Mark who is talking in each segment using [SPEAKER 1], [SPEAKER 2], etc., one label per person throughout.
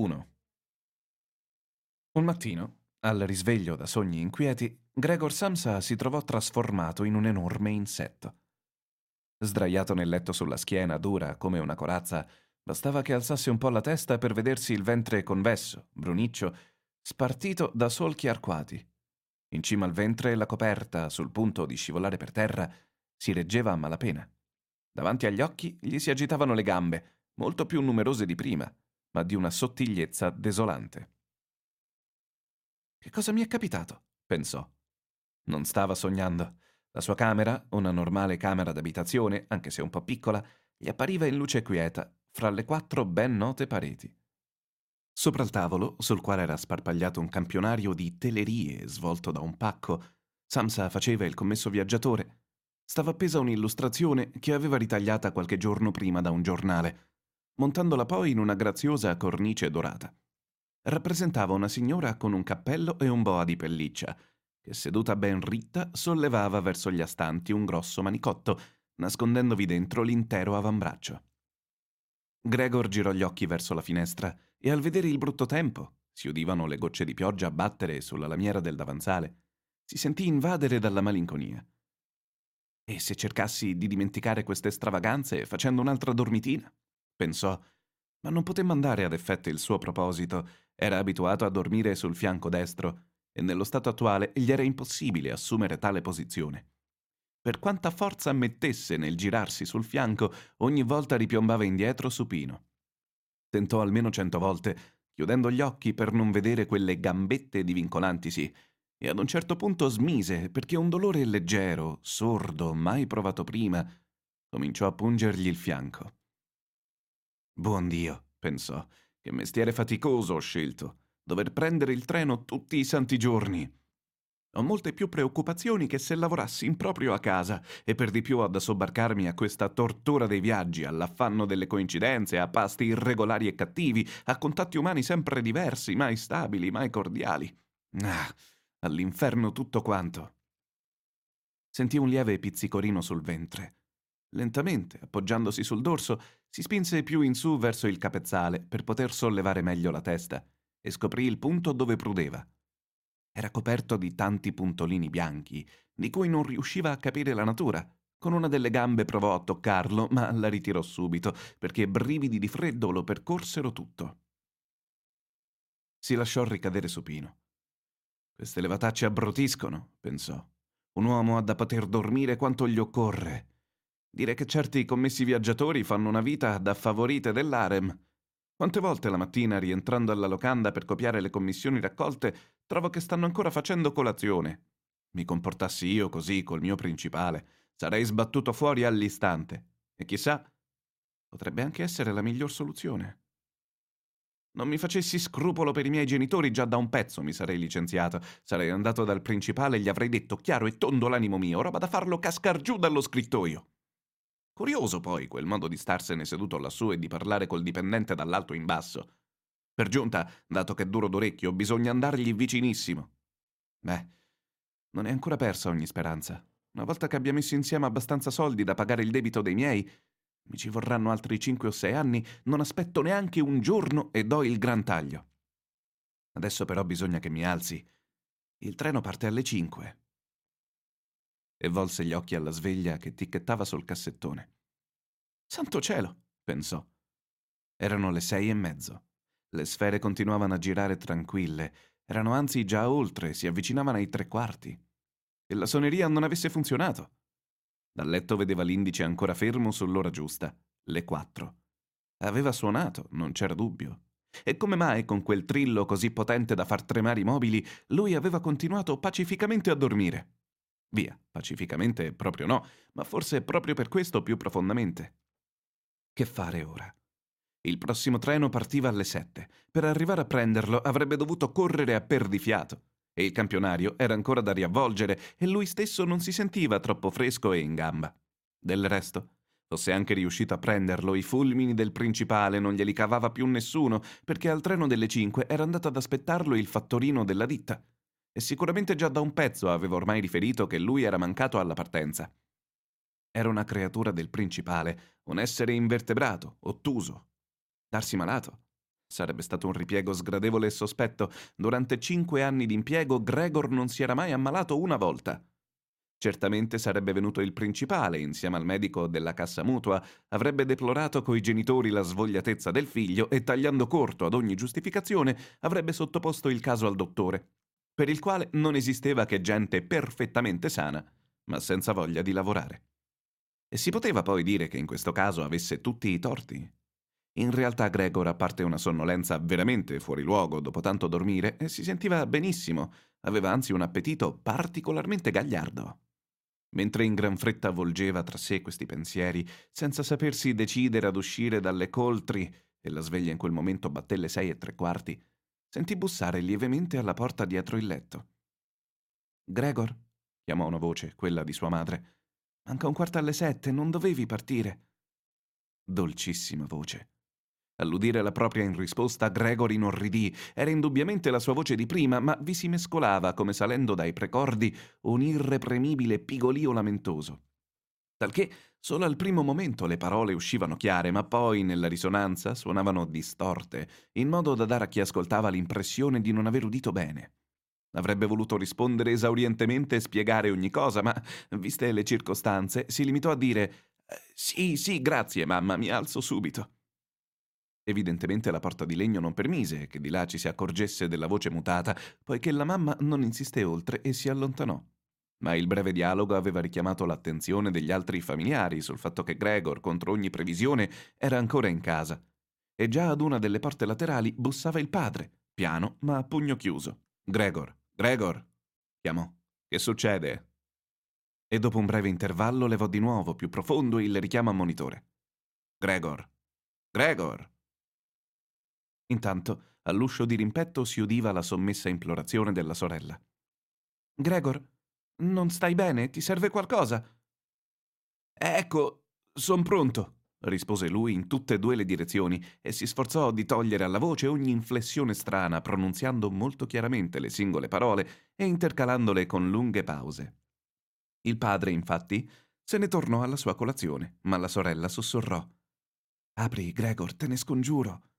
[SPEAKER 1] 1. Un mattino, al risveglio da sogni inquieti, Gregor Samsa si trovò trasformato in un enorme insetto. Sdraiato nel letto sulla schiena, dura come una corazza, bastava che alzasse un po' la testa per vedersi il ventre convesso, bruniccio, spartito da solchi arcuati. In cima al ventre la coperta, sul punto di scivolare per terra, si reggeva a malapena. Davanti agli occhi gli si agitavano le gambe, molto più numerose di prima, ma di una sottigliezza desolante. Che cosa mi è capitato? pensò. Non stava sognando. La sua camera, una normale camera d'abitazione, anche se un po' piccola, gli appariva in luce quieta, fra le quattro ben note pareti. Sopra il tavolo, sul quale era sparpagliato un campionario di telerie svolto da un pacco, Samsa faceva il commesso viaggiatore. Stava appesa un'illustrazione che aveva ritagliata qualche giorno prima da un giornale, montandola poi in una graziosa cornice dorata. Rappresentava una signora con un cappello e un boa di pelliccia, che seduta ben ritta sollevava verso gli astanti un grosso manicotto, nascondendovi dentro l'intero avambraccio. Gregor girò gli occhi verso la finestra e al vedere il brutto tempo, si udivano le gocce di pioggia battere sulla lamiera del davanzale, si sentì invadere dalla malinconia. E se cercassi di dimenticare queste stravaganze facendo un'altra dormitina? Pensò, ma non poté mandare ad effetto il suo proposito. Era abituato a dormire sul fianco destro e nello stato attuale gli era impossibile assumere tale posizione. Per quanta forza mettesse nel girarsi sul fianco, ogni volta ripiombava indietro supino. Tentò almeno cento volte, chiudendo gli occhi per non vedere quelle gambette divincolantisi, e ad un certo punto smise perché un dolore leggero, sordo, mai provato prima, cominciò a pungergli il fianco. Buon Dio, pensò, che mestiere faticoso ho scelto. Dover prendere il treno tutti i santi giorni. Ho molte più preoccupazioni che se lavorassi in proprio a casa e per di più ho da sobbarcarmi a questa tortura dei viaggi, all'affanno delle coincidenze, a pasti irregolari e cattivi, a contatti umani sempre diversi, mai stabili, mai cordiali. Ah, all'inferno tutto quanto. Sentì un lieve pizzicorino sul ventre. Lentamente, appoggiandosi sul dorso, si spinse più in su verso il capezzale per poter sollevare meglio la testa e scoprì il punto dove prudeva. Era coperto di tanti puntolini bianchi, di cui non riusciva a capire la natura. Con una delle gambe provò a toccarlo, ma la ritirò subito, perché brividi di freddo lo percorsero tutto. Si lasciò ricadere supino. Queste levatacce abbrutiscono, pensò. Un uomo ha da poter dormire quanto gli occorre. Dire che certi commessi viaggiatori fanno una vita da favorite dell'arem. Quante volte la mattina, rientrando alla locanda per copiare le commissioni raccolte, trovo che stanno ancora facendo colazione. Mi comportassi io così col mio principale, sarei sbattuto fuori all'istante. E chissà, potrebbe anche essere la miglior soluzione. Non mi facessi scrupolo per i miei genitori, già da un pezzo mi sarei licenziato. Sarei andato dal principale e gli avrei detto chiaro e tondo l'animo mio, roba da farlo cascar giù dallo scrittoio. Curioso poi quel modo di starsene seduto lassù e di parlare col dipendente dall'alto in basso. Per giunta, dato che è duro d'orecchio, bisogna andargli vicinissimo. Beh, non è ancora persa ogni speranza. Una volta che abbia messo insieme abbastanza soldi da pagare il debito dei miei, mi ci vorranno altri cinque o sei anni, non aspetto neanche un giorno e do il gran taglio. Adesso però bisogna che mi alzi. Il treno parte alle cinque e volse gli occhi alla sveglia che ticchettava sul cassettone. Santo cielo, pensò. Erano le sei e mezzo. Le sfere continuavano a girare tranquille, erano anzi già oltre, si avvicinavano ai tre quarti. E la soneria non avesse funzionato. Dal letto vedeva l'indice ancora fermo sull'ora giusta, le quattro. Aveva suonato, non c'era dubbio. E come mai, con quel trillo così potente da far tremare i mobili, lui aveva continuato pacificamente a dormire? Via, pacificamente proprio no, ma forse proprio per questo più profondamente. Che fare ora? Il prossimo treno partiva alle sette. Per arrivare a prenderlo avrebbe dovuto correre a perdifiato. E il campionario era ancora da riavvolgere e lui stesso non si sentiva troppo fresco e in gamba. Del resto, fosse anche riuscito a prenderlo, i fulmini del principale non glieli cavava più nessuno, perché al treno delle cinque era andato ad aspettarlo il fattorino della ditta e sicuramente già da un pezzo aveva ormai riferito che lui era mancato alla partenza. Era una creatura del principale, un essere invertebrato, ottuso. Darsi malato? Sarebbe stato un ripiego sgradevole e sospetto. Durante cinque anni di impiego Gregor non si era mai ammalato una volta. Certamente sarebbe venuto il principale, insieme al medico della cassa mutua, avrebbe deplorato coi genitori la svogliatezza del figlio e, tagliando corto ad ogni giustificazione, avrebbe sottoposto il caso al dottore, per il quale non esisteva che gente perfettamente sana, ma senza voglia di lavorare. E si poteva poi dire che in questo caso avesse tutti i torti. In realtà Gregor, a parte una sonnolenza veramente fuori luogo dopo tanto dormire, si sentiva benissimo, aveva anzi un appetito particolarmente gagliardo. Mentre in gran fretta volgeva tra sé questi pensieri, senza sapersi decidere ad uscire dalle coltri, e la sveglia in quel momento batté le sei e tre quarti, sentì bussare lievemente alla porta dietro il letto. Gregor? chiamò una voce, quella di sua madre. Manca un quarto alle sette, non dovevi partire. Dolcissima voce. All'udire alla propria in risposta, Gregory inorridì. Era indubbiamente la sua voce di prima, ma vi si mescolava, come salendo dai precordi, un irrepremibile pigolio lamentoso. Talché solo al primo momento le parole uscivano chiare, ma poi nella risonanza suonavano distorte, in modo da dare a chi ascoltava l'impressione di non aver udito bene. Avrebbe voluto rispondere esaurientemente e spiegare ogni cosa, ma, viste le circostanze, si limitò a dire eh, Sì, sì, grazie, mamma, mi alzo subito. Evidentemente la porta di legno non permise che di là ci si accorgesse della voce mutata, poiché la mamma non insiste oltre e si allontanò. Ma il breve dialogo aveva richiamato l'attenzione degli altri familiari sul fatto che Gregor, contro ogni previsione, era ancora in casa. E già ad una delle porte laterali bussava il padre, piano ma a pugno chiuso. Gregor, Gregor, chiamò. Che succede? E dopo un breve intervallo levò di nuovo, più profondo, il richiamo a monitore. Gregor, Gregor. Intanto, all'uscio di rimpetto si udiva la sommessa implorazione della sorella. Gregor, non stai bene? Ti serve qualcosa? Ecco, son pronto rispose lui in tutte e due le direzioni e si sforzò di togliere alla voce ogni inflessione strana, pronunziando molto chiaramente le singole parole e intercalandole con lunghe pause. Il padre, infatti, se ne tornò alla sua colazione, ma la sorella sussurrò. Apri, Gregor, te ne scongiuro.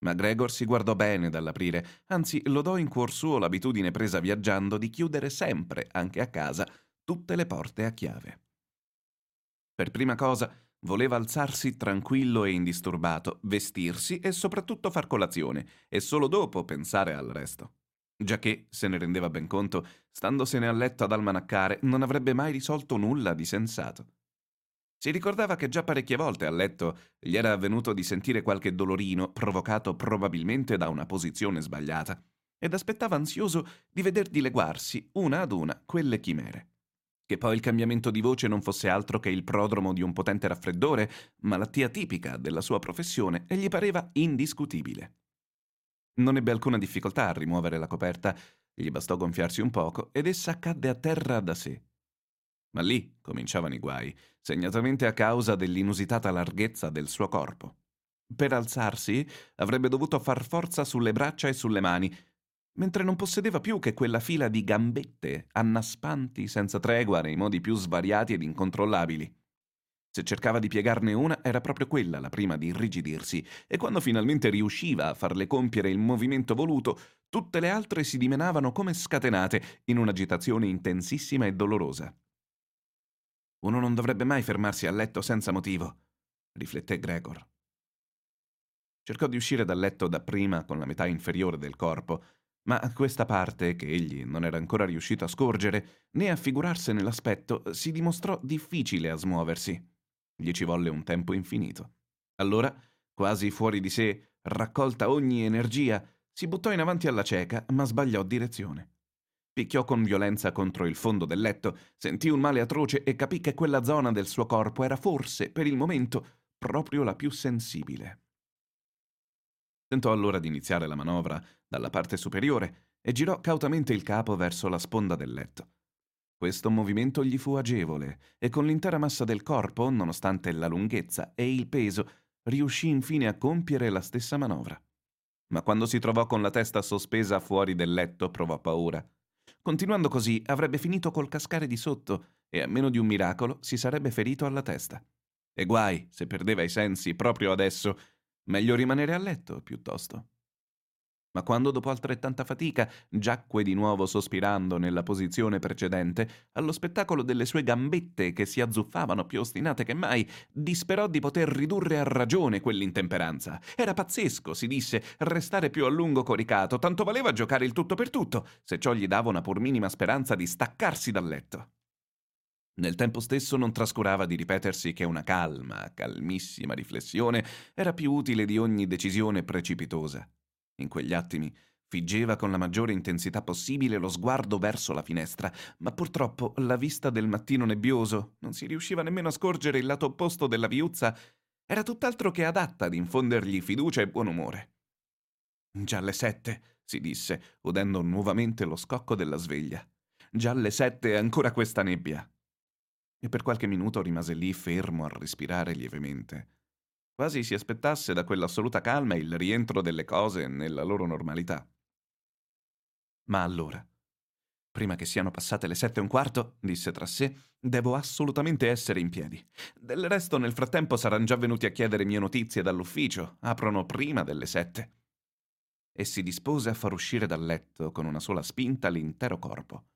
[SPEAKER 1] Ma Gregor si guardò bene dall'aprire, anzi lodò in cuor suo l'abitudine presa viaggiando di chiudere sempre, anche a casa, tutte le porte a chiave. Per prima cosa Voleva alzarsi tranquillo e indisturbato, vestirsi e soprattutto far colazione, e solo dopo pensare al resto. Giacché, se ne rendeva ben conto, standosene a letto ad almanaccare, non avrebbe mai risolto nulla di sensato. Si ricordava che già parecchie volte a letto gli era avvenuto di sentire qualche dolorino provocato probabilmente da una posizione sbagliata, ed aspettava ansioso di veder dileguarsi una ad una quelle chimere. Che poi il cambiamento di voce non fosse altro che il prodromo di un potente raffreddore, malattia tipica della sua professione, e gli pareva indiscutibile. Non ebbe alcuna difficoltà a rimuovere la coperta, gli bastò gonfiarsi un poco ed essa cadde a terra da sé. Ma lì cominciavano i guai, segnatamente a causa dell'inusitata larghezza del suo corpo. Per alzarsi avrebbe dovuto far forza sulle braccia e sulle mani, mentre non possedeva più che quella fila di gambette annaspanti senza tregua nei modi più svariati ed incontrollabili. Se cercava di piegarne una, era proprio quella la prima di irrigidirsi, e quando finalmente riusciva a farle compiere il movimento voluto, tutte le altre si dimenavano come scatenate in un'agitazione intensissima e dolorosa. Uno non dovrebbe mai fermarsi a letto senza motivo, rifletté Gregor. Cercò di uscire dal letto dapprima con la metà inferiore del corpo, ma questa parte, che egli non era ancora riuscito a scorgere, né a figurarsene l'aspetto, si dimostrò difficile a smuoversi. Gli ci volle un tempo infinito. Allora, quasi fuori di sé, raccolta ogni energia, si buttò in avanti alla cieca, ma sbagliò direzione. Picchiò con violenza contro il fondo del letto, sentì un male atroce e capì che quella zona del suo corpo era forse, per il momento, proprio la più sensibile. Tentò allora di iniziare la manovra dalla parte superiore e girò cautamente il capo verso la sponda del letto. Questo movimento gli fu agevole e con l'intera massa del corpo, nonostante la lunghezza e il peso, riuscì infine a compiere la stessa manovra. Ma quando si trovò con la testa sospesa fuori del letto provò paura. Continuando così avrebbe finito col cascare di sotto e a meno di un miracolo si sarebbe ferito alla testa. E guai se perdeva i sensi proprio adesso Meglio rimanere a letto, piuttosto. Ma quando dopo altrettanta fatica giacque di nuovo sospirando nella posizione precedente, allo spettacolo delle sue gambette che si azzuffavano più ostinate che mai, disperò di poter ridurre a ragione quell'intemperanza. Era pazzesco, si disse, restare più a lungo coricato, tanto valeva giocare il tutto per tutto, se ciò gli dava una pur minima speranza di staccarsi dal letto. Nel tempo stesso non trascurava di ripetersi che una calma, calmissima riflessione era più utile di ogni decisione precipitosa. In quegli attimi figgeva con la maggiore intensità possibile lo sguardo verso la finestra, ma purtroppo la vista del mattino nebbioso non si riusciva nemmeno a scorgere il lato opposto della viuzza, era tutt'altro che adatta ad infondergli fiducia e buon umore. Già alle sette, si disse, udendo nuovamente lo scocco della sveglia. Già alle sette ancora questa nebbia. E per qualche minuto rimase lì fermo a respirare lievemente quasi si aspettasse da quell'assoluta calma il rientro delle cose nella loro normalità. Ma allora, prima che siano passate le sette e un quarto, disse tra sé, devo assolutamente essere in piedi. Del resto nel frattempo saranno già venuti a chiedere mie notizie dall'ufficio, aprono prima delle sette. E si dispose a far uscire dal letto con una sola spinta l'intero corpo.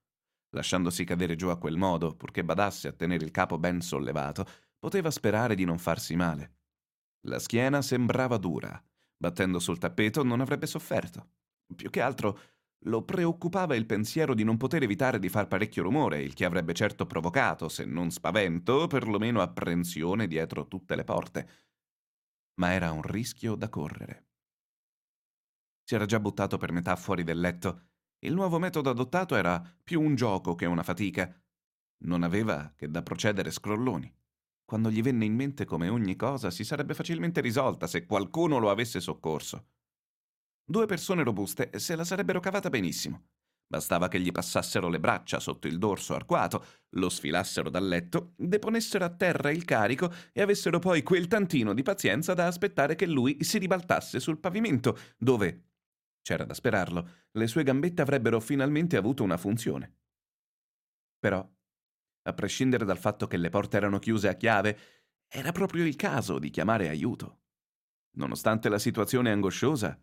[SPEAKER 1] Lasciandosi cadere giù a quel modo, purché badasse a tenere il capo ben sollevato, poteva sperare di non farsi male. La schiena sembrava dura. Battendo sul tappeto non avrebbe sofferto. Più che altro lo preoccupava il pensiero di non poter evitare di far parecchio rumore, il che avrebbe certo provocato, se non spavento, perlomeno apprensione dietro tutte le porte. Ma era un rischio da correre. Si era già buttato per metà fuori del letto. Il nuovo metodo adottato era più un gioco che una fatica. Non aveva che da procedere scrolloni quando gli venne in mente come ogni cosa si sarebbe facilmente risolta se qualcuno lo avesse soccorso. Due persone robuste se la sarebbero cavata benissimo. Bastava che gli passassero le braccia sotto il dorso arcuato, lo sfilassero dal letto, deponessero a terra il carico e avessero poi quel tantino di pazienza da aspettare che lui si ribaltasse sul pavimento, dove, c'era da sperarlo, le sue gambette avrebbero finalmente avuto una funzione. Però a prescindere dal fatto che le porte erano chiuse a chiave, era proprio il caso di chiamare aiuto. Nonostante la situazione angosciosa,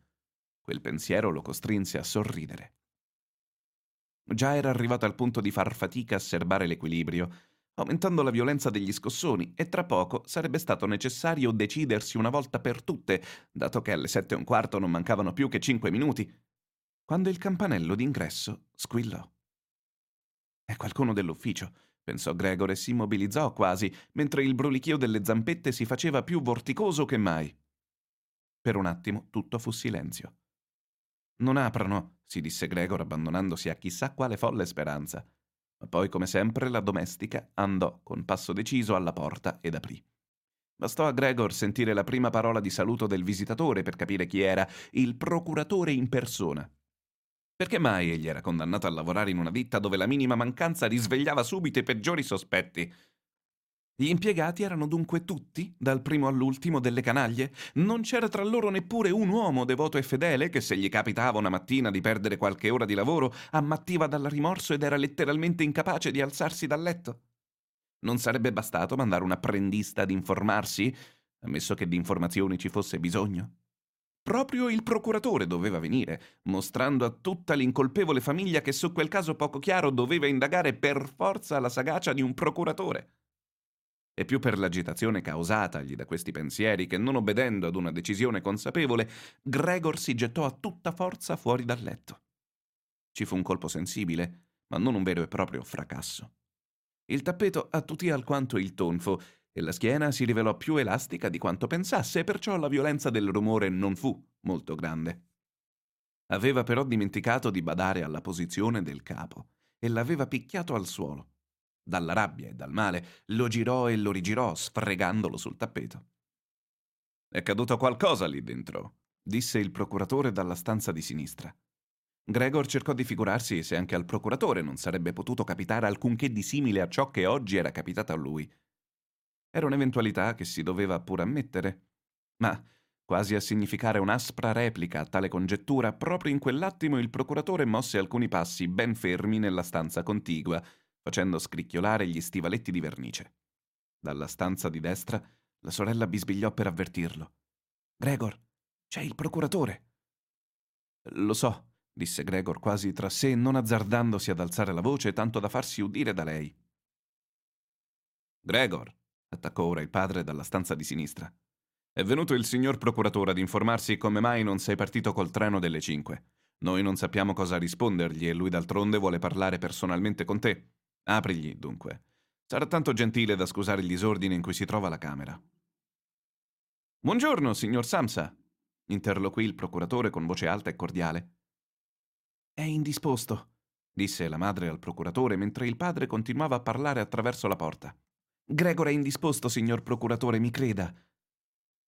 [SPEAKER 1] quel pensiero lo costrinse a sorridere. Già era arrivato al punto di far fatica a serbare l'equilibrio, aumentando la violenza degli scossoni, e tra poco sarebbe stato necessario decidersi una volta per tutte, dato che alle sette e un quarto non mancavano più che cinque minuti, quando il campanello d'ingresso squillò. È qualcuno dell'ufficio pensò Gregor e si immobilizzò quasi, mentre il brulichio delle zampette si faceva più vorticoso che mai. Per un attimo tutto fu silenzio. Non aprono, si disse Gregor abbandonandosi a chissà quale folle speranza. Ma poi, come sempre, la domestica andò con passo deciso alla porta ed aprì. Bastò a Gregor sentire la prima parola di saluto del visitatore per capire chi era, il procuratore in persona. Perché mai egli era condannato a lavorare in una ditta dove la minima mancanza risvegliava subito i peggiori sospetti? Gli impiegati erano dunque tutti, dal primo all'ultimo, delle canaglie? Non c'era tra loro neppure un uomo devoto e fedele che se gli capitava una mattina di perdere qualche ora di lavoro, ammattiva dal rimorso ed era letteralmente incapace di alzarsi dal letto? Non sarebbe bastato mandare un apprendista ad informarsi, ammesso che di informazioni ci fosse bisogno? Proprio il procuratore doveva venire, mostrando a tutta l'incolpevole famiglia che su quel caso poco chiaro doveva indagare per forza la sagacia di un procuratore. E più per l'agitazione causatagli da questi pensieri che, non obbedendo ad una decisione consapevole, Gregor si gettò a tutta forza fuori dal letto. Ci fu un colpo sensibile, ma non un vero e proprio fracasso. Il tappeto attutì alquanto il tonfo e la schiena si rivelò più elastica di quanto pensasse e perciò la violenza del rumore non fu molto grande. Aveva però dimenticato di badare alla posizione del capo e l'aveva picchiato al suolo. Dalla rabbia e dal male lo girò e lo rigirò, sfregandolo sul tappeto. È caduto qualcosa lì dentro, disse il procuratore dalla stanza di sinistra. Gregor cercò di figurarsi se anche al procuratore non sarebbe potuto capitare alcunché di simile a ciò che oggi era capitato a lui, era un'eventualità che si doveva pure ammettere. Ma, quasi a significare un'aspra replica a tale congettura, proprio in quell'attimo il procuratore mosse alcuni passi ben fermi nella stanza contigua, facendo scricchiolare gli stivaletti di vernice. Dalla stanza di destra la sorella bisbigliò per avvertirlo. Gregor, c'è il procuratore. Lo so, disse Gregor quasi tra sé, non azzardandosi ad alzare la voce tanto da farsi udire da lei. Gregor, attaccò ora il padre dalla stanza di sinistra. È venuto il signor procuratore ad informarsi come mai non sei partito col treno delle cinque. Noi non sappiamo cosa rispondergli e lui d'altronde vuole parlare personalmente con te. Aprigli, dunque. Sarà tanto gentile da scusare il disordine in cui si trova la camera. Buongiorno, signor Samsa, interloquì il procuratore con voce alta e cordiale. È indisposto, disse la madre al procuratore mentre il padre continuava a parlare attraverso la porta. Gregor è indisposto, signor procuratore, mi creda.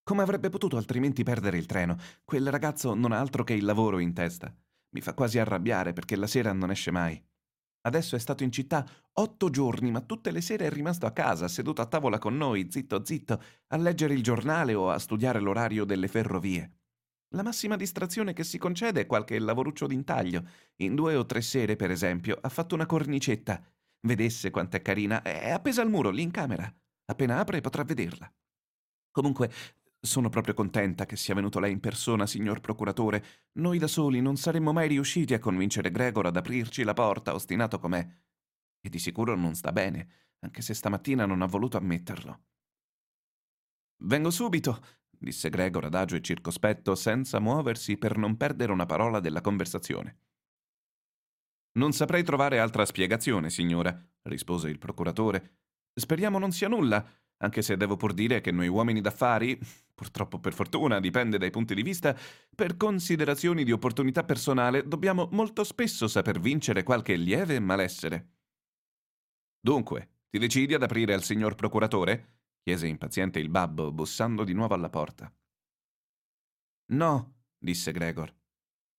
[SPEAKER 1] Come avrebbe potuto altrimenti perdere il treno? Quel ragazzo non ha altro che il lavoro in testa. Mi fa quasi arrabbiare perché la sera non esce mai. Adesso è stato in città otto giorni, ma tutte le sere è rimasto a casa, seduto a tavola con noi, zitto zitto, a leggere il giornale o a studiare l'orario delle ferrovie. La massima distrazione che si concede è qualche lavoruccio d'intaglio. In due o tre sere, per esempio, ha fatto una cornicetta. Vedesse quant'è carina, è appesa al muro lì in camera. Appena apre potrà vederla. Comunque, sono proprio contenta che sia venuto lei in persona, signor procuratore. Noi da soli non saremmo mai riusciti a convincere Gregor ad aprirci la porta, ostinato com'è. E di sicuro non sta bene, anche se stamattina non ha voluto ammetterlo. Vengo subito, disse Gregor adagio e circospetto, senza muoversi per non perdere una parola della conversazione. Non saprei trovare altra spiegazione, signora, rispose il procuratore. Speriamo non sia nulla anche se devo pur dire che noi uomini d'affari, purtroppo per fortuna, dipende dai punti di vista, per considerazioni di opportunità personale dobbiamo molto spesso saper vincere qualche lieve malessere. Dunque, ti decidi ad aprire al signor procuratore? chiese impaziente il babbo, bussando di nuovo alla porta. No, disse Gregor.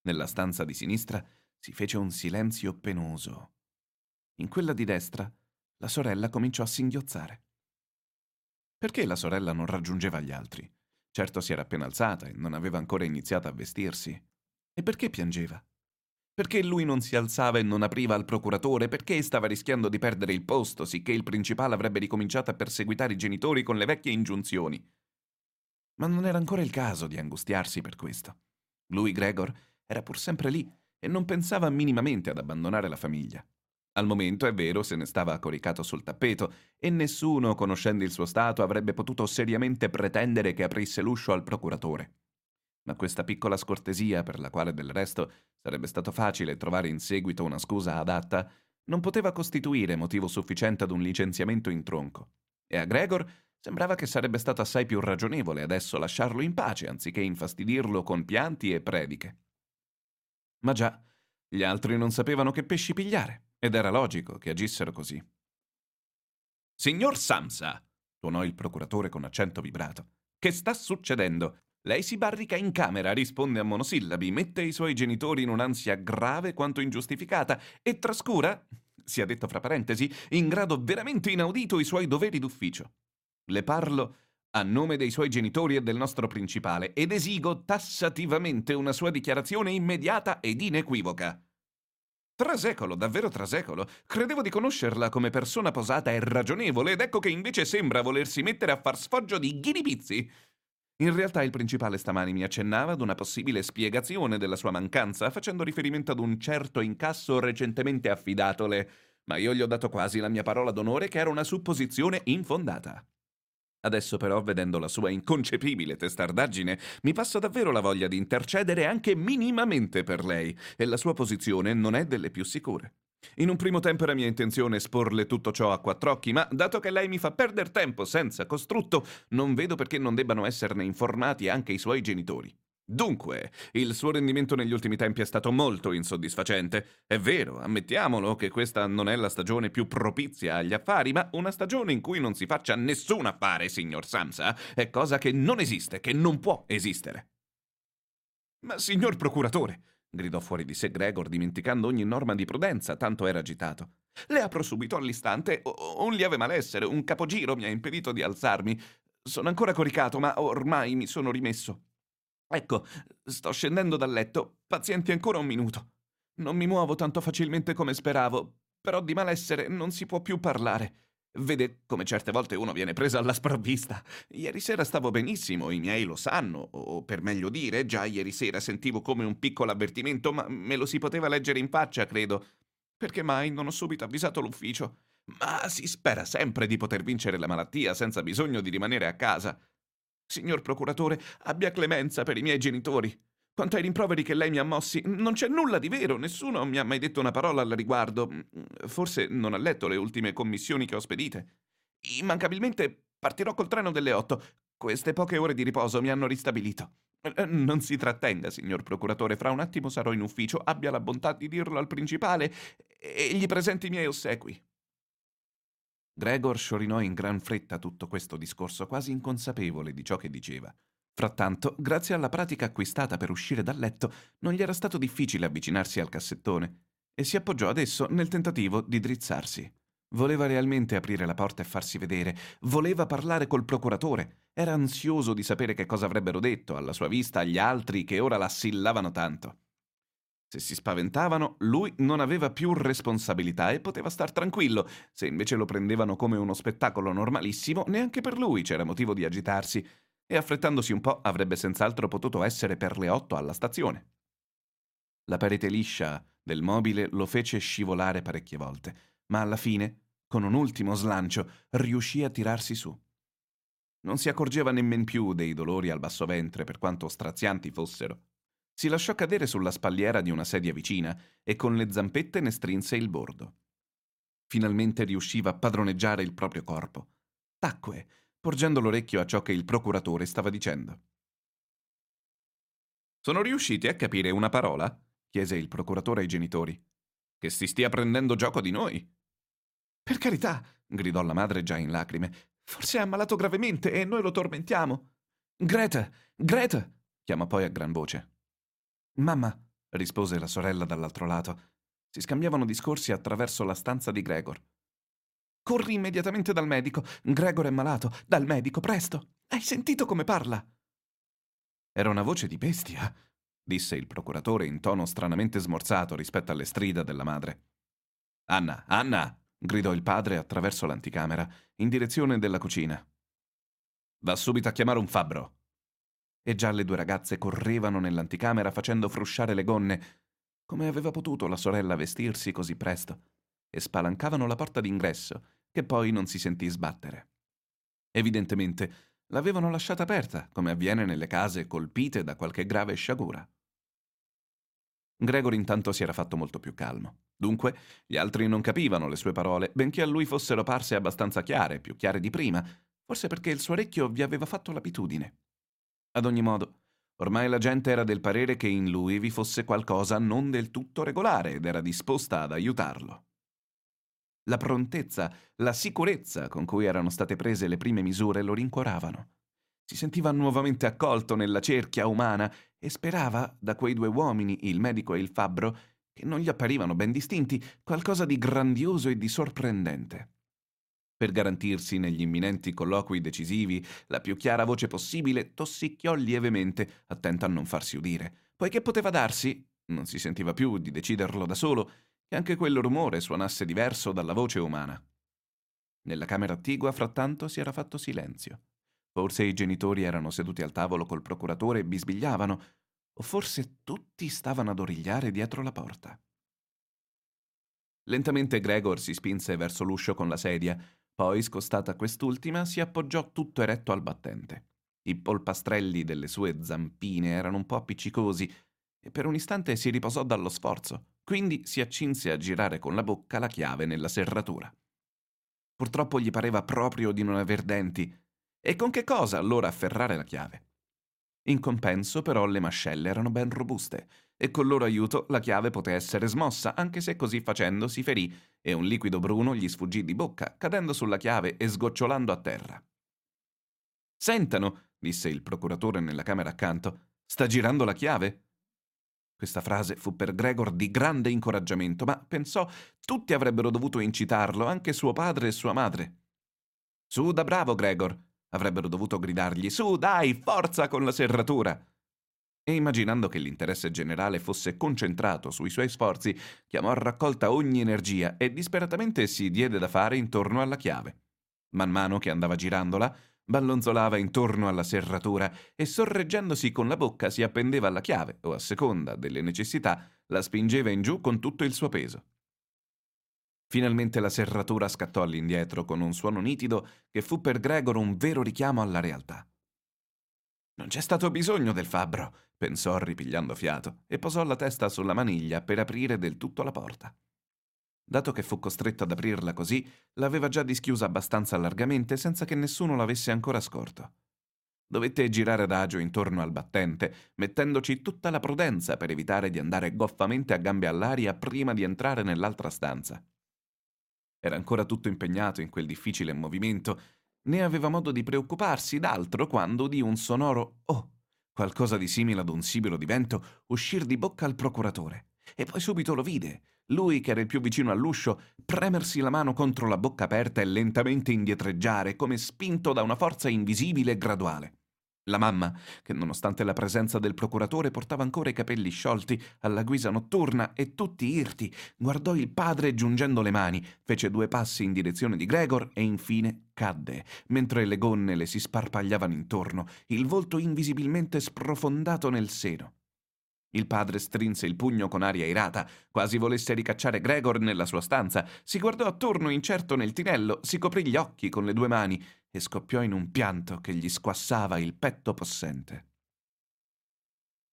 [SPEAKER 1] Nella stanza di sinistra si fece un silenzio penoso. In quella di destra la sorella cominciò a singhiozzare. Perché la sorella non raggiungeva gli altri? Certo si era appena alzata e non aveva ancora iniziato a vestirsi. E perché piangeva? Perché lui non si alzava e non apriva al procuratore? Perché stava rischiando di perdere il posto, sicché il principale avrebbe ricominciato a perseguitare i genitori con le vecchie ingiunzioni? Ma non era ancora il caso di angustiarsi per questo. Lui, Gregor, era pur sempre lì e non pensava minimamente ad abbandonare la famiglia. Al momento, è vero, se ne stava coricato sul tappeto e nessuno, conoscendo il suo stato, avrebbe potuto seriamente pretendere che aprisse l'uscio al procuratore. Ma questa piccola scortesia, per la quale del resto sarebbe stato facile trovare in seguito una scusa adatta, non poteva costituire motivo sufficiente ad un licenziamento in tronco. E a Gregor sembrava che sarebbe stato assai più ragionevole adesso lasciarlo in pace anziché infastidirlo con pianti e prediche. Ma già, gli altri non sapevano che pesci pigliare. Ed era logico che agissero così. Signor Samsa, tuonò il procuratore con accento vibrato, che sta succedendo? Lei si barrica in camera, risponde a monosillabi, mette i suoi genitori in un'ansia grave quanto ingiustificata e trascura, sia detto fra parentesi, in grado veramente inaudito i suoi doveri d'ufficio. Le parlo a nome dei suoi genitori e del nostro principale ed esigo tassativamente una sua dichiarazione immediata ed inequivoca. Trasecolo, davvero trasecolo. Credevo di conoscerla come persona posata e ragionevole, ed ecco che invece sembra volersi mettere a far sfoggio di ghiribizzi. In realtà il principale stamani mi accennava ad una possibile spiegazione della sua mancanza, facendo riferimento ad un certo incasso recentemente affidatole, ma io gli ho dato quasi la mia parola d'onore che era una supposizione infondata. Adesso però, vedendo la sua inconcepibile testardaggine, mi passa davvero la voglia di intercedere anche minimamente per lei, e la sua posizione non è delle più sicure. In un primo tempo era mia intenzione esporle tutto ciò a quattro occhi, ma dato che lei mi fa perdere tempo senza costrutto, non vedo perché non debbano esserne informati anche i suoi genitori. Dunque, il suo rendimento negli ultimi tempi è stato molto insoddisfacente. È vero, ammettiamolo che questa non è la stagione più propizia agli affari, ma una stagione in cui non si faccia nessun affare, signor Samsa, è cosa che non esiste, che non può esistere. Ma signor procuratore, gridò fuori di sé Gregor, dimenticando ogni norma di prudenza, tanto era agitato. Le apro subito all'istante un lieve malessere, un capogiro mi ha impedito di alzarmi. Sono ancora coricato, ma ormai mi sono rimesso. Ecco, sto scendendo dal letto. Pazienti ancora un minuto. Non mi muovo tanto facilmente come speravo, però di malessere non si può più parlare. Vede come certe volte uno viene preso alla sprovvista. Ieri sera stavo benissimo, i miei lo sanno, o per meglio dire, già ieri sera sentivo come un piccolo avvertimento, ma me lo si poteva leggere in faccia, credo. Perché mai non ho subito avvisato l'ufficio? Ma si spera sempre di poter vincere la malattia senza bisogno di rimanere a casa. Signor procuratore, abbia clemenza per i miei genitori. Quanto ai rimproveri che lei mi ha mossi, non c'è nulla di vero, nessuno mi ha mai detto una parola al riguardo. Forse non ha letto le ultime commissioni che ho spedite. Immancabilmente partirò col treno delle otto. Queste poche ore di riposo mi hanno ristabilito. Non si trattenga, signor procuratore, fra un attimo sarò in ufficio, abbia la bontà di dirlo al principale e gli presenti i miei ossequi. Gregor sciorinò in gran fretta tutto questo discorso, quasi inconsapevole di ciò che diceva. Frattanto, grazie alla pratica acquistata per uscire dal letto, non gli era stato difficile avvicinarsi al cassettone e si appoggiò ad esso nel tentativo di drizzarsi. Voleva realmente aprire la porta e farsi vedere, voleva parlare col procuratore, era ansioso di sapere che cosa avrebbero detto alla sua vista agli altri che ora l'assillavano tanto. Se si spaventavano, lui non aveva più responsabilità e poteva star tranquillo. Se invece lo prendevano come uno spettacolo normalissimo, neanche per lui c'era motivo di agitarsi e affrettandosi un po' avrebbe senz'altro potuto essere per le otto alla stazione. La parete liscia del mobile lo fece scivolare parecchie volte, ma alla fine, con un ultimo slancio, riuscì a tirarsi su. Non si accorgeva nemmen più dei dolori al basso ventre, per quanto strazianti fossero. Si lasciò cadere sulla spalliera di una sedia vicina e con le zampette ne strinse il bordo. Finalmente riusciva a padroneggiare il proprio corpo. Tacque porgendo l'orecchio a ciò che il procuratore stava dicendo. Sono riusciti a capire una parola? chiese il procuratore ai genitori. Che si stia prendendo gioco di noi. Per carità, gridò la madre già in lacrime. Forse è ammalato gravemente e noi lo tormentiamo. Greta, Greta, chiamò poi a gran voce. Mamma, rispose la sorella dall'altro lato. Si scambiavano discorsi attraverso la stanza di Gregor. Corri immediatamente dal medico. Gregor è malato. Dal medico, presto. Hai sentito come parla? Era una voce di bestia, disse il procuratore in tono stranamente smorzato rispetto alle strida della madre. Anna, Anna! gridò il padre attraverso l'anticamera, in direzione della cucina. Va subito a chiamare un fabbro. E già le due ragazze correvano nell'anticamera facendo frusciare le gonne. Come aveva potuto la sorella vestirsi così presto? e spalancavano la porta d'ingresso, che poi non si sentì sbattere. Evidentemente l'avevano lasciata aperta, come avviene nelle case colpite da qualche grave sciagura. Gregor intanto si era fatto molto più calmo. Dunque, gli altri non capivano le sue parole, benché a lui fossero parse abbastanza chiare, più chiare di prima, forse perché il suo orecchio vi aveva fatto l'abitudine. Ad ogni modo, ormai la gente era del parere che in lui vi fosse qualcosa non del tutto regolare ed era disposta ad aiutarlo. La prontezza, la sicurezza con cui erano state prese le prime misure lo rincuoravano. Si sentiva nuovamente accolto nella cerchia umana e sperava, da quei due uomini, il medico e il fabbro, che non gli apparivano ben distinti, qualcosa di grandioso e di sorprendente. Per garantirsi negli imminenti colloqui decisivi la più chiara voce possibile, tossicchiò lievemente, attenta a non farsi udire, poiché poteva darsi, non si sentiva più di deciderlo da solo, che anche quel rumore suonasse diverso dalla voce umana. Nella camera attigua, frattanto, si era fatto silenzio. Forse i genitori erano seduti al tavolo col procuratore e bisbigliavano, o forse tutti stavano ad origliare dietro la porta. Lentamente Gregor si spinse verso l'uscio con la sedia, poi, scostata quest'ultima, si appoggiò tutto eretto al battente. I polpastrelli delle sue zampine erano un po' appiccicosi e per un istante si riposò dallo sforzo, quindi si accinse a girare con la bocca la chiave nella serratura. Purtroppo gli pareva proprio di non aver denti. E con che cosa allora afferrare la chiave? In compenso, però, le mascelle erano ben robuste e col loro aiuto la chiave poté essere smossa, anche se così facendo si ferì e un liquido bruno gli sfuggì di bocca, cadendo sulla chiave e sgocciolando a terra. Sentano, disse il procuratore nella camera accanto. Sta girando la chiave? Questa frase fu per Gregor di grande incoraggiamento, ma pensò tutti avrebbero dovuto incitarlo, anche suo padre e sua madre. Su da bravo, Gregor, avrebbero dovuto gridargli. Su, dai, forza con la serratura. E immaginando che l'interesse generale fosse concentrato sui suoi sforzi, chiamò a raccolta ogni energia e disperatamente si diede da fare intorno alla chiave. Man mano che andava girandola, ballonzolava intorno alla serratura e sorreggendosi con la bocca si appendeva alla chiave o a seconda delle necessità la spingeva in giù con tutto il suo peso. Finalmente la serratura scattò all'indietro con un suono nitido che fu per Gregor un vero richiamo alla realtà. Non c'è stato bisogno del fabbro, pensò ripigliando fiato, e posò la testa sulla maniglia per aprire del tutto la porta. Dato che fu costretto ad aprirla così, l'aveva già dischiusa abbastanza largamente senza che nessuno l'avesse ancora scorto. Dovette girare adagio intorno al battente, mettendoci tutta la prudenza per evitare di andare goffamente a gambe all'aria prima di entrare nell'altra stanza. Era ancora tutto impegnato in quel difficile movimento, né aveva modo di preoccuparsi d'altro quando udì un sonoro oh, qualcosa di simile ad un sibilo di vento, uscir di bocca al procuratore. E poi subito lo vide, lui che era il più vicino all'uscio, premersi la mano contro la bocca aperta e lentamente indietreggiare, come spinto da una forza invisibile e graduale. La mamma, che nonostante la presenza del procuratore portava ancora i capelli sciolti alla guisa notturna e tutti irti, guardò il padre giungendo le mani, fece due passi in direzione di Gregor e infine cadde, mentre le gonne le si sparpagliavano intorno, il volto invisibilmente sprofondato nel seno. Il padre strinse il pugno con aria irata, quasi volesse ricacciare Gregor nella sua stanza, si guardò attorno incerto nel tinello, si coprì gli occhi con le due mani e scoppiò in un pianto che gli squassava il petto possente.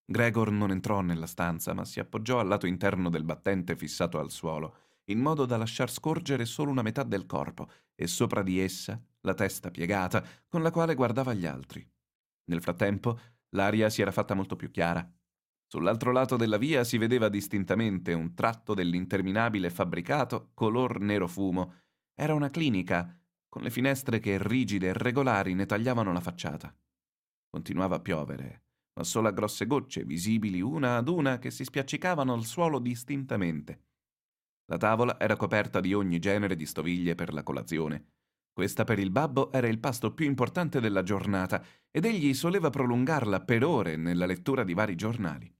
[SPEAKER 1] Gregor non entrò nella stanza, ma si appoggiò al lato interno del battente fissato al suolo, in modo da lasciar scorgere solo una metà del corpo e sopra di essa la testa piegata con la quale guardava gli altri. Nel frattempo l'aria si era fatta molto più chiara Sull'altro lato della via si vedeva distintamente un tratto dell'interminabile fabbricato color nero fumo. Era una clinica, con le finestre che rigide e regolari ne tagliavano la facciata. Continuava a piovere, ma solo a grosse gocce, visibili una ad una, che si spiaccicavano al suolo distintamente. La tavola era coperta di ogni genere di stoviglie per la colazione. Questa per il babbo era il pasto più importante della giornata ed egli soleva prolungarla per ore nella lettura di vari giornali.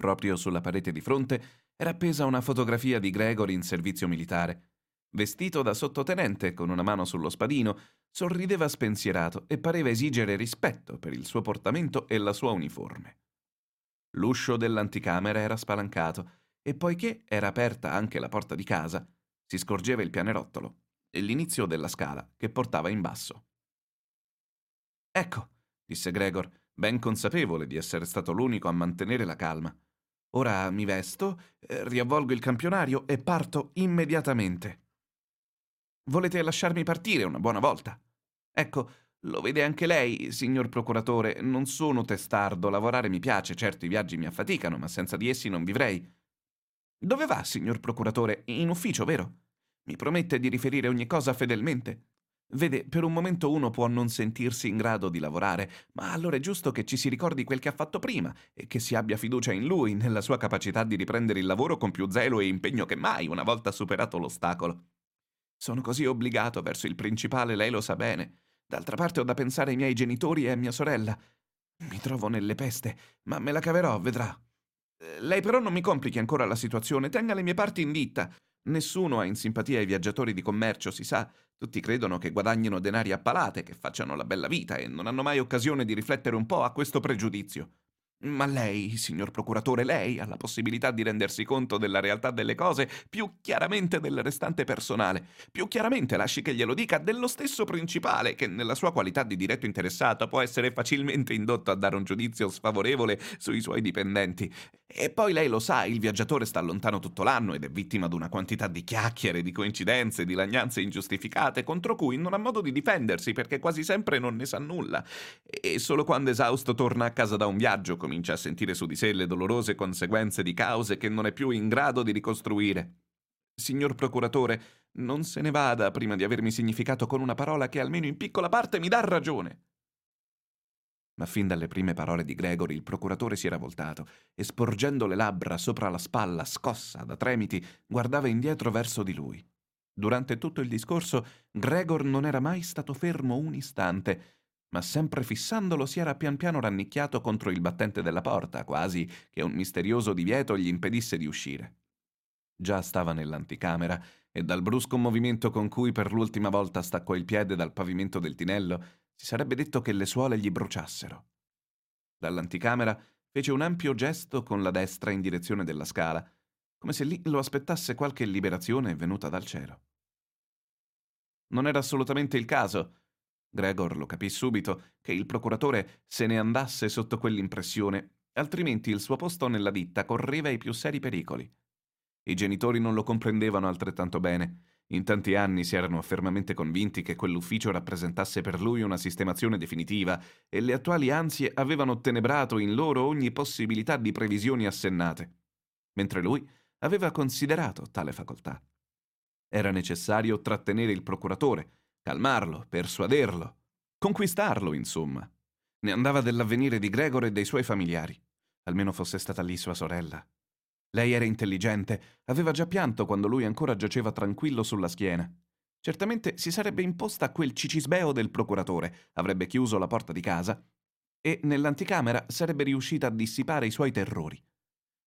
[SPEAKER 1] Proprio sulla parete di fronte era appesa una fotografia di Gregory in servizio militare. Vestito da sottotenente, con una mano sullo spadino, sorrideva spensierato e pareva esigere rispetto per il suo portamento e la sua uniforme. L'uscio dell'anticamera era spalancato e poiché era aperta anche la porta di casa, si scorgeva il pianerottolo e l'inizio della scala che portava in basso. Ecco, disse Gregor, ben consapevole di essere stato l'unico a mantenere la calma. Ora mi vesto, eh, riavvolgo il campionario e parto immediatamente. Volete lasciarmi partire una buona volta? Ecco, lo vede anche lei, signor procuratore. Non sono testardo, lavorare mi piace, certo i viaggi mi affaticano, ma senza di essi non vivrei. Dove va, signor procuratore? In ufficio, vero? Mi promette di riferire ogni cosa fedelmente? Vede, per un momento uno può non sentirsi in grado di lavorare, ma allora è giusto che ci si ricordi quel che ha fatto prima e che si abbia fiducia in lui, nella sua capacità di riprendere il lavoro con più zelo e impegno che mai una volta superato l'ostacolo. Sono così obbligato verso il principale, lei lo sa bene. D'altra parte ho da pensare ai miei genitori e a mia sorella. Mi trovo nelle peste, ma me la caverò, vedrà. Eh, lei però non mi complichi ancora la situazione, tenga le mie parti in ditta. Nessuno ha in simpatia i viaggiatori di commercio, si sa. Tutti credono che guadagnino denari a palate, che facciano la bella vita e non hanno mai occasione di riflettere un po' a questo pregiudizio. Ma lei, signor procuratore, lei ha la possibilità di rendersi conto della realtà delle cose più chiaramente del restante personale. Più chiaramente, lasci che glielo dica, dello stesso principale, che nella sua qualità di diretto interessato può essere facilmente indotto a dare un giudizio sfavorevole sui suoi dipendenti. E poi lei lo sa, il viaggiatore sta lontano tutto l'anno ed è vittima di una quantità di chiacchiere, di coincidenze, di lagnanze ingiustificate, contro cui non ha modo di difendersi perché quasi sempre non ne sa nulla. E solo quando esausto torna a casa da un viaggio, comincia a sentire su di sé le dolorose conseguenze di cause che non è più in grado di ricostruire. Signor procuratore, non se ne vada prima di avermi significato con una parola che almeno in piccola parte mi dà ragione. Ma fin dalle prime parole di Gregory il procuratore si era voltato e sporgendo le labbra sopra la spalla, scossa da tremiti, guardava indietro verso di lui. Durante tutto il discorso Gregor non era mai stato fermo un istante, ma sempre fissandolo si era pian piano rannicchiato contro il battente della porta, quasi che un misterioso divieto gli impedisse di uscire. Già stava nell'anticamera e dal brusco movimento con cui per l'ultima volta staccò il piede dal pavimento del tinello si sarebbe detto che le suole gli bruciassero. Dall'anticamera fece un ampio gesto con la destra in direzione della scala, come se lì lo aspettasse qualche liberazione venuta dal cielo. Non era assolutamente il caso. Gregor lo capì subito che il procuratore se ne andasse sotto quell'impressione, altrimenti il suo posto nella ditta correva i più seri pericoli. I genitori non lo comprendevano altrettanto bene. In tanti anni si erano fermamente convinti che quell'ufficio rappresentasse per lui una sistemazione definitiva e le attuali ansie avevano ottenebrato in loro ogni possibilità di previsioni assennate, mentre lui aveva considerato tale facoltà. Era necessario trattenere il procuratore, calmarlo, persuaderlo, conquistarlo, insomma. Ne andava dell'avvenire di Gregor e dei suoi familiari. Almeno fosse stata lì sua sorella. Lei era intelligente, aveva già pianto quando lui ancora giaceva tranquillo sulla schiena. Certamente si sarebbe imposta a quel cicisbeo del procuratore, avrebbe chiuso la porta di casa e nell'anticamera sarebbe riuscita a dissipare i suoi terrori.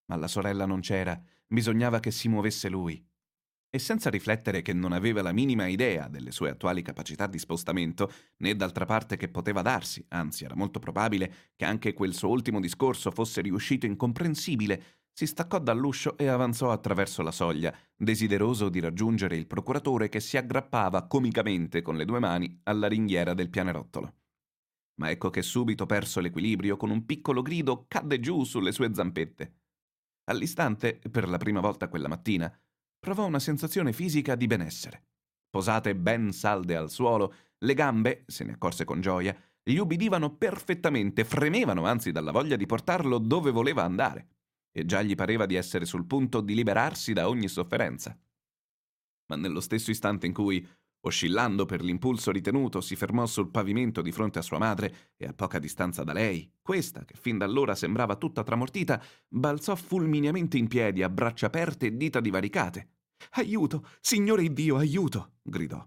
[SPEAKER 1] Ma la sorella non c'era, bisognava che si muovesse lui e senza riflettere che non aveva la minima idea delle sue attuali capacità di spostamento, né d'altra parte che poteva darsi, anzi era molto probabile che anche quel suo ultimo discorso fosse riuscito incomprensibile, si staccò dall'uscio e avanzò attraverso la soglia, desideroso di raggiungere il procuratore che si aggrappava comicamente con le due mani alla ringhiera del pianerottolo. Ma ecco che subito perso l'equilibrio, con un piccolo grido cadde giù sulle sue zampette. All'istante, per la prima volta quella mattina, provò una sensazione fisica di benessere. Posate ben salde al suolo, le gambe, se ne accorse con gioia, gli ubbidivano perfettamente, fremevano anzi dalla voglia di portarlo dove voleva andare, e già gli pareva di essere sul punto di liberarsi da ogni sofferenza. Ma nello stesso istante in cui, oscillando per l'impulso ritenuto, si fermò sul pavimento di fronte a sua madre e a poca distanza da lei, questa, che fin da allora sembrava tutta tramortita, balzò fulmineamente in piedi a braccia aperte e dita divaricate, Aiuto, Signore Dio, aiuto! gridò,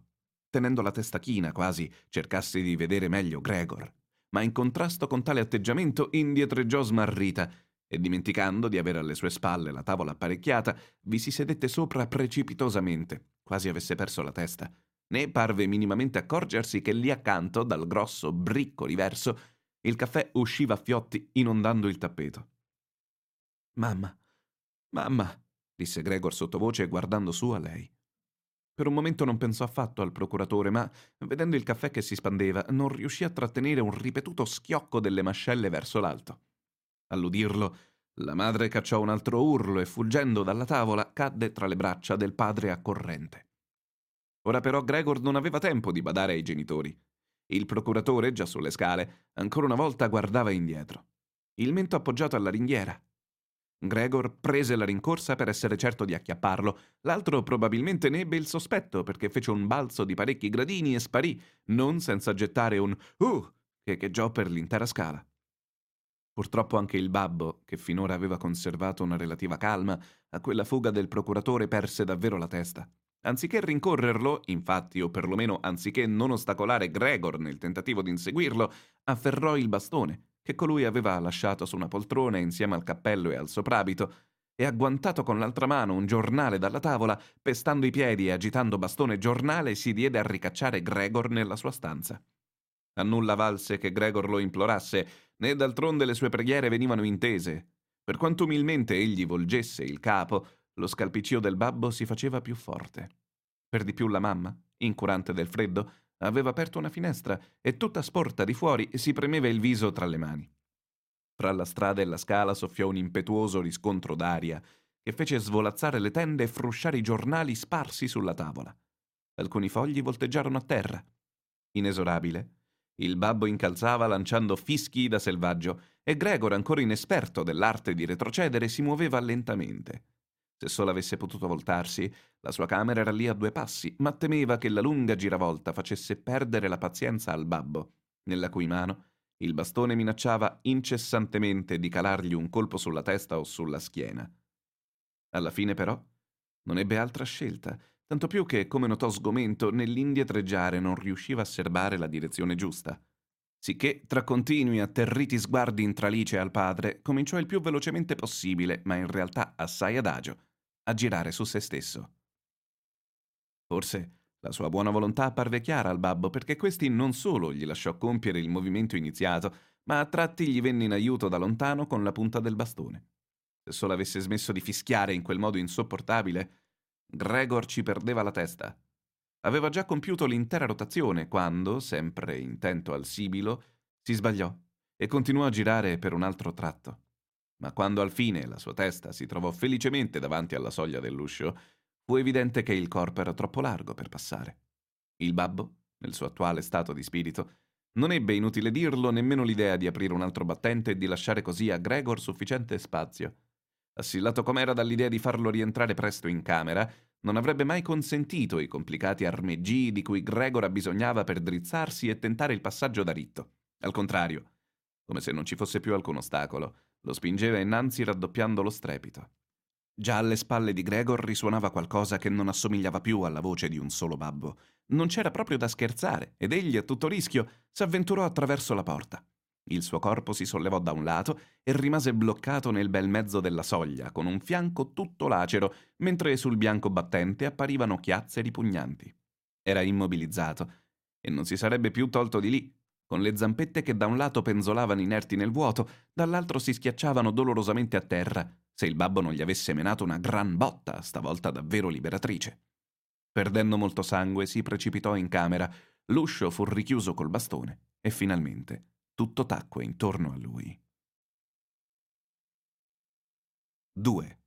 [SPEAKER 1] tenendo la testa china quasi cercasse di vedere meglio Gregor. Ma in contrasto con tale atteggiamento indietreggiò smarrita e dimenticando di avere alle sue spalle la tavola apparecchiata, vi si sedette sopra precipitosamente, quasi avesse perso la testa. Né parve minimamente accorgersi che lì accanto, dal grosso bricco riverso, il caffè usciva a fiotti inondando il tappeto. Mamma, mamma, disse Gregor sottovoce guardando su a lei. Per un momento non pensò affatto al procuratore, ma, vedendo il caffè che si spandeva, non riuscì a trattenere un ripetuto schiocco delle mascelle verso l'alto. All'udirlo, la madre cacciò un altro urlo e, fuggendo dalla tavola, cadde tra le braccia del padre accorrente. Ora però Gregor non aveva tempo di badare ai genitori. Il procuratore, già sulle scale, ancora una volta guardava indietro. Il mento appoggiato alla ringhiera, Gregor prese la rincorsa per essere certo di acchiapparlo. L'altro probabilmente ne ebbe il sospetto perché fece un balzo di parecchi gradini e sparì, non senza gettare un uh che echeggiò per l'intera scala. Purtroppo anche il babbo, che finora aveva conservato una relativa calma, a quella fuga del procuratore perse davvero la testa. Anziché rincorrerlo, infatti, o perlomeno anziché non ostacolare Gregor nel tentativo di inseguirlo, afferrò il bastone che colui aveva lasciato su una poltrona insieme al cappello e al soprabito, e agguantato con l'altra mano un giornale dalla tavola, pestando i piedi e agitando bastone giornale, si diede a ricacciare Gregor nella sua stanza. A nulla valse che Gregor lo implorasse, né d'altronde le sue preghiere venivano intese. Per quanto umilmente egli volgesse il capo, lo scalpiccio del babbo si faceva più forte. Per di più la mamma, incurante del freddo, Aveva aperto una finestra e tutta sporta di fuori si premeva il viso tra le mani. Fra la strada e la scala soffiò un impetuoso riscontro d'aria che fece svolazzare le tende e frusciare i giornali sparsi sulla tavola. Alcuni fogli volteggiarono a terra. Inesorabile, il babbo incalzava lanciando fischi da selvaggio e Gregor, ancora inesperto dell'arte di retrocedere, si muoveva lentamente. Se solo avesse potuto voltarsi, la sua camera era lì a due passi, ma temeva che la lunga giravolta facesse perdere la pazienza al babbo, nella cui mano il bastone minacciava incessantemente di calargli un colpo sulla testa o sulla schiena. Alla fine, però, non ebbe altra scelta, tanto più che, come notò sgomento, nell'indietreggiare non riusciva a serbare la direzione giusta. Sicché, tra continui atterriti sguardi in tralice al padre, cominciò il più velocemente possibile, ma in realtà assai adagio, a girare su se stesso. Forse la sua buona volontà apparve chiara al babbo perché questi non solo gli lasciò compiere il movimento iniziato, ma a tratti gli venne in aiuto da lontano con la punta del bastone. Se solo avesse smesso di fischiare in quel modo insopportabile, Gregor ci perdeva la testa. Aveva già compiuto l'intera rotazione quando, sempre intento al sibilo, si sbagliò e continuò a girare per un altro tratto. Ma quando al fine la sua testa si trovò felicemente davanti alla soglia dell'uscio, fu evidente che il corpo era troppo largo per passare. Il babbo, nel suo attuale stato di spirito, non ebbe, inutile dirlo, nemmeno l'idea di aprire un altro battente e di lasciare così a Gregor sufficiente spazio. Assillato com'era dall'idea di farlo rientrare presto in camera, non avrebbe mai consentito i complicati armeggii di cui Gregor abbisognava per drizzarsi e tentare il passaggio da ritto. Al contrario, come se non ci fosse più alcun ostacolo, lo spingeva innanzi raddoppiando lo strepito. Già alle spalle di Gregor risuonava qualcosa che non assomigliava più alla voce di un solo babbo. Non c'era proprio da scherzare, ed egli, a tutto rischio, s'avventurò attraverso la porta. Il suo corpo si sollevò da un lato e rimase bloccato nel bel mezzo della soglia, con un fianco tutto lacero, mentre sul bianco battente apparivano chiazze ripugnanti. Era immobilizzato e non si sarebbe più tolto di lì, con le zampette che da un lato penzolavano inerti nel vuoto, dall'altro si schiacciavano dolorosamente a terra, se il babbo non gli avesse menato una gran botta, stavolta davvero liberatrice. Perdendo molto sangue, si precipitò in camera, l'uscio fu richiuso col bastone e finalmente tutto tacque intorno a lui. 2.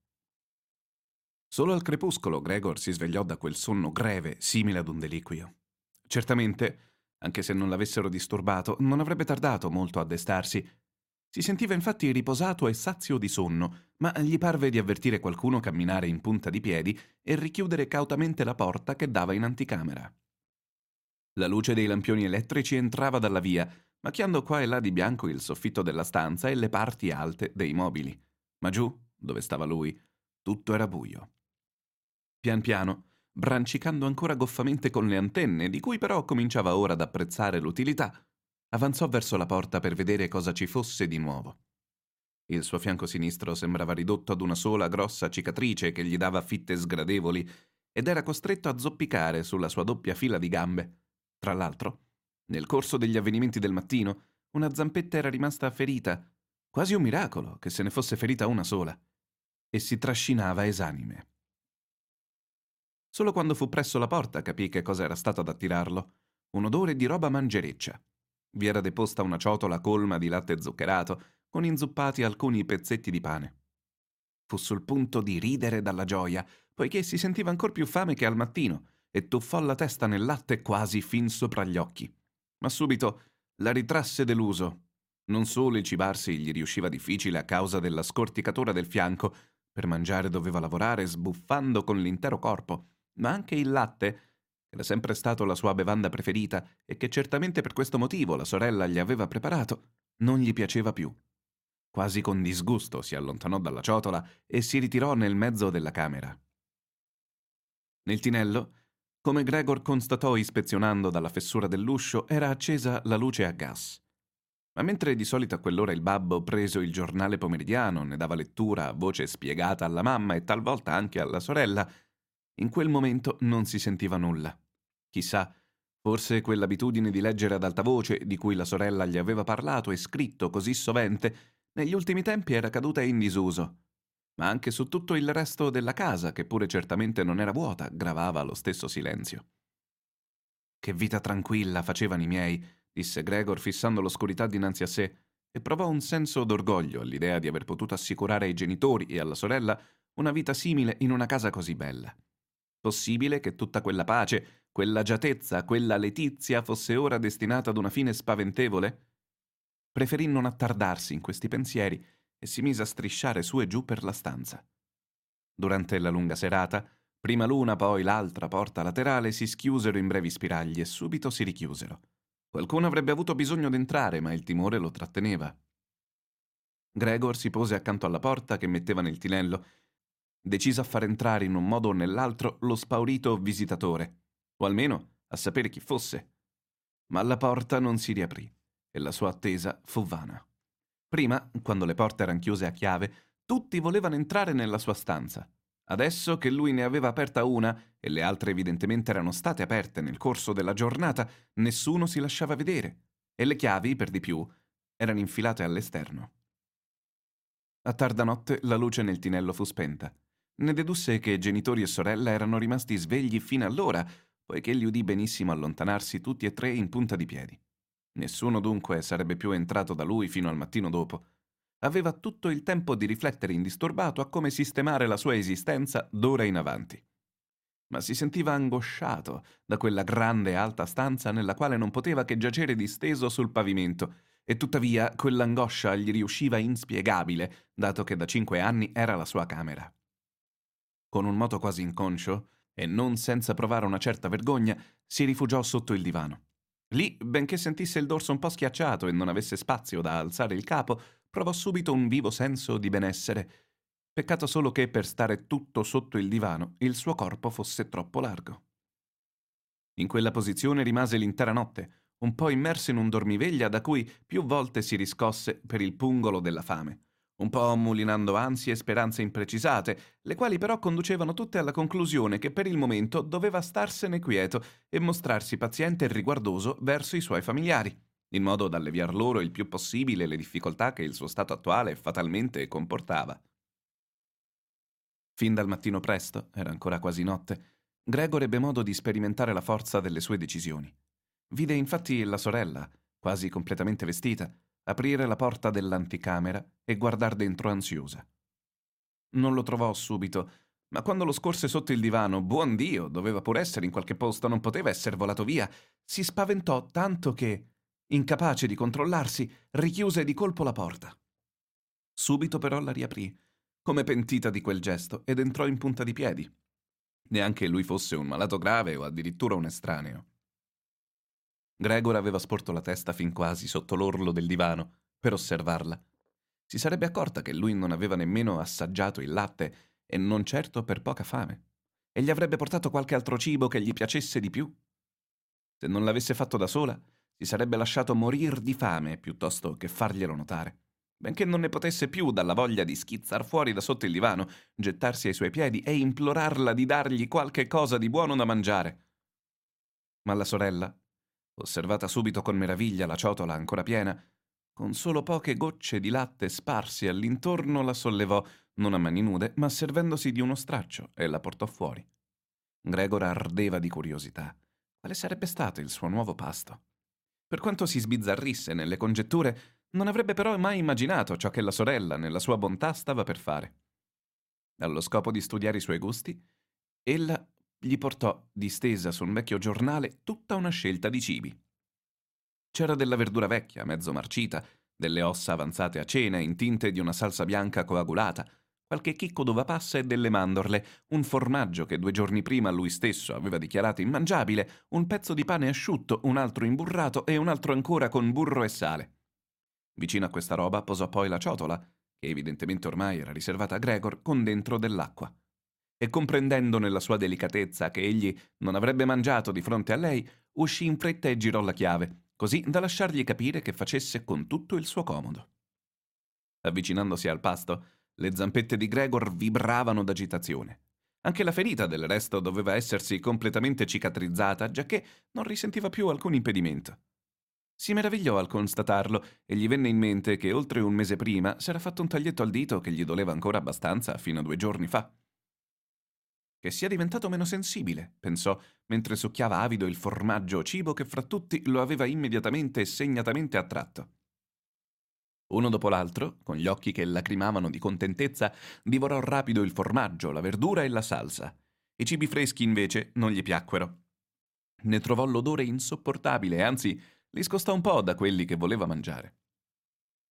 [SPEAKER 1] Solo al crepuscolo Gregor si svegliò da quel sonno greve, simile ad un deliquio. Certamente, anche se non l'avessero disturbato, non avrebbe tardato molto a destarsi. Si sentiva infatti riposato e sazio di sonno, ma gli parve di avvertire qualcuno camminare in punta di piedi e richiudere cautamente la porta che dava in anticamera. La luce dei lampioni elettrici entrava dalla via, macchiando qua e là di bianco il soffitto della stanza e le parti alte dei mobili. Ma giù, dove stava lui, tutto era buio. Pian piano, brancicando ancora goffamente con le antenne, di cui però cominciava ora ad apprezzare l'utilità, avanzò verso la porta per vedere cosa ci fosse di nuovo. Il suo fianco sinistro sembrava ridotto ad una sola grossa cicatrice che gli dava fitte sgradevoli ed era costretto a zoppicare sulla sua doppia fila di gambe. Tra l'altro, nel corso degli avvenimenti del mattino, una zampetta era rimasta ferita, quasi un miracolo che se ne fosse ferita una sola, e si trascinava esanime. Solo quando fu presso la porta capì che cosa era stato ad attirarlo. Un odore di roba mangereccia. Vi era deposta una ciotola colma di latte zuccherato, con inzuppati alcuni pezzetti di pane. Fu sul punto di ridere dalla gioia, poiché si sentiva ancor più fame che al mattino, e tuffò la testa nel latte quasi fin sopra gli occhi ma subito la ritrasse deluso. Non solo il cibarsi gli riusciva difficile a causa della scorticatura del fianco, per mangiare doveva lavorare sbuffando con l'intero corpo, ma anche il latte, che era sempre stato la sua bevanda preferita e che certamente per questo motivo la sorella gli aveva preparato, non gli piaceva più. Quasi con disgusto si allontanò dalla ciotola e si ritirò nel mezzo della camera. Nel tinello come Gregor constatò ispezionando dalla fessura dell'uscio, era accesa la luce a gas. Ma mentre di solito a quell'ora il babbo, preso il giornale pomeridiano, ne dava lettura a voce spiegata alla mamma e talvolta anche alla sorella, in quel momento non si sentiva nulla. Chissà, forse quell'abitudine di leggere ad alta voce, di cui la sorella gli aveva parlato e scritto così sovente, negli ultimi tempi era caduta in disuso ma anche su tutto il resto della casa, che pure certamente non era vuota, gravava lo stesso silenzio. Che vita tranquilla facevano i miei, disse Gregor fissando l'oscurità dinanzi a sé, e provò un senso d'orgoglio all'idea di aver potuto assicurare ai genitori e alla sorella una vita simile in una casa così bella. Possibile che tutta quella pace, quell'agiatezza, quella letizia fosse ora destinata ad una fine spaventevole? Preferì non attardarsi in questi pensieri e si mise a strisciare su e giù per la stanza. Durante la lunga serata, prima l'una poi l'altra porta laterale si schiusero in brevi spiragli e subito si richiusero. Qualcuno avrebbe avuto bisogno d'entrare, ma il timore lo tratteneva. Gregor si pose accanto alla porta che metteva nel tinello, deciso a far entrare in un modo o nell'altro lo spaurito visitatore, o almeno a sapere chi fosse. Ma la porta non si riaprì e la sua attesa fu vana. Prima, quando le porte erano chiuse a chiave, tutti volevano entrare nella sua stanza. Adesso che lui ne aveva aperta una e le altre evidentemente erano state aperte nel corso della giornata, nessuno si lasciava vedere e le chiavi, per di più, erano infilate all'esterno. A tarda notte la luce nel tinello fu spenta. Ne dedusse che genitori e sorella erano rimasti svegli fino allora, poiché li udì benissimo allontanarsi tutti e tre in punta di piedi. Nessuno dunque sarebbe più entrato da lui fino al mattino dopo. Aveva tutto il tempo di riflettere indisturbato a come sistemare la sua esistenza d'ora in avanti. Ma si sentiva angosciato da quella grande alta stanza nella quale non poteva che giacere disteso sul pavimento, e tuttavia quell'angoscia gli riusciva inspiegabile, dato che da cinque anni era la sua camera. Con un moto quasi inconscio, e non senza provare una certa vergogna, si rifugiò sotto il divano. Lì, benché sentisse il dorso un po' schiacciato e non avesse spazio da alzare il capo, provò subito un vivo senso di benessere. Peccato solo che per stare tutto sotto il divano il suo corpo fosse troppo largo. In quella posizione rimase l'intera notte, un po' immerso in un dormiveglia da cui più volte si riscosse per il pungolo della fame un po' mulinando ansie e speranze imprecisate, le quali però conducevano tutte alla conclusione che per il momento doveva starsene quieto e mostrarsi paziente e riguardoso verso i suoi familiari, in modo da alleviar loro il più possibile le difficoltà che il suo stato attuale fatalmente comportava. Fin dal mattino presto, era ancora quasi notte, Gregor ebbe modo di sperimentare la forza delle sue decisioni. Vide infatti la sorella, quasi completamente vestita, aprire la porta dell'anticamera e guardar dentro ansiosa. Non lo trovò subito, ma quando lo scorse sotto il divano, buon Dio, doveva pur essere in qualche posto, non poteva essere volato via, si spaventò tanto che, incapace di controllarsi, richiuse di colpo la porta. Subito però la riaprì, come pentita di quel gesto, ed entrò in punta di piedi. Neanche lui fosse un malato grave o addirittura un estraneo. Gregor aveva sporto la testa fin quasi sotto l'orlo del divano per osservarla. Si sarebbe accorta che lui non aveva nemmeno assaggiato il latte e non certo per poca fame. E gli avrebbe portato qualche altro cibo che gli piacesse di più. Se non l'avesse fatto da sola, si sarebbe lasciato morir di fame piuttosto che farglielo notare, benché non ne potesse più dalla voglia di schizzar fuori da sotto il divano, gettarsi ai suoi piedi e implorarla di dargli qualche cosa di buono da mangiare. Ma la sorella osservata subito con meraviglia la ciotola ancora piena, con solo poche gocce di latte sparsi all'intorno la sollevò, non a mani nude, ma servendosi di uno straccio, e la portò fuori. Gregor ardeva di curiosità. Quale sarebbe stato il suo nuovo pasto? Per quanto si sbizzarrisse nelle congetture, non avrebbe però mai immaginato ciò che la sorella, nella sua bontà, stava per fare. Allo scopo di studiare i suoi gusti, ella gli portò, distesa su un vecchio giornale, tutta una scelta di cibi. C'era della verdura vecchia, mezzo marcita, delle ossa avanzate a cena intinte di una salsa bianca coagulata, qualche chicco d'uva passa e delle mandorle, un formaggio che due giorni prima lui stesso aveva dichiarato immangiabile, un pezzo di pane asciutto, un altro imburrato e un altro ancora con burro e sale. Vicino a questa roba posò poi la ciotola, che evidentemente ormai era riservata a Gregor, con dentro dell'acqua e comprendendo nella sua delicatezza che egli non avrebbe mangiato di fronte a lei, uscì in fretta e girò la chiave, così da lasciargli capire che facesse con tutto il suo comodo. Avvicinandosi al pasto, le zampette di Gregor vibravano d'agitazione. Anche la ferita del resto doveva essersi completamente cicatrizzata, giacché non risentiva più alcun impedimento. Si meravigliò al constatarlo e gli venne in mente che oltre un mese prima s'era fatto un taglietto al dito che gli doleva ancora abbastanza fino a due giorni fa. Che sia diventato meno sensibile, pensò, mentre succhiava avido il formaggio, cibo che fra tutti lo aveva immediatamente e segnatamente attratto. Uno dopo l'altro, con gli occhi che lacrimavano di contentezza, divorò rapido il formaggio, la verdura e la salsa. I cibi freschi, invece, non gli piacquero. Ne trovò l'odore insopportabile anzi li scostò un po' da quelli che voleva mangiare.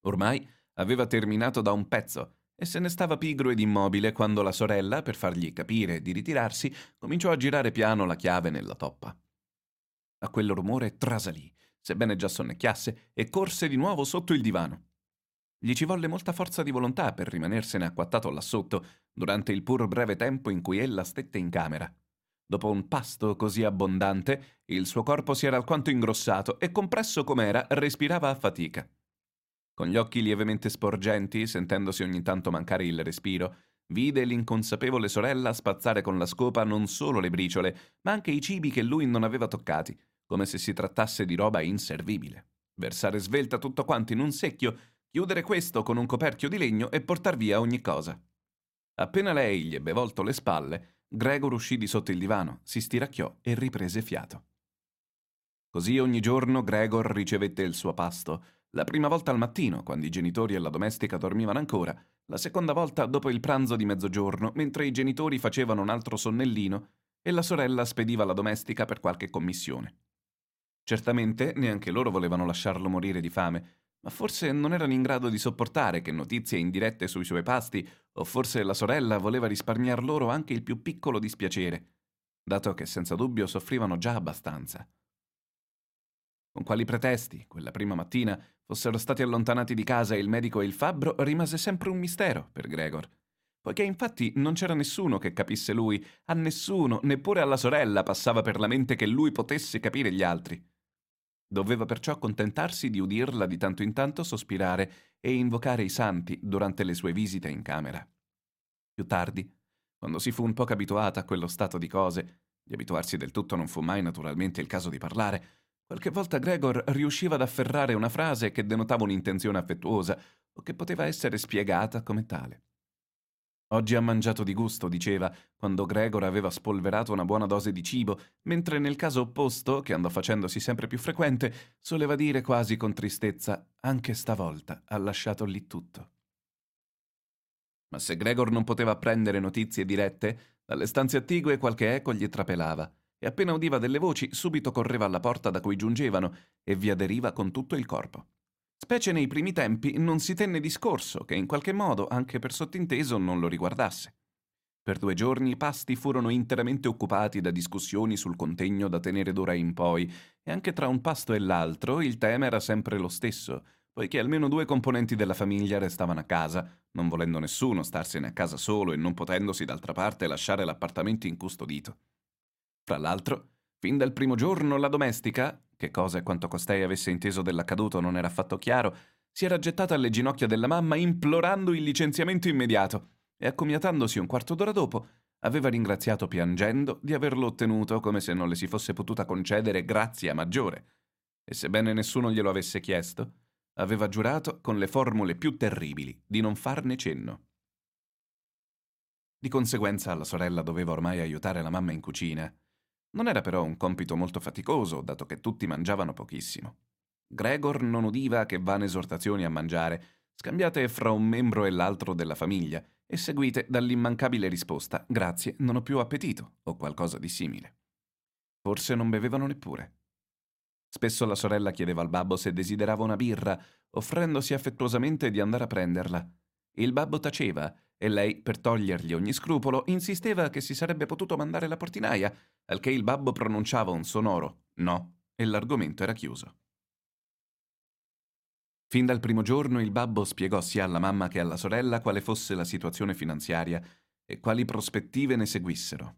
[SPEAKER 1] Ormai aveva terminato da un pezzo e se ne stava pigro ed immobile quando la sorella, per fargli capire di ritirarsi, cominciò a girare piano la chiave nella toppa. A quel rumore trasalì, sebbene già sonnecchiasse, e corse di nuovo sotto il divano. Gli ci volle molta forza di volontà per rimanersene acquattato là sotto durante il pur breve tempo in cui ella stette in camera. Dopo un pasto così abbondante, il suo corpo si era alquanto ingrossato e compresso com'era, respirava a fatica. Con gli occhi lievemente sporgenti, sentendosi ogni tanto mancare il respiro, vide l'inconsapevole sorella spazzare con la scopa non solo le briciole, ma anche i cibi che lui non aveva toccati, come se si trattasse di roba inservibile. Versare svelta tutto quanto in un secchio, chiudere questo con un coperchio di legno e portar via ogni cosa. Appena lei gli ebbe volto le spalle, Gregor uscì di sotto il divano, si stiracchiò e riprese fiato. Così ogni giorno Gregor ricevette il suo pasto, la prima volta al mattino, quando i genitori e la domestica dormivano ancora, la seconda volta dopo il pranzo di mezzogiorno, mentre i genitori facevano un altro sonnellino e la sorella spediva la domestica per qualche commissione. Certamente neanche loro volevano lasciarlo morire di fame, ma forse non erano in grado di sopportare che notizie indirette sui suoi pasti, o forse la sorella voleva risparmiar loro anche il più piccolo dispiacere, dato che senza dubbio soffrivano già abbastanza. Con quali pretesti, quella prima mattina, fossero stati allontanati di casa il medico e il fabbro rimase sempre un mistero per Gregor, poiché infatti non c'era nessuno che capisse lui, a nessuno, neppure alla sorella passava per la mente che lui potesse capire gli altri. Doveva perciò accontentarsi di udirla di tanto in tanto sospirare e invocare i santi durante le sue visite in camera. Più tardi, quando si fu un poco abituata a quello stato di cose, di abituarsi del tutto non fu mai naturalmente il caso di parlare, qualche volta Gregor riusciva ad afferrare una frase che denotava un'intenzione affettuosa o che poteva essere spiegata come tale. Oggi ha mangiato di gusto, diceva, quando Gregor aveva spolverato una buona dose di cibo, mentre nel caso opposto, che andò facendosi sempre più frequente, soleva dire quasi con tristezza, anche stavolta ha lasciato lì tutto. Ma se Gregor non poteva apprendere notizie dirette, dalle stanze attigue qualche eco gli trapelava, e appena udiva delle voci subito correva alla porta da cui giungevano e vi aderiva con tutto il corpo. Specie nei primi tempi non si tenne discorso che in qualche modo, anche per sottinteso, non lo riguardasse. Per due giorni i pasti furono interamente occupati da discussioni sul contegno da tenere d'ora in poi, e anche tra un pasto e l'altro il tema era sempre lo stesso, poiché almeno due componenti della famiglia restavano a casa, non volendo nessuno starsene a casa solo e non potendosi d'altra parte lasciare l'appartamento incustodito. Fra l'altro, Fin dal primo giorno la domestica, che cosa e quanto costei avesse inteso dell'accaduto non era affatto chiaro, si era gettata alle ginocchia della mamma implorando il licenziamento immediato e accomiatandosi un quarto d'ora dopo aveva ringraziato piangendo di averlo ottenuto come se non le si fosse potuta concedere grazia maggiore. E sebbene nessuno glielo avesse chiesto, aveva giurato con le formule più terribili di non farne cenno. Di conseguenza la sorella doveva ormai aiutare la mamma in cucina non era però un compito molto faticoso, dato che tutti mangiavano pochissimo. Gregor non udiva che vane esortazioni a mangiare, scambiate fra un membro e l'altro della famiglia, e seguite dall'immancabile risposta grazie, non ho più appetito, o qualcosa di simile. Forse non bevevano neppure. Spesso la sorella chiedeva al babbo se desiderava una birra, offrendosi affettuosamente di andare a prenderla. Il babbo taceva e lei, per togliergli ogni scrupolo, insisteva che si sarebbe potuto mandare la portinaia, al che il babbo pronunciava un sonoro no e l'argomento era chiuso. Fin dal primo giorno il babbo spiegò sia alla mamma che alla sorella quale fosse la situazione finanziaria e quali prospettive ne seguissero.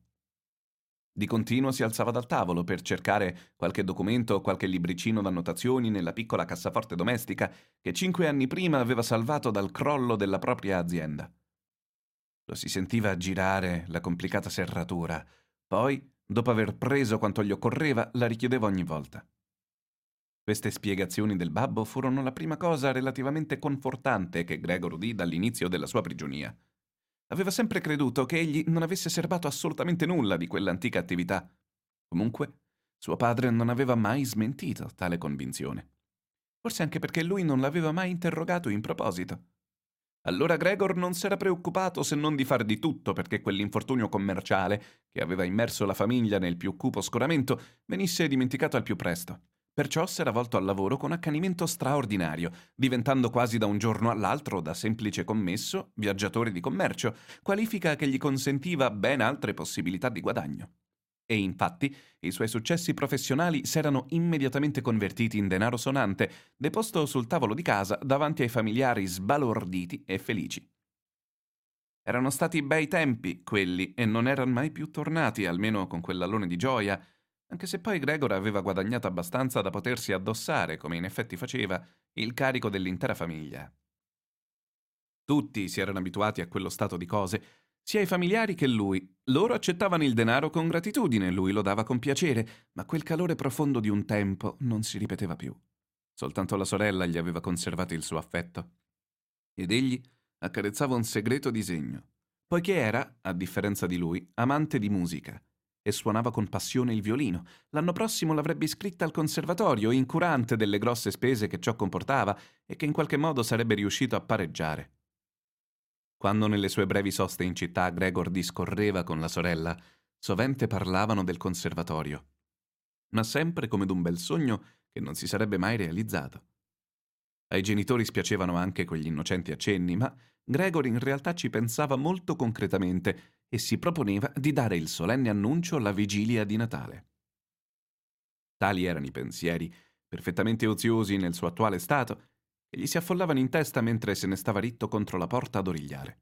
[SPEAKER 1] Di continuo si alzava dal tavolo per cercare qualche documento o qualche libricino d'annotazioni nella piccola cassaforte domestica che cinque anni prima aveva salvato dal crollo della propria azienda. Lo si sentiva girare la complicata serratura, poi Dopo aver preso quanto gli occorreva, la richiudeva ogni volta. Queste spiegazioni del babbo furono la prima cosa relativamente confortante che Gregor udì dall'inizio della sua prigionia. Aveva sempre creduto che egli non avesse serbato assolutamente nulla di quell'antica attività. Comunque, suo padre non aveva mai smentito tale convinzione. Forse anche perché lui non l'aveva mai interrogato in proposito. Allora Gregor non s'era preoccupato se non di far di tutto perché quell'infortunio commerciale, che aveva immerso la famiglia nel più cupo scoramento, venisse dimenticato al più presto. Perciò s'era volto al lavoro con accanimento straordinario, diventando quasi da un giorno all'altro da semplice commesso viaggiatore di commercio, qualifica che gli consentiva ben altre possibilità di guadagno. E infatti i suoi successi professionali s'erano immediatamente convertiti in denaro sonante, deposto sul tavolo di casa davanti ai familiari sbalorditi e felici. Erano stati bei tempi, quelli, e non erano mai più tornati, almeno con quell'allone di gioia, anche se poi Gregor aveva guadagnato abbastanza da potersi addossare, come in effetti faceva, il carico dell'intera famiglia. Tutti si erano abituati a quello stato di cose, sia i familiari che lui. Loro accettavano il denaro con gratitudine, lui lo dava con piacere, ma quel calore profondo di un tempo non si ripeteva più. Soltanto la sorella gli aveva conservato il suo affetto. Ed egli accarezzava un segreto disegno, poiché era, a differenza di lui, amante di musica e suonava con passione il violino. L'anno prossimo l'avrebbe iscritta al conservatorio, incurante delle grosse spese che ciò comportava e che in qualche modo sarebbe riuscito a pareggiare. Quando nelle sue brevi soste in città Gregor discorreva con la sorella, sovente parlavano del conservatorio, ma sempre come d'un bel sogno che non si sarebbe mai realizzato. Ai genitori spiacevano anche quegli innocenti accenni, ma Gregor in realtà ci pensava molto concretamente e si proponeva di dare il solenne annuncio alla vigilia di Natale. Tali erano i pensieri, perfettamente oziosi nel suo attuale stato, e gli si affollavano in testa mentre se ne stava ritto contro la porta ad origliare.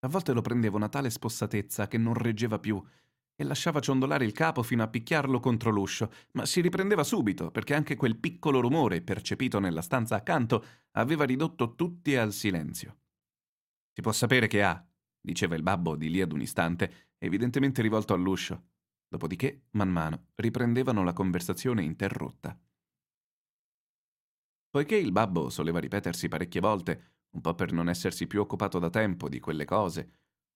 [SPEAKER 1] A volte lo prendeva una tale spossatezza che non reggeva più e lasciava ciondolare il capo fino a picchiarlo contro l'uscio, ma si riprendeva subito perché anche quel piccolo rumore percepito nella stanza accanto aveva ridotto tutti al silenzio. Si può sapere che ha, diceva il babbo di lì ad un istante, evidentemente rivolto all'uscio. Dopodiché, man mano, riprendevano la conversazione interrotta. Poiché il babbo soleva ripetersi parecchie volte, un po' per non essersi più occupato da tempo di quelle cose,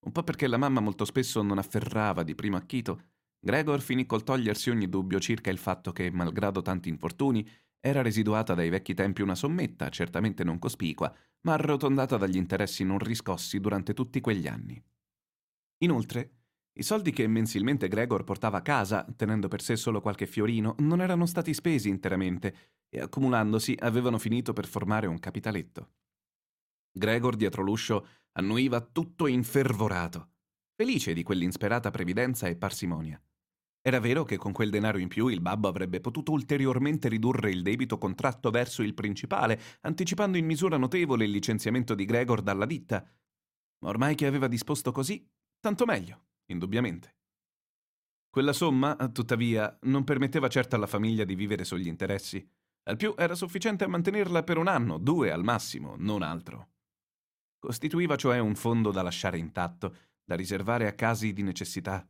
[SPEAKER 1] un po' perché la mamma molto spesso non afferrava di primo acchito, Gregor finì col togliersi ogni dubbio circa il fatto che, malgrado tanti infortuni, era residuata dai vecchi tempi una sommetta, certamente non cospicua, ma arrotondata dagli interessi non riscossi durante tutti quegli anni. Inoltre, i soldi che mensilmente Gregor portava a casa, tenendo per sé solo qualche fiorino, non erano stati spesi interamente e accumulandosi avevano finito per formare un capitaletto. Gregor dietro l'uscio annuiva tutto infervorato, felice di quell'insperata previdenza e parsimonia. Era vero che con quel denaro in più il babbo avrebbe potuto ulteriormente ridurre il debito contratto verso il principale, anticipando in misura notevole il licenziamento di Gregor dalla ditta. Ma ormai che aveva disposto così, tanto meglio indubbiamente. Quella somma, tuttavia, non permetteva certo alla famiglia di vivere sugli interessi. Al più era sufficiente a mantenerla per un anno, due al massimo, non altro. Costituiva cioè un fondo da lasciare intatto, da riservare a casi di necessità.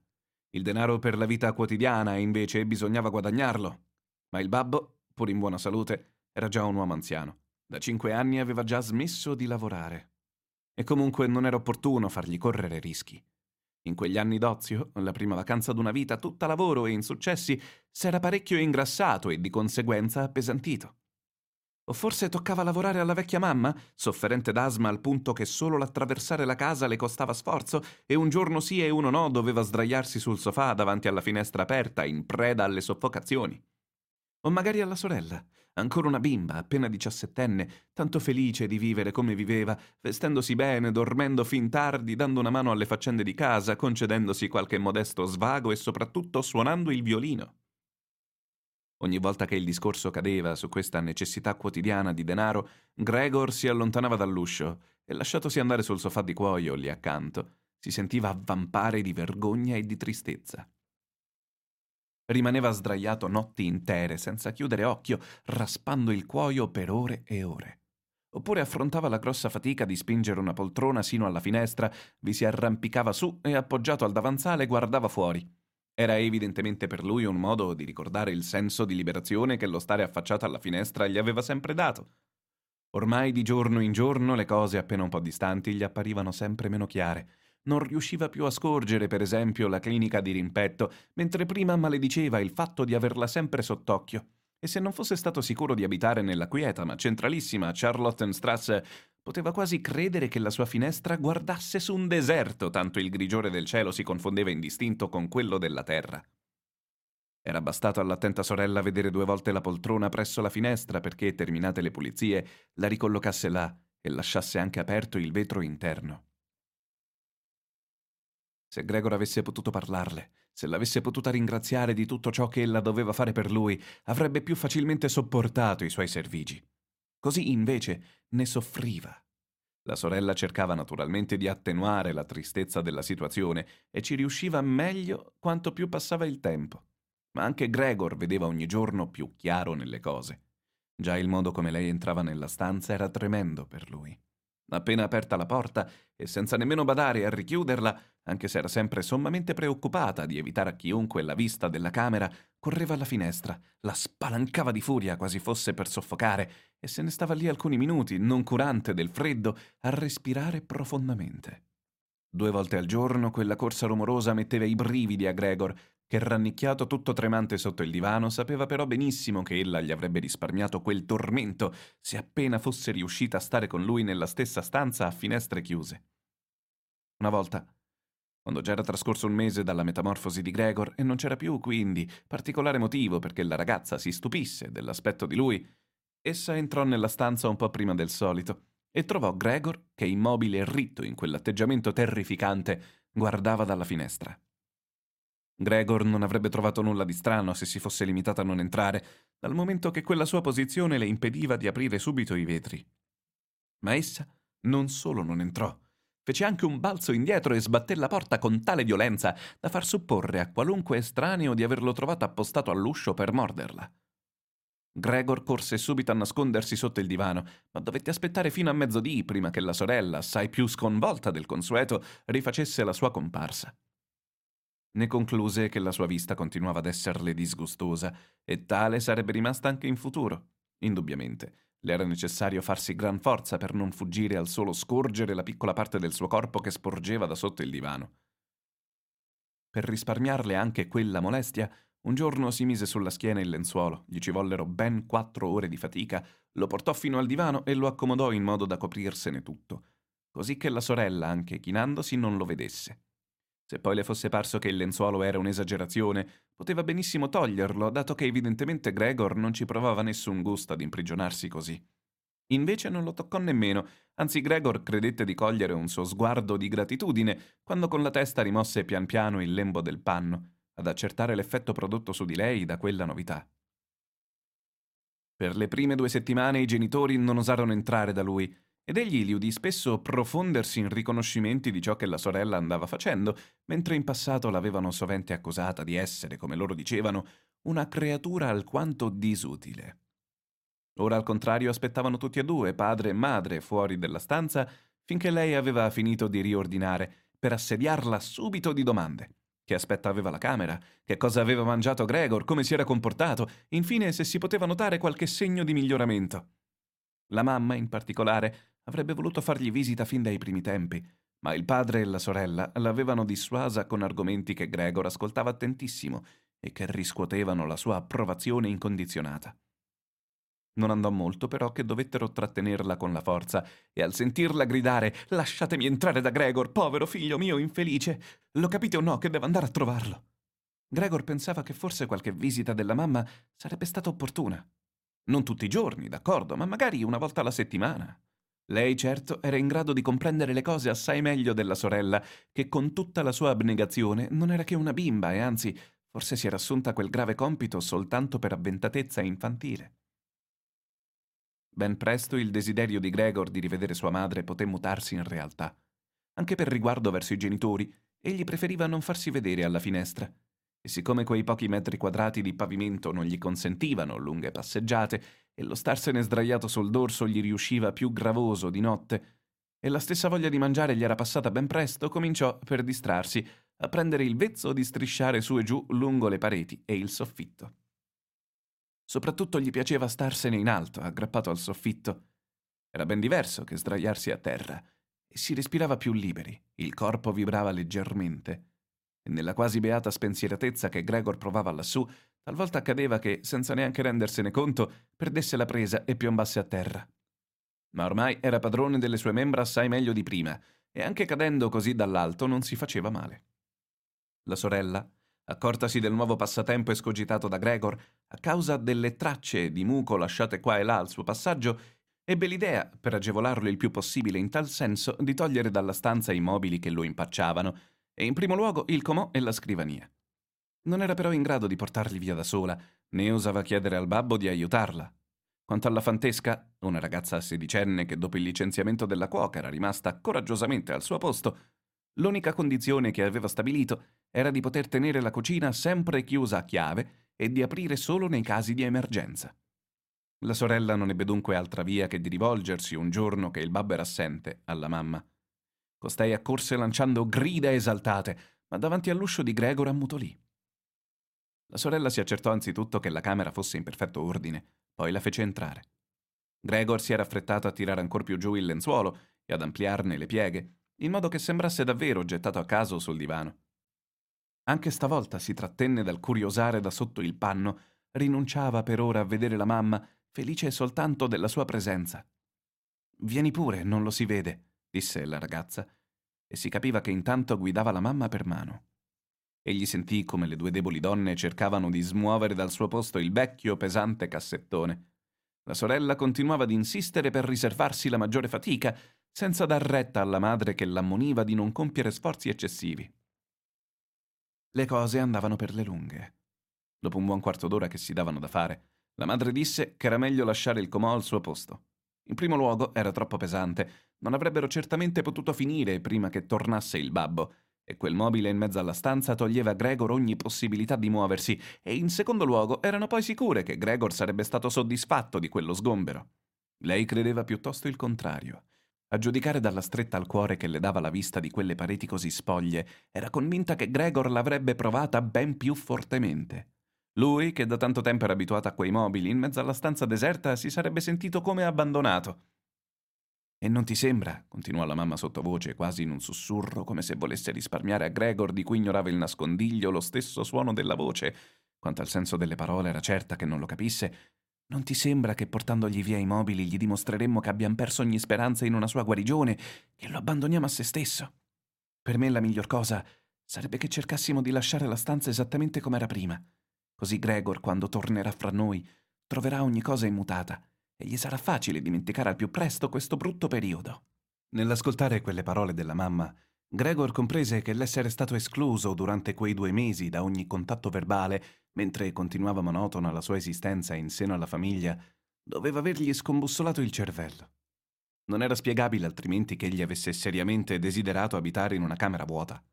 [SPEAKER 1] Il denaro per la vita quotidiana, invece, bisognava guadagnarlo. Ma il babbo, pur in buona salute, era già un uomo anziano. Da cinque anni aveva già smesso di lavorare. E comunque non era opportuno fargli correre rischi. In quegli anni d'ozio, la prima vacanza d'una vita tutta lavoro e insuccessi, s'era parecchio ingrassato e di conseguenza appesantito. O forse toccava lavorare alla vecchia mamma, sofferente d'asma al punto che solo l'attraversare la casa le costava sforzo e un giorno sì e uno no doveva sdraiarsi sul sofà davanti alla finestra aperta, in preda alle soffocazioni. O magari alla sorella, ancora una bimba, appena diciassettenne, tanto felice di vivere come viveva, vestendosi bene, dormendo fin tardi, dando una mano alle faccende di casa, concedendosi qualche modesto svago e soprattutto suonando il violino. Ogni volta che il discorso cadeva su questa necessità quotidiana di denaro, Gregor si allontanava dall'uscio e, lasciatosi andare sul sofà di cuoio lì accanto, si sentiva avvampare di vergogna e di tristezza. Rimaneva sdraiato notti intere, senza chiudere occhio, raspando il cuoio per ore e ore. Oppure affrontava la grossa fatica di spingere una poltrona sino alla finestra, vi si arrampicava su e appoggiato al davanzale guardava fuori. Era evidentemente per lui un modo di ricordare il senso di liberazione che lo stare affacciato alla finestra gli aveva sempre dato. Ormai di giorno in giorno le cose appena un po' distanti gli apparivano sempre meno chiare non riusciva più a scorgere, per esempio, la clinica di rimpetto, mentre prima malediceva il fatto di averla sempre sott'occhio. E se non fosse stato sicuro di abitare nella quieta ma centralissima Charlottenstrasse, poteva quasi credere che la sua finestra guardasse su un deserto, tanto il grigiore del cielo si confondeva indistinto con quello della terra. Era bastato all'attenta sorella vedere due volte la poltrona presso la finestra perché, terminate le pulizie, la ricollocasse là e lasciasse anche aperto il vetro interno. Se Gregor avesse potuto parlarle, se l'avesse potuta ringraziare di tutto ciò che ella doveva fare per lui, avrebbe più facilmente sopportato i suoi servigi. Così invece ne soffriva. La sorella cercava naturalmente di attenuare la tristezza della situazione e ci riusciva meglio quanto più passava il tempo. Ma anche Gregor vedeva ogni giorno più chiaro nelle cose. Già il modo come lei entrava nella stanza era tremendo per lui. Appena aperta la porta e senza nemmeno badare a richiuderla, anche se era sempre sommamente preoccupata di evitare a chiunque la vista della camera, correva alla finestra, la spalancava di furia quasi fosse per soffocare e se ne stava lì alcuni minuti, non curante del freddo, a respirare profondamente. Due volte al giorno quella corsa rumorosa metteva i brividi a Gregor, che rannicchiato tutto tremante sotto il divano sapeva però benissimo che ella gli avrebbe risparmiato quel tormento se appena fosse riuscita a stare con lui nella stessa stanza a finestre chiuse. Una volta, quando già era trascorso un mese dalla metamorfosi di Gregor e non c'era più, quindi, particolare motivo perché la ragazza si stupisse dell'aspetto di lui, essa entrò nella stanza un po' prima del solito e trovò Gregor che, immobile e ritto in quell'atteggiamento terrificante, guardava dalla finestra. Gregor non avrebbe trovato nulla di strano se si fosse limitata a non entrare, dal momento che quella sua posizione le impediva di aprire subito i vetri. Ma essa non solo non entrò, fece anche un balzo indietro e sbatté la porta con tale violenza da far supporre a qualunque estraneo di averlo trovato appostato all'uscio per morderla. Gregor corse subito a nascondersi sotto il divano, ma dovette aspettare fino a mezzodì prima che la sorella, assai più sconvolta del consueto, rifacesse la sua comparsa. Ne concluse che la sua vista continuava ad esserle disgustosa e tale sarebbe rimasta anche in futuro. Indubbiamente, le era necessario farsi gran forza per non fuggire al solo scorgere la piccola parte del suo corpo che sporgeva da sotto il divano. Per risparmiarle anche quella molestia, un giorno si mise sulla schiena il lenzuolo, gli ci vollero ben quattro ore di fatica, lo portò fino al divano e lo accomodò in modo da coprirsene tutto, così che la sorella, anche chinandosi, non lo vedesse. Se poi le fosse parso che il lenzuolo era un'esagerazione, poteva benissimo toglierlo, dato che evidentemente Gregor non ci provava nessun gusto ad imprigionarsi così. Invece non lo toccò nemmeno, anzi Gregor credette di cogliere un suo sguardo di gratitudine quando con la testa rimosse pian piano il lembo del panno ad accertare l'effetto prodotto su di lei da quella novità. Per le prime due settimane i genitori non osarono entrare da lui ed egli li udì spesso profondersi in riconoscimenti di ciò che la sorella andava facendo, mentre in passato l'avevano sovente accusata di essere, come loro dicevano, una creatura alquanto disutile. Ora al contrario aspettavano tutti e due, padre e madre, fuori della stanza, finché lei aveva finito di riordinare, per assediarla subito di domande. Che aspetto aveva la camera? Che cosa aveva mangiato Gregor? Come si era comportato? Infine, se si poteva notare qualche segno di miglioramento. La mamma, in particolare, avrebbe voluto fargli visita fin dai primi tempi, ma il padre e la sorella l'avevano dissuasa con argomenti che Gregor ascoltava attentissimo e che riscuotevano la sua approvazione incondizionata. Non andò molto però che dovettero trattenerla con la forza e al sentirla gridare Lasciatemi entrare da Gregor, povero figlio mio infelice. Lo capite o no che devo andare a trovarlo? Gregor pensava che forse qualche visita della mamma sarebbe stata opportuna. Non tutti i giorni, d'accordo, ma magari una volta alla settimana. Lei, certo, era in grado di comprendere le cose assai meglio della sorella, che con tutta la sua abnegazione non era che una bimba e anzi forse si era assunta quel grave compito soltanto per avventatezza infantile. Ben presto il desiderio di Gregor di rivedere sua madre poté mutarsi in realtà. Anche per riguardo verso i genitori, egli preferiva non farsi vedere alla finestra. E siccome quei pochi metri quadrati di pavimento non gli consentivano lunghe passeggiate e lo starsene sdraiato sul dorso gli riusciva più gravoso di notte, e la stessa voglia di mangiare gli era passata ben presto, cominciò, per distrarsi, a prendere il vezzo di strisciare su e giù lungo le pareti e il soffitto. Soprattutto gli piaceva starsene in alto, aggrappato al soffitto. Era ben diverso che sdraiarsi a terra, e si respirava più liberi, il corpo vibrava leggermente. E nella quasi beata spensieratezza che Gregor provava lassù, talvolta accadeva che, senza neanche rendersene conto, perdesse la presa e piombasse a terra. Ma ormai era padrone delle sue membra assai meglio di prima, e anche cadendo così dall'alto non si faceva male. La sorella, accortasi del nuovo passatempo escogitato da Gregor, a causa delle tracce di muco lasciate qua e là al suo passaggio, ebbe l'idea, per agevolarlo il più possibile in tal senso, di togliere dalla stanza i mobili che lo impacciavano, e in primo luogo il comò e la scrivania. Non era però in grado di portarli via da sola, né osava chiedere al babbo di aiutarla. Quanto alla fantesca, una ragazza sedicenne che dopo il licenziamento della cuoca era rimasta coraggiosamente al suo posto, l'unica condizione che aveva stabilito era di poter tenere la cucina sempre chiusa a chiave e di aprire solo nei casi di emergenza. La sorella non ebbe dunque altra via che di rivolgersi un giorno che il babbo era assente alla mamma. Costei accorse lanciando grida esaltate, ma davanti all'uscio di Gregor ammutolì. La sorella si accertò anzitutto che la camera fosse in perfetto ordine, poi la fece entrare. Gregor si era affrettato a tirare ancor più giù il lenzuolo e ad ampliarne le pieghe, in modo che sembrasse davvero gettato a caso sul divano. Anche stavolta si trattenne dal curiosare da sotto il panno, rinunciava per ora a vedere la mamma, felice soltanto della sua presenza. Vieni pure, non lo si vede, disse la ragazza, e si capiva che intanto guidava la mamma per mano. Egli sentì come le due deboli donne cercavano di smuovere dal suo posto il vecchio pesante cassettone. La sorella continuava ad insistere per riservarsi la maggiore fatica, senza dar retta alla madre che l'ammoniva di non compiere sforzi eccessivi. Le cose andavano per le lunghe. Dopo un buon quarto d'ora che si davano da fare, la madre disse che era meglio lasciare il comò al suo posto. In primo luogo era troppo pesante, non avrebbero certamente potuto finire prima che tornasse il babbo, e quel mobile in mezzo alla stanza toglieva a Gregor ogni possibilità di muoversi, e in secondo luogo erano poi sicure che Gregor sarebbe stato soddisfatto di quello sgombero. Lei credeva piuttosto il contrario. A giudicare dalla stretta al cuore che le dava la vista di quelle pareti così spoglie, era convinta che Gregor l'avrebbe provata ben più fortemente. Lui, che da tanto tempo era abituato a quei mobili, in mezzo alla stanza deserta, si sarebbe sentito come abbandonato. E non ti sembra, continuò la mamma sottovoce, quasi in un sussurro, come se volesse risparmiare a Gregor, di cui ignorava il nascondiglio, lo stesso suono della voce. Quanto al senso delle parole era certa che non lo capisse. Non ti sembra che portandogli via i mobili gli dimostreremmo che abbiamo perso ogni speranza in una sua guarigione, che lo abbandoniamo a se stesso? Per me la miglior cosa sarebbe che cercassimo di lasciare la stanza esattamente come era prima. Così Gregor, quando tornerà fra noi, troverà ogni cosa immutata e gli sarà facile dimenticare al più presto questo brutto periodo. Nell'ascoltare quelle parole della mamma, Gregor comprese che l'essere stato escluso durante quei due mesi da ogni contatto verbale, mentre continuava monotona la sua esistenza in seno alla famiglia, doveva avergli scombussolato il cervello. Non era spiegabile altrimenti che egli avesse seriamente desiderato abitare in una camera vuota.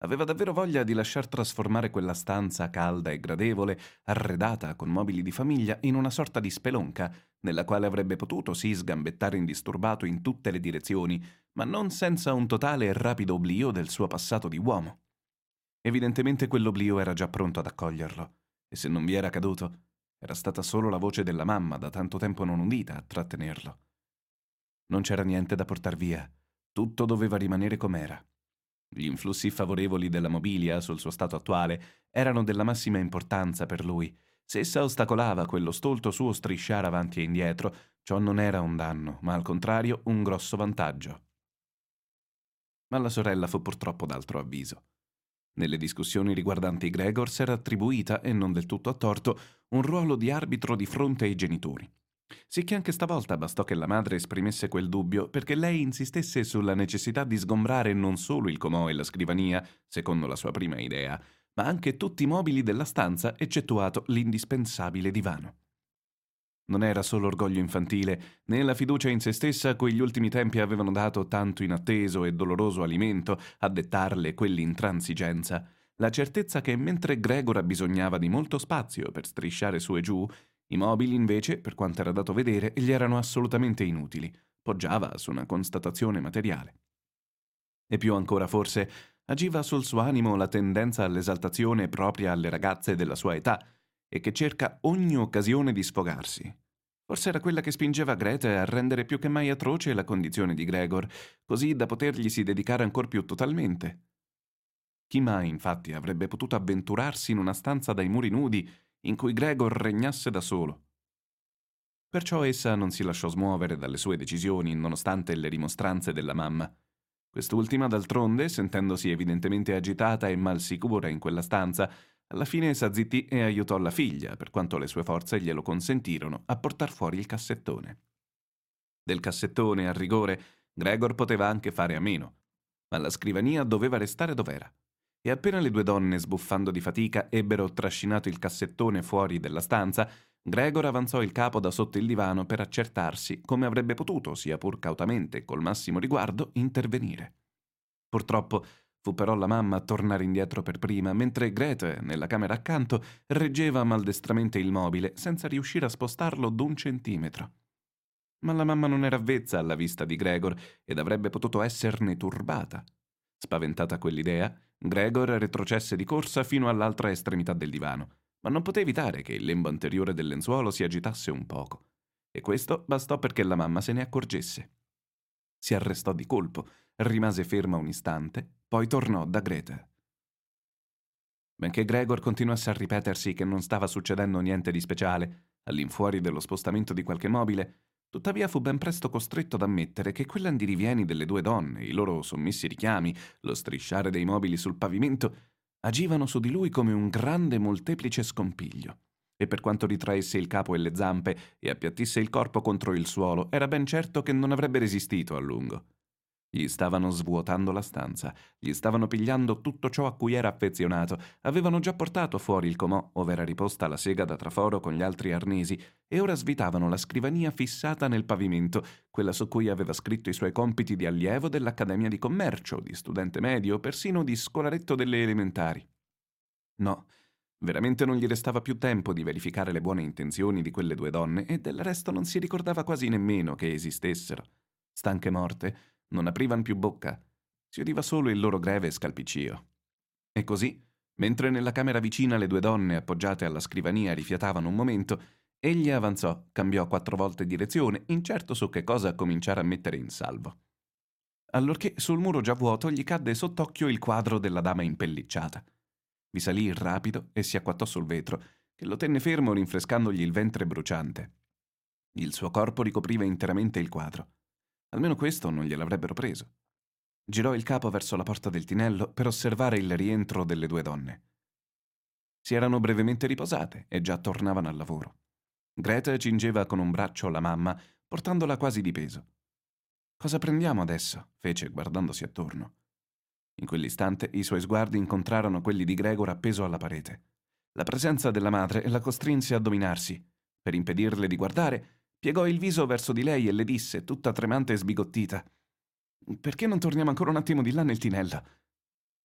[SPEAKER 1] Aveva davvero voglia di lasciar trasformare quella stanza calda e gradevole, arredata con mobili di famiglia, in una sorta di spelonca, nella quale avrebbe potuto sì sgambettare indisturbato in tutte le direzioni, ma non senza un totale e rapido oblio del suo passato di uomo. Evidentemente quell'oblio era già pronto ad accoglierlo, e se non vi era caduto, era stata solo la voce della mamma, da tanto tempo non udita, a trattenerlo. Non c'era niente da portar via, tutto doveva rimanere com'era. Gli influssi favorevoli della mobilia sul suo stato attuale erano della massima importanza per lui. Se essa ostacolava quello stolto suo strisciare avanti e indietro, ciò non era un danno, ma al contrario un grosso vantaggio. Ma la sorella fu purtroppo d'altro avviso. Nelle discussioni riguardanti Gregor s'era attribuita, e non del tutto a torto, un ruolo di arbitro di fronte ai genitori. Sicché anche stavolta bastò che la madre esprimesse quel dubbio perché lei insistesse sulla necessità di sgombrare non solo il comò e la scrivania, secondo la sua prima idea, ma anche tutti i mobili della stanza, eccettuato l'indispensabile divano. Non era solo orgoglio infantile, né la fiducia in se stessa a cui gli ultimi tempi avevano dato tanto inatteso e doloroso alimento a dettarle quell'intransigenza, la certezza che mentre Gregor abbisognava di molto spazio per strisciare su e giù, i mobili, invece, per quanto era dato vedere, gli erano assolutamente inutili. Poggiava su una constatazione materiale. E più ancora, forse, agiva sul suo animo la tendenza all'esaltazione propria alle ragazze della sua età e che cerca ogni occasione di sfogarsi. Forse era quella che spingeva Greta a rendere più che mai atroce la condizione di Gregor, così da poterglisi dedicare ancor più totalmente. Chi mai, infatti, avrebbe potuto avventurarsi in una stanza dai muri nudi in cui Gregor regnasse da solo. Perciò essa non si lasciò smuovere dalle sue decisioni, nonostante le rimostranze della mamma. Quest'ultima, d'altronde, sentendosi evidentemente agitata e mal sicura in quella stanza, alla fine s'azzittì e aiutò la figlia, per quanto le sue forze glielo consentirono, a portar fuori il cassettone. Del cassettone, a rigore, Gregor poteva anche fare a meno, ma la scrivania doveva restare dov'era e appena le due donne, sbuffando di fatica, ebbero trascinato il cassettone fuori della stanza, Gregor avanzò il capo da sotto il divano per accertarsi come avrebbe potuto, sia pur cautamente e col massimo riguardo, intervenire. Purtroppo fu però la mamma a tornare indietro per prima, mentre Grete, nella camera accanto, reggeva maldestramente il mobile senza riuscire a spostarlo d'un centimetro. Ma la mamma non era avvezza alla vista di Gregor ed avrebbe potuto esserne turbata. Spaventata quell'idea, Gregor retrocesse di corsa fino all'altra estremità del divano, ma non poté evitare che il lembo anteriore del lenzuolo si agitasse un poco. E questo bastò perché la mamma se ne accorgesse. Si arrestò di colpo, rimase ferma un istante, poi tornò da Greta. Benché Gregor continuasse a ripetersi che non stava succedendo niente di speciale, all'infuori dello spostamento di qualche mobile, Tuttavia fu ben presto costretto ad ammettere che quell'andirivieni delle due donne, i loro sommessi richiami, lo strisciare dei mobili sul pavimento, agivano su di lui come un grande molteplice scompiglio. E per quanto ritraesse il capo e le zampe e appiattisse il corpo contro il suolo, era ben certo che non avrebbe resistito a lungo. Gli stavano svuotando la stanza, gli stavano pigliando tutto ciò a cui era affezionato, avevano già portato fuori il comò ove era riposta la sega da traforo con gli altri arnesi e ora svitavano la scrivania fissata nel pavimento, quella su cui aveva scritto i suoi compiti di allievo dell'Accademia di Commercio, di studente medio, persino di scolaretto delle elementari. No, veramente non gli restava più tempo di verificare le buone intenzioni di quelle due donne e del resto non si ricordava quasi nemmeno che esistessero. Stanche morte, non aprivan più bocca. Si udiva solo il loro greve scalpiccio. E così, mentre nella camera vicina le due donne appoggiate alla scrivania rifiatavano un momento, egli avanzò, cambiò quattro volte direzione, incerto su che cosa cominciare a mettere in salvo. Allorché sul muro già vuoto gli cadde sott'occhio il quadro della dama impellicciata. Vi salì rapido e si acquattò sul vetro, che lo tenne fermo rinfrescandogli il ventre bruciante. Il suo corpo ricopriva interamente il quadro. Almeno questo non gliel'avrebbero preso. Girò il capo verso la porta del tinello per osservare il rientro delle due donne. Si erano brevemente riposate e già tornavano al lavoro. Greta cingeva con un braccio la mamma, portandola quasi di peso. Cosa prendiamo adesso? fece guardandosi attorno. In quell'istante i suoi sguardi incontrarono quelli di Gregor appeso alla parete. La presenza della madre la costrinse a dominarsi. Per impedirle di guardare, Piegò il viso verso di lei e le disse, tutta tremante e sbigottita: Perché non torniamo ancora un attimo di là nel tinello?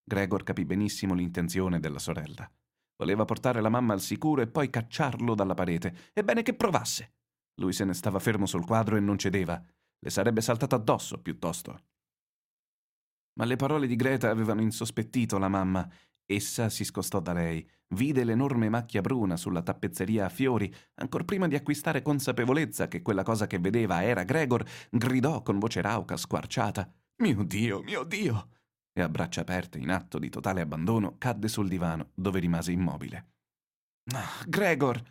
[SPEAKER 1] Gregor capì benissimo l'intenzione della sorella. Voleva portare la mamma al sicuro e poi cacciarlo dalla parete. Ebbene che provasse. Lui se ne stava fermo sul quadro e non cedeva. Le sarebbe saltato addosso, piuttosto. Ma le parole di Greta avevano insospettito la mamma Essa si scostò da lei, vide l'enorme macchia bruna sulla tappezzeria a fiori, ancor prima di acquistare consapevolezza che quella cosa che vedeva era Gregor, gridò con voce rauca, squarciata: Mio Dio, mio Dio! e a braccia aperte, in atto di totale abbandono, cadde sul divano, dove rimase immobile. Ah, Gregor!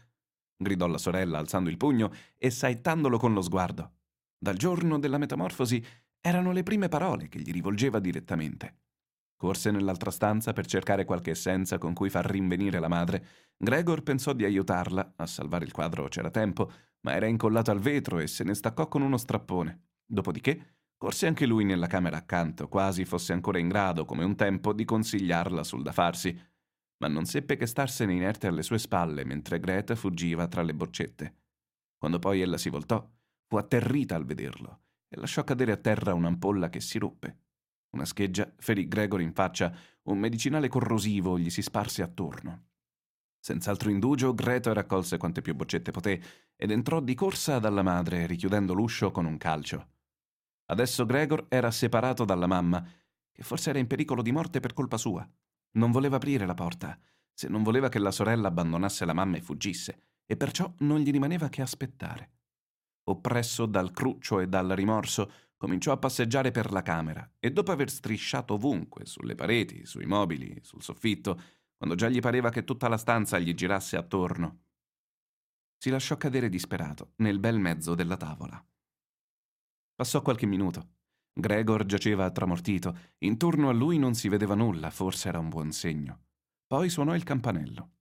[SPEAKER 1] gridò la sorella alzando il pugno e saettandolo con lo sguardo. Dal giorno della metamorfosi erano le prime parole che gli rivolgeva direttamente. Corse nell'altra stanza per cercare qualche essenza con cui far rinvenire la madre. Gregor pensò di aiutarla, a salvare il quadro c'era tempo, ma era incollato al vetro e se ne staccò con uno strappone. Dopodiché corse anche lui nella camera accanto, quasi fosse ancora in grado, come un tempo, di consigliarla sul da farsi. Ma non seppe che starsene inerte alle sue spalle mentre Greta fuggiva tra le boccette. Quando poi ella si voltò, fu atterrita al vederlo e lasciò cadere a terra un'ampolla che si ruppe. Una scheggia ferì Gregor in faccia, un medicinale corrosivo gli si sparse attorno. Senz'altro indugio, Greta raccolse quante più boccette poté ed entrò di corsa dalla madre, richiudendo l'uscio con un calcio. Adesso Gregor era separato dalla mamma, che forse era in pericolo di morte per colpa sua. Non voleva aprire la porta, se non voleva che la sorella abbandonasse la mamma e fuggisse, e perciò non gli rimaneva che aspettare. Oppresso dal cruccio e dal rimorso, cominciò a passeggiare per la camera e dopo aver strisciato ovunque, sulle pareti, sui mobili, sul soffitto, quando già gli pareva che tutta la stanza gli girasse attorno, si lasciò cadere disperato nel bel mezzo della tavola. Passò qualche minuto. Gregor giaceva tramortito, intorno a lui non si vedeva nulla, forse era un buon segno. Poi suonò il campanello.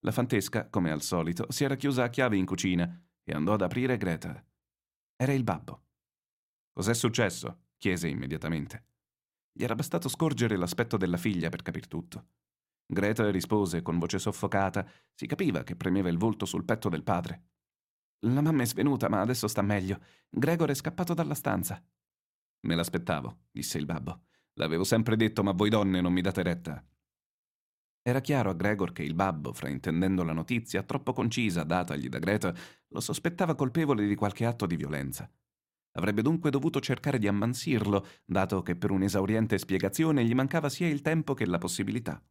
[SPEAKER 1] La fantesca, come al solito, si era chiusa a chiave in cucina e andò ad aprire Greta. Era il babbo. Cos'è successo? chiese immediatamente. Gli era bastato scorgere l'aspetto della figlia per capir tutto. Greta rispose con voce soffocata. Si capiva che premeva il volto sul petto del padre. La mamma è svenuta, ma adesso sta meglio. Gregor è scappato dalla stanza. Me l'aspettavo, disse il babbo. L'avevo sempre detto, ma voi donne non mi date retta. Era chiaro a Gregor che il babbo, fraintendendo la notizia troppo concisa datagli da Greta, lo sospettava colpevole di qualche atto di violenza. Avrebbe dunque dovuto cercare di ammansirlo, dato che per un'esauriente spiegazione gli mancava sia il tempo che la possibilità.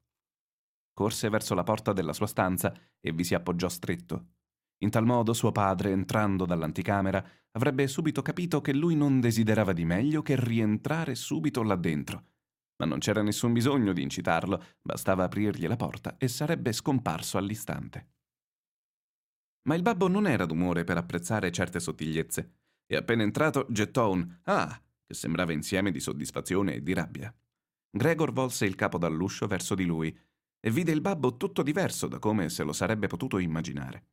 [SPEAKER 1] Corse verso la porta della sua stanza e vi si appoggiò stretto. In tal modo suo padre, entrando dall'anticamera, avrebbe subito capito che lui non desiderava di meglio che rientrare subito là dentro. Ma non c'era nessun bisogno di incitarlo, bastava aprirgli la porta e sarebbe scomparso all'istante. Ma il babbo non era d'umore per apprezzare certe sottigliezze, e appena entrato gettò un Ah! che sembrava insieme di soddisfazione e di rabbia. Gregor volse il capo dall'uscio verso di lui e vide il babbo tutto diverso da come se lo sarebbe potuto immaginare.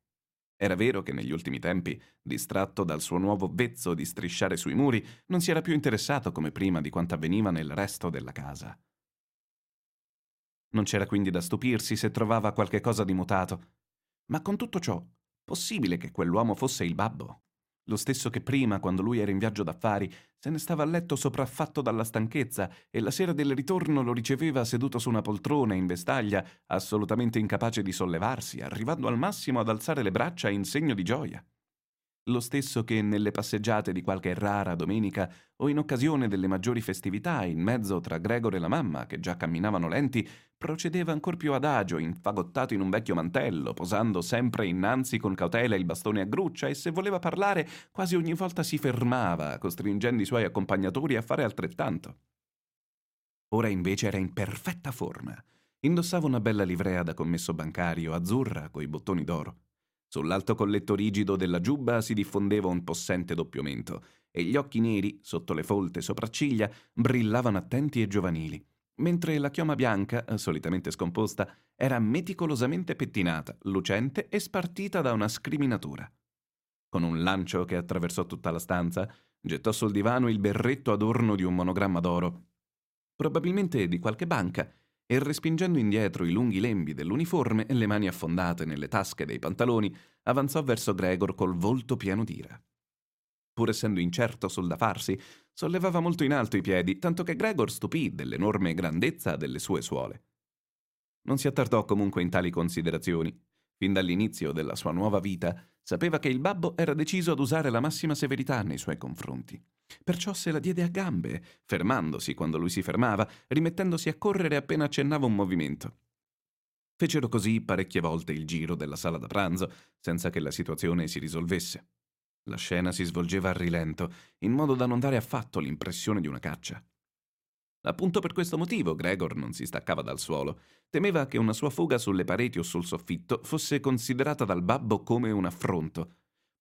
[SPEAKER 1] Era vero che negli ultimi tempi, distratto dal suo nuovo vezzo di strisciare sui muri, non si era più interessato come prima di quanto avveniva nel resto della casa. Non c'era quindi da stupirsi se trovava qualche cosa di mutato. Ma con tutto ciò, possibile che quell'uomo fosse il babbo? Lo stesso che prima, quando lui era in viaggio d'affari, se ne stava a letto sopraffatto dalla stanchezza e la sera del ritorno lo riceveva seduto su una poltrona in vestaglia, assolutamente incapace di sollevarsi, arrivando al massimo ad alzare le braccia in segno di gioia lo stesso che nelle passeggiate di qualche rara domenica o in occasione delle maggiori festività, in mezzo tra Gregor e la mamma, che già camminavano lenti, procedeva ancor più adagio, infagottato in un vecchio mantello, posando sempre innanzi con cautela il bastone a gruccia e se voleva parlare quasi ogni volta si fermava, costringendo i suoi accompagnatori a fare altrettanto. Ora invece era in perfetta forma. Indossava una bella livrea da commesso bancario, azzurra, coi bottoni d'oro. Sull'alto colletto rigido della giubba si diffondeva un possente doppiamento e gli occhi neri, sotto le folte sopracciglia, brillavano attenti e giovanili, mentre la chioma bianca, solitamente scomposta, era meticolosamente pettinata, lucente e spartita da una scriminatura. Con un lancio che attraversò tutta la stanza, gettò sul divano il berretto adorno di un monogramma d'oro, probabilmente di qualche banca, e respingendo indietro i lunghi lembi dell'uniforme e le mani affondate nelle tasche dei pantaloni, avanzò verso Gregor col volto pieno d'ira. Pur essendo incerto sul da farsi, sollevava molto in alto i piedi, tanto che Gregor stupì dell'enorme grandezza delle sue suole. Non si attardò comunque in tali considerazioni. Fin dall'inizio della sua nuova vita, sapeva che il babbo era deciso ad usare la massima severità nei suoi confronti. Perciò se la diede a gambe, fermandosi quando lui si fermava, rimettendosi a correre appena accennava un movimento. Fecero così parecchie volte il giro della sala da pranzo, senza che la situazione si risolvesse. La scena si svolgeva a rilento, in modo da non dare affatto l'impressione di una caccia. Appunto per questo motivo Gregor non si staccava dal suolo. Temeva che una sua fuga sulle pareti o sul soffitto fosse considerata dal babbo come un affronto,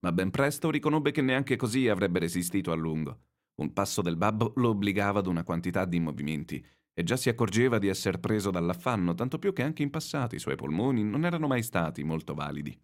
[SPEAKER 1] ma ben presto riconobbe che neanche così avrebbe resistito a lungo. Un passo del babbo lo obbligava ad una quantità di movimenti e già si accorgeva di essere preso dall'affanno, tanto più che anche in passato i suoi polmoni non erano mai stati molto validi.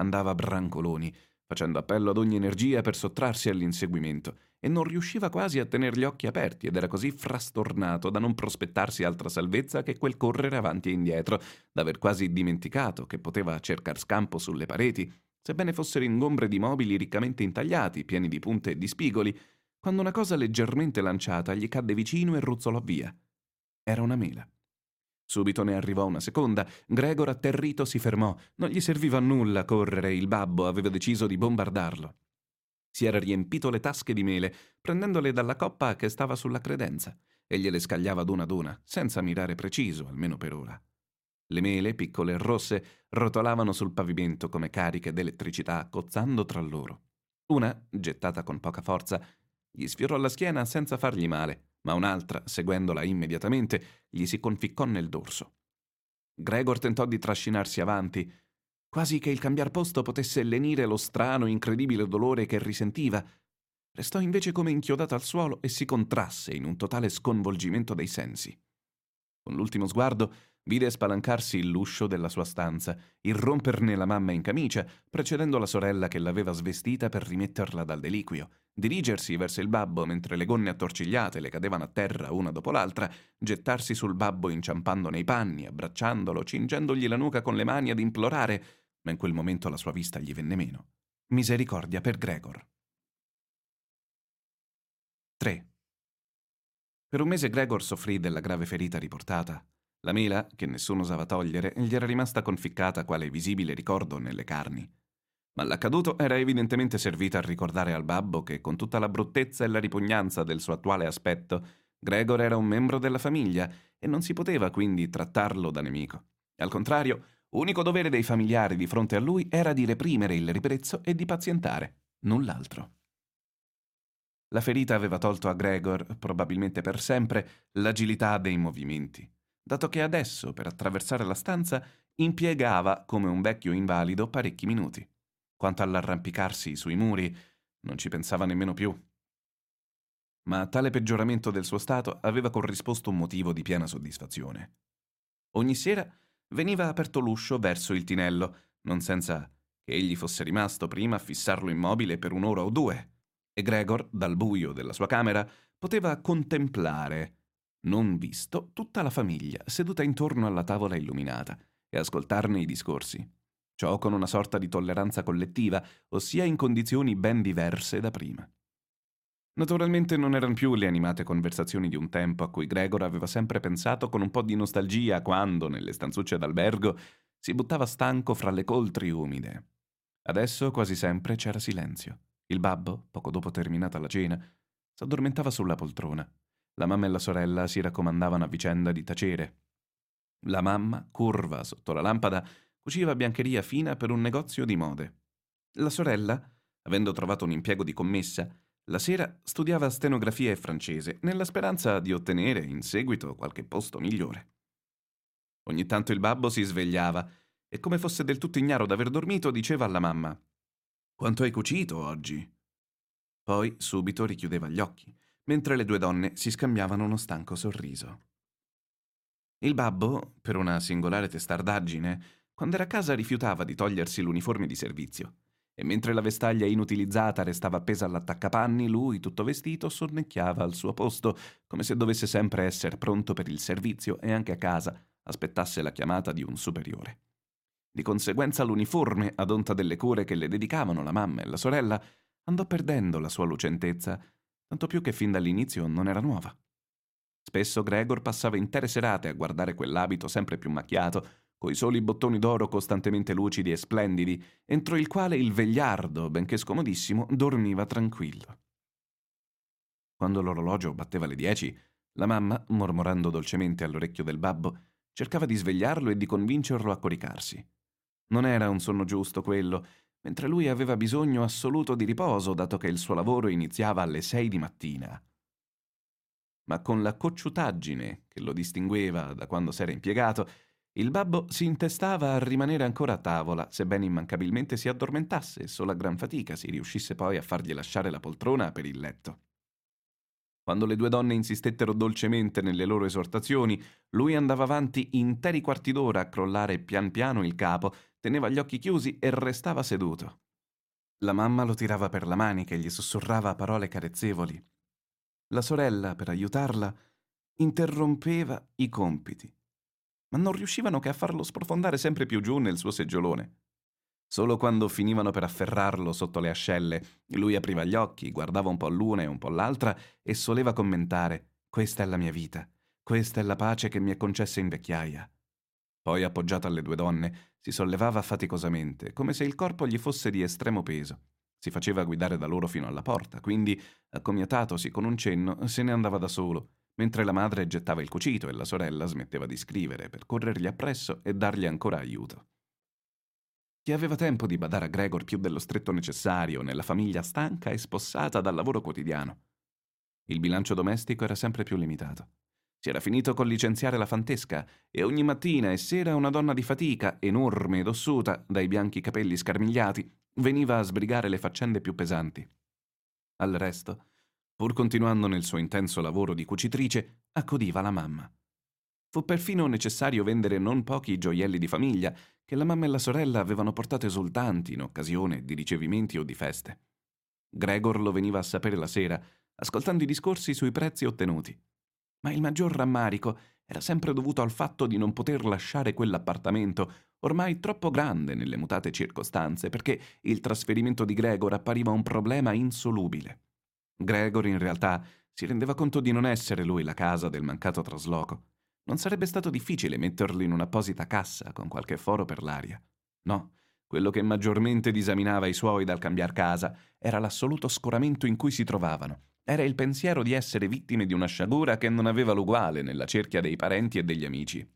[SPEAKER 1] Andava brancoloni, facendo appello ad ogni energia per sottrarsi all'inseguimento, e non riusciva quasi a tenere gli occhi aperti ed era così frastornato da non prospettarsi altra salvezza che quel correre avanti e indietro, d'aver quasi dimenticato che poteva cercar scampo sulle pareti sebbene fossero ingombre di mobili riccamente intagliati, pieni di punte e di spigoli, quando una cosa leggermente lanciata gli cadde vicino e ruzzolò via. Era una mela. Subito ne arrivò una seconda. Gregor, atterrito, si fermò. Non gli serviva a nulla correre, il babbo aveva deciso di bombardarlo. Si era riempito le tasche di mele, prendendole dalla coppa che stava sulla credenza, e gliele scagliava ad una ad una, senza mirare preciso, almeno per ora. Le mele, piccole e rosse, rotolavano sul pavimento come cariche d'elettricità, cozzando tra loro. Una, gettata con poca forza, gli sfiorò la schiena senza fargli male, ma un'altra, seguendola immediatamente, gli si conficcò nel dorso. Gregor tentò di trascinarsi avanti, quasi che il cambiar posto potesse lenire lo strano, incredibile dolore che risentiva. Restò invece come inchiodato al suolo e si contrasse in un totale sconvolgimento dei sensi. Con l'ultimo sguardo vide spalancarsi l'uscio della sua stanza, irromperne la mamma in camicia, precedendo la sorella che l'aveva svestita per rimetterla dal deliquio, dirigersi verso il babbo mentre le gonne attorcigliate le cadevano a terra una dopo l'altra, gettarsi sul babbo inciampando nei panni, abbracciandolo, cingendogli la nuca con le mani ad implorare, ma in quel momento la sua vista gli venne meno. Misericordia per Gregor. 3. Per un mese Gregor soffrì della grave ferita riportata. La mela, che nessuno osava togliere, gli era rimasta conficcata quale visibile ricordo nelle carni. Ma l'accaduto era evidentemente servito a ricordare al babbo che, con tutta la bruttezza e la ripugnanza del suo attuale aspetto, Gregor era un membro della famiglia e non si poteva quindi trattarlo da nemico. Al contrario, unico dovere dei familiari di fronte a lui era di reprimere il ribrezzo e di pazientare, null'altro. La ferita aveva tolto a Gregor, probabilmente per sempre, l'agilità dei movimenti, dato che adesso, per attraversare la stanza, impiegava, come un vecchio invalido, parecchi minuti. Quanto all'arrampicarsi sui muri, non ci pensava nemmeno più. Ma a tale peggioramento del suo stato aveva corrisposto un motivo di piena soddisfazione. Ogni sera veniva aperto l'uscio verso il tinello, non senza che egli fosse rimasto prima a fissarlo immobile per un'ora o due, e Gregor, dal buio della sua camera, poteva contemplare, non visto, tutta la famiglia seduta intorno alla tavola illuminata e ascoltarne i discorsi. Ciò con una sorta di tolleranza collettiva, ossia in condizioni ben diverse da prima. Naturalmente non erano più le animate conversazioni di un tempo a cui Gregor aveva sempre pensato con un po' di nostalgia quando, nelle stanzucce d'albergo, si buttava stanco fra le coltri umide. Adesso quasi sempre c'era silenzio. Il babbo, poco dopo terminata la cena, s'addormentava sulla poltrona. La mamma e la sorella si raccomandavano a vicenda di tacere. La mamma, curva sotto la lampada, cuciva biancheria fina per un negozio di mode. La sorella, avendo trovato un impiego di commessa, la sera studiava stenografia e francese, nella speranza di ottenere in seguito qualche posto migliore. Ogni tanto il babbo si svegliava e, come fosse del tutto ignaro d'aver dormito, diceva alla mamma quanto hai cucito oggi? Poi subito richiudeva gli occhi, mentre le due donne si scambiavano uno stanco sorriso. Il babbo, per una singolare testardaggine, quando era a casa rifiutava di togliersi l'uniforme di servizio, e mentre la vestaglia inutilizzata restava appesa all'attaccapanni, lui, tutto vestito, sonnecchiava al suo posto, come se dovesse sempre essere pronto per il servizio e anche a casa aspettasse la chiamata di un superiore. Di conseguenza l'uniforme, ad onta delle cure che le dedicavano la mamma e la sorella, andò perdendo la sua lucentezza, tanto più che fin dall'inizio non era nuova. Spesso Gregor passava intere serate a guardare quell'abito sempre più macchiato, coi soli bottoni d'oro costantemente lucidi e splendidi, entro il quale il vegliardo, benché scomodissimo, dormiva tranquillo. Quando l'orologio batteva le dieci, la mamma, mormorando dolcemente all'orecchio del babbo, cercava di svegliarlo e di convincerlo a coricarsi. Non era un sonno giusto quello, mentre lui aveva bisogno assoluto di riposo, dato che il suo lavoro iniziava alle sei di mattina. Ma con la cocciutaggine che lo distingueva da quando s'era impiegato, il babbo si intestava a rimanere ancora a tavola, sebbene immancabilmente si addormentasse e solo a gran fatica si riuscisse poi a fargli lasciare la poltrona per il letto. Quando le due donne insistettero dolcemente nelle loro esortazioni, lui andava avanti interi quarti d'ora a crollare pian piano il capo, teneva gli occhi chiusi e restava seduto. La mamma lo tirava per la manica e gli sussurrava parole carezzevoli. La sorella, per aiutarla, interrompeva i compiti, ma non riuscivano che a farlo sprofondare sempre più giù nel suo seggiolone. Solo quando finivano per afferrarlo sotto le ascelle, lui apriva gli occhi, guardava un po' l'una e un po' l'altra e soleva commentare: Questa è la mia vita, questa è la pace che mi è concessa in vecchiaia. Poi, appoggiato alle due donne, si sollevava faticosamente, come se il corpo gli fosse di estremo peso. Si faceva guidare da loro fino alla porta, quindi, accomiatatosi con un cenno, se ne andava da solo, mentre la madre gettava il cucito e la sorella smetteva di scrivere per corrergli appresso e dargli ancora aiuto. Chi aveva tempo di badare a Gregor più dello stretto necessario nella famiglia stanca e spossata dal lavoro quotidiano? Il bilancio domestico era sempre più limitato. Si era finito col licenziare la fantesca e ogni mattina e sera una donna di fatica, enorme ed ossuta, dai bianchi capelli scarmigliati, veniva a sbrigare le faccende più pesanti. Al resto, pur continuando nel suo intenso lavoro di cucitrice, accudiva la mamma. Fu perfino necessario vendere non pochi gioielli di famiglia che la mamma e la sorella avevano portato esultanti in occasione di ricevimenti o di feste. Gregor lo veniva a sapere la sera, ascoltando i discorsi sui prezzi ottenuti. Ma il maggior rammarico era sempre dovuto al fatto di non poter lasciare quell'appartamento, ormai troppo grande nelle mutate circostanze, perché il trasferimento di Gregor appariva un problema insolubile. Gregor, in realtà, si rendeva conto di non essere lui la casa del mancato trasloco. Non sarebbe stato difficile metterlo in un'apposita cassa con qualche foro per l'aria. No, quello che maggiormente disaminava i suoi dal cambiar casa era l'assoluto scoramento in cui si trovavano era il pensiero di essere vittime di una sciagura che non aveva l'uguale nella cerchia dei parenti e degli amici.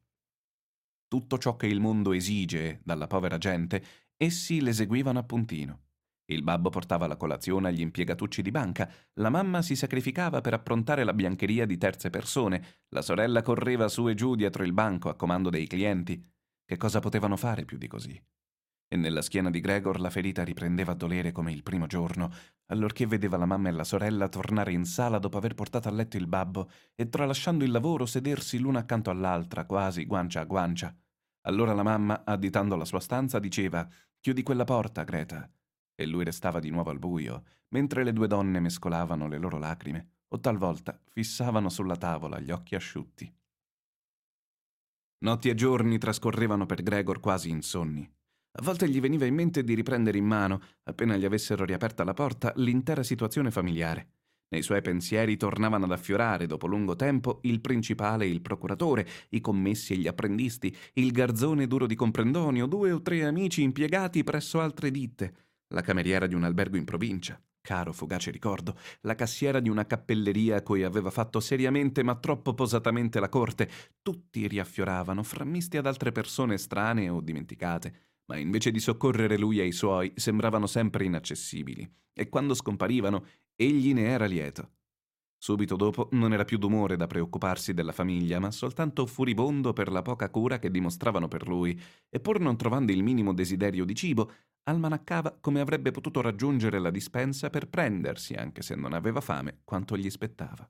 [SPEAKER 1] Tutto ciò che il mondo esige dalla povera gente, essi l'eseguivano a puntino. Il babbo portava la colazione agli impiegatucci di banca, la mamma si sacrificava per approntare la biancheria di terze persone, la sorella correva su e giù dietro il banco a comando dei clienti. Che cosa potevano fare più di così? e nella schiena di Gregor la ferita riprendeva a dolere come il primo giorno, allorché vedeva la mamma e la sorella tornare in sala dopo aver portato a letto il babbo e tralasciando il lavoro sedersi l'una accanto all'altra, quasi guancia a guancia. Allora la mamma, additando la sua stanza, diceva Chiudi quella porta, Greta. E lui restava di nuovo al buio, mentre le due donne mescolavano le loro lacrime, o talvolta fissavano sulla tavola gli occhi asciutti. Notti e giorni trascorrevano per Gregor quasi insonni. A volte gli veniva in mente di riprendere in mano, appena gli avessero riaperta la porta, l'intera situazione familiare. Nei suoi pensieri tornavano ad affiorare, dopo lungo tempo, il principale e il procuratore, i commessi e gli apprendisti, il garzone duro di comprendonio, due o tre amici impiegati presso altre ditte, la cameriera di un albergo in provincia, caro fugace ricordo, la cassiera di una cappelleria a cui aveva fatto seriamente ma troppo posatamente la corte, tutti riaffioravano, frammisti ad altre persone strane o dimenticate. Ma invece di soccorrere lui e i suoi sembravano sempre inaccessibili, e quando scomparivano egli ne era lieto. Subito dopo non era più d'umore da preoccuparsi della famiglia, ma soltanto furibondo per la poca cura che dimostravano per lui, e pur non trovando il minimo desiderio di cibo, almanaccava come avrebbe potuto raggiungere la dispensa per prendersi, anche se non aveva fame, quanto gli spettava.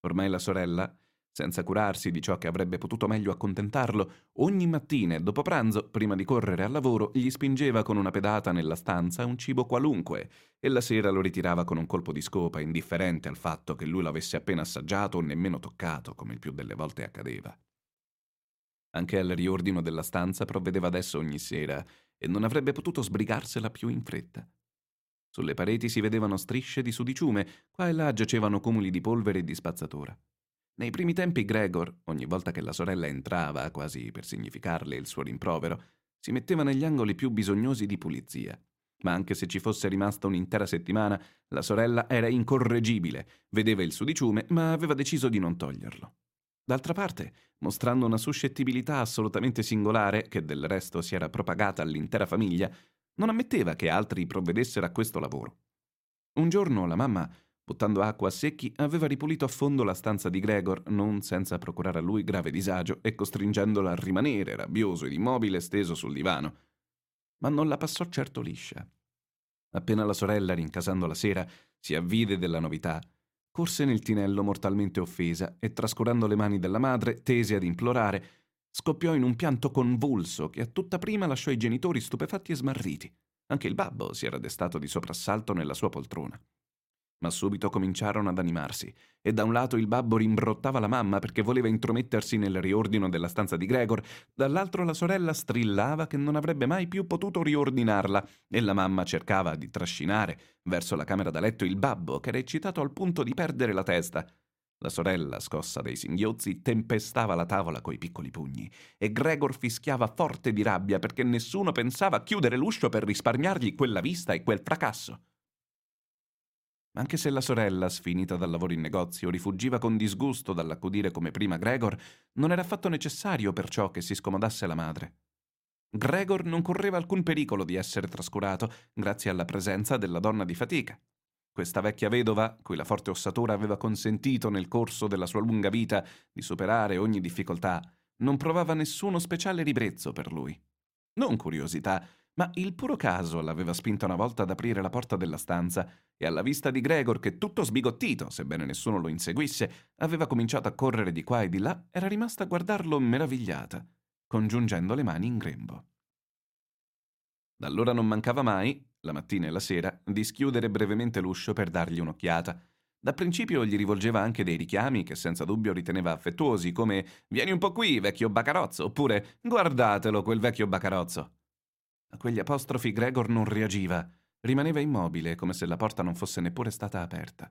[SPEAKER 1] Ormai la sorella senza curarsi di ciò che avrebbe potuto meglio accontentarlo, ogni mattina e dopo pranzo, prima di correre al lavoro, gli spingeva con una pedata nella stanza un cibo qualunque e la sera lo ritirava con un colpo di scopa, indifferente al fatto che lui l'avesse appena assaggiato o nemmeno toccato, come il più delle volte accadeva. Anche al riordino della stanza provvedeva adesso ogni sera e non avrebbe potuto sbrigarsela più in fretta. Sulle pareti si vedevano strisce di sudiciume, qua e là giacevano cumuli di polvere e di spazzatura. Nei primi tempi Gregor, ogni volta che la sorella entrava, quasi per significarle il suo rimprovero, si metteva negli angoli più bisognosi di pulizia. Ma anche se ci fosse rimasta un'intera settimana, la sorella era incorreggibile, vedeva il sudiciume, ma aveva deciso di non toglierlo. D'altra parte, mostrando una suscettibilità assolutamente singolare, che del resto si era propagata all'intera famiglia, non ammetteva che altri provvedessero a questo lavoro. Un giorno la mamma Buttando acqua a secchi, aveva ripulito a fondo la stanza di Gregor, non senza procurare a lui grave disagio e costringendolo a rimanere rabbioso ed immobile steso sul divano. Ma non la passò certo liscia. Appena la sorella, rincasando la sera, si avvide della novità, corse nel tinello mortalmente offesa e, trascurando le mani della madre, tese ad implorare, scoppiò in un pianto convulso che a tutta prima lasciò i genitori stupefatti e smarriti. Anche il babbo si era destato di soprassalto nella sua poltrona ma subito cominciarono ad animarsi, e da un lato il babbo rimbrottava la mamma perché voleva intromettersi nel riordino della stanza di Gregor, dall'altro la sorella strillava che non avrebbe mai più potuto riordinarla, e la mamma cercava di trascinare verso la camera da letto il babbo, che era eccitato al punto di perdere la testa. La sorella, scossa dai singhiozzi, tempestava la tavola coi piccoli pugni, e Gregor fischiava forte di rabbia perché nessuno pensava a chiudere l'uscio per risparmiargli quella vista e quel fracasso. Anche se la sorella, sfinita dal lavoro in negozio, rifuggiva con disgusto dall'accudire come prima Gregor, non era affatto necessario perciò che si scomodasse la madre. Gregor non correva alcun pericolo di essere trascurato grazie alla presenza della donna di fatica. Questa vecchia vedova, cui la forte ossatura aveva consentito nel corso della sua lunga vita di superare ogni difficoltà, non provava nessuno speciale ribrezzo per lui. Non curiosità, Ma il puro caso l'aveva spinta una volta ad aprire la porta della stanza e alla vista di Gregor che tutto sbigottito, sebbene nessuno lo inseguisse, aveva cominciato a correre di qua e di là, era rimasta a guardarlo meravigliata, congiungendo le mani in grembo. Da allora non mancava mai, la mattina e la sera, di schiudere brevemente l'uscio per dargli un'occhiata. Da principio gli rivolgeva anche dei richiami che senza dubbio riteneva affettuosi, come Vieni un po' qui, vecchio bacarozzo, oppure Guardatelo, quel vecchio bacarozzo. A quegli apostrofi Gregor non reagiva, rimaneva immobile, come se la porta non fosse neppure stata aperta.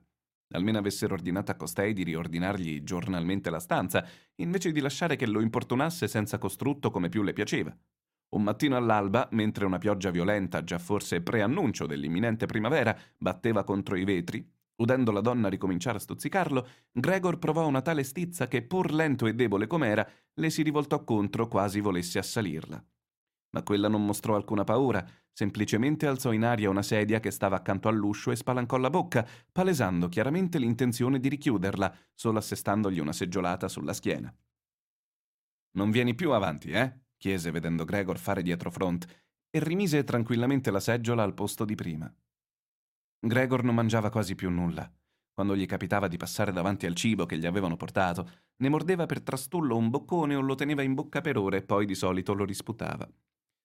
[SPEAKER 1] Almeno avessero ordinato a costei di riordinargli giornalmente la stanza, invece di lasciare che lo importunasse senza costrutto come più le piaceva. Un mattino all'alba, mentre una pioggia violenta, già forse preannuncio dell'imminente primavera, batteva contro i vetri, udendo la donna ricominciare a stuzzicarlo, Gregor provò una tale stizza che, pur lento e debole com'era, le si rivoltò contro quasi volesse assalirla. Ma quella non mostrò alcuna paura, semplicemente alzò in aria una sedia che stava accanto all'uscio e spalancò la bocca, palesando chiaramente l'intenzione di richiuderla, solo assestandogli una seggiolata sulla schiena. Non vieni più avanti, eh? chiese vedendo Gregor fare dietro front, e rimise tranquillamente la seggiola al posto di prima. Gregor non mangiava quasi più nulla. Quando gli capitava di passare davanti al cibo che gli avevano portato, ne mordeva per trastullo un boccone o lo teneva in bocca per ore e poi di solito lo risputava.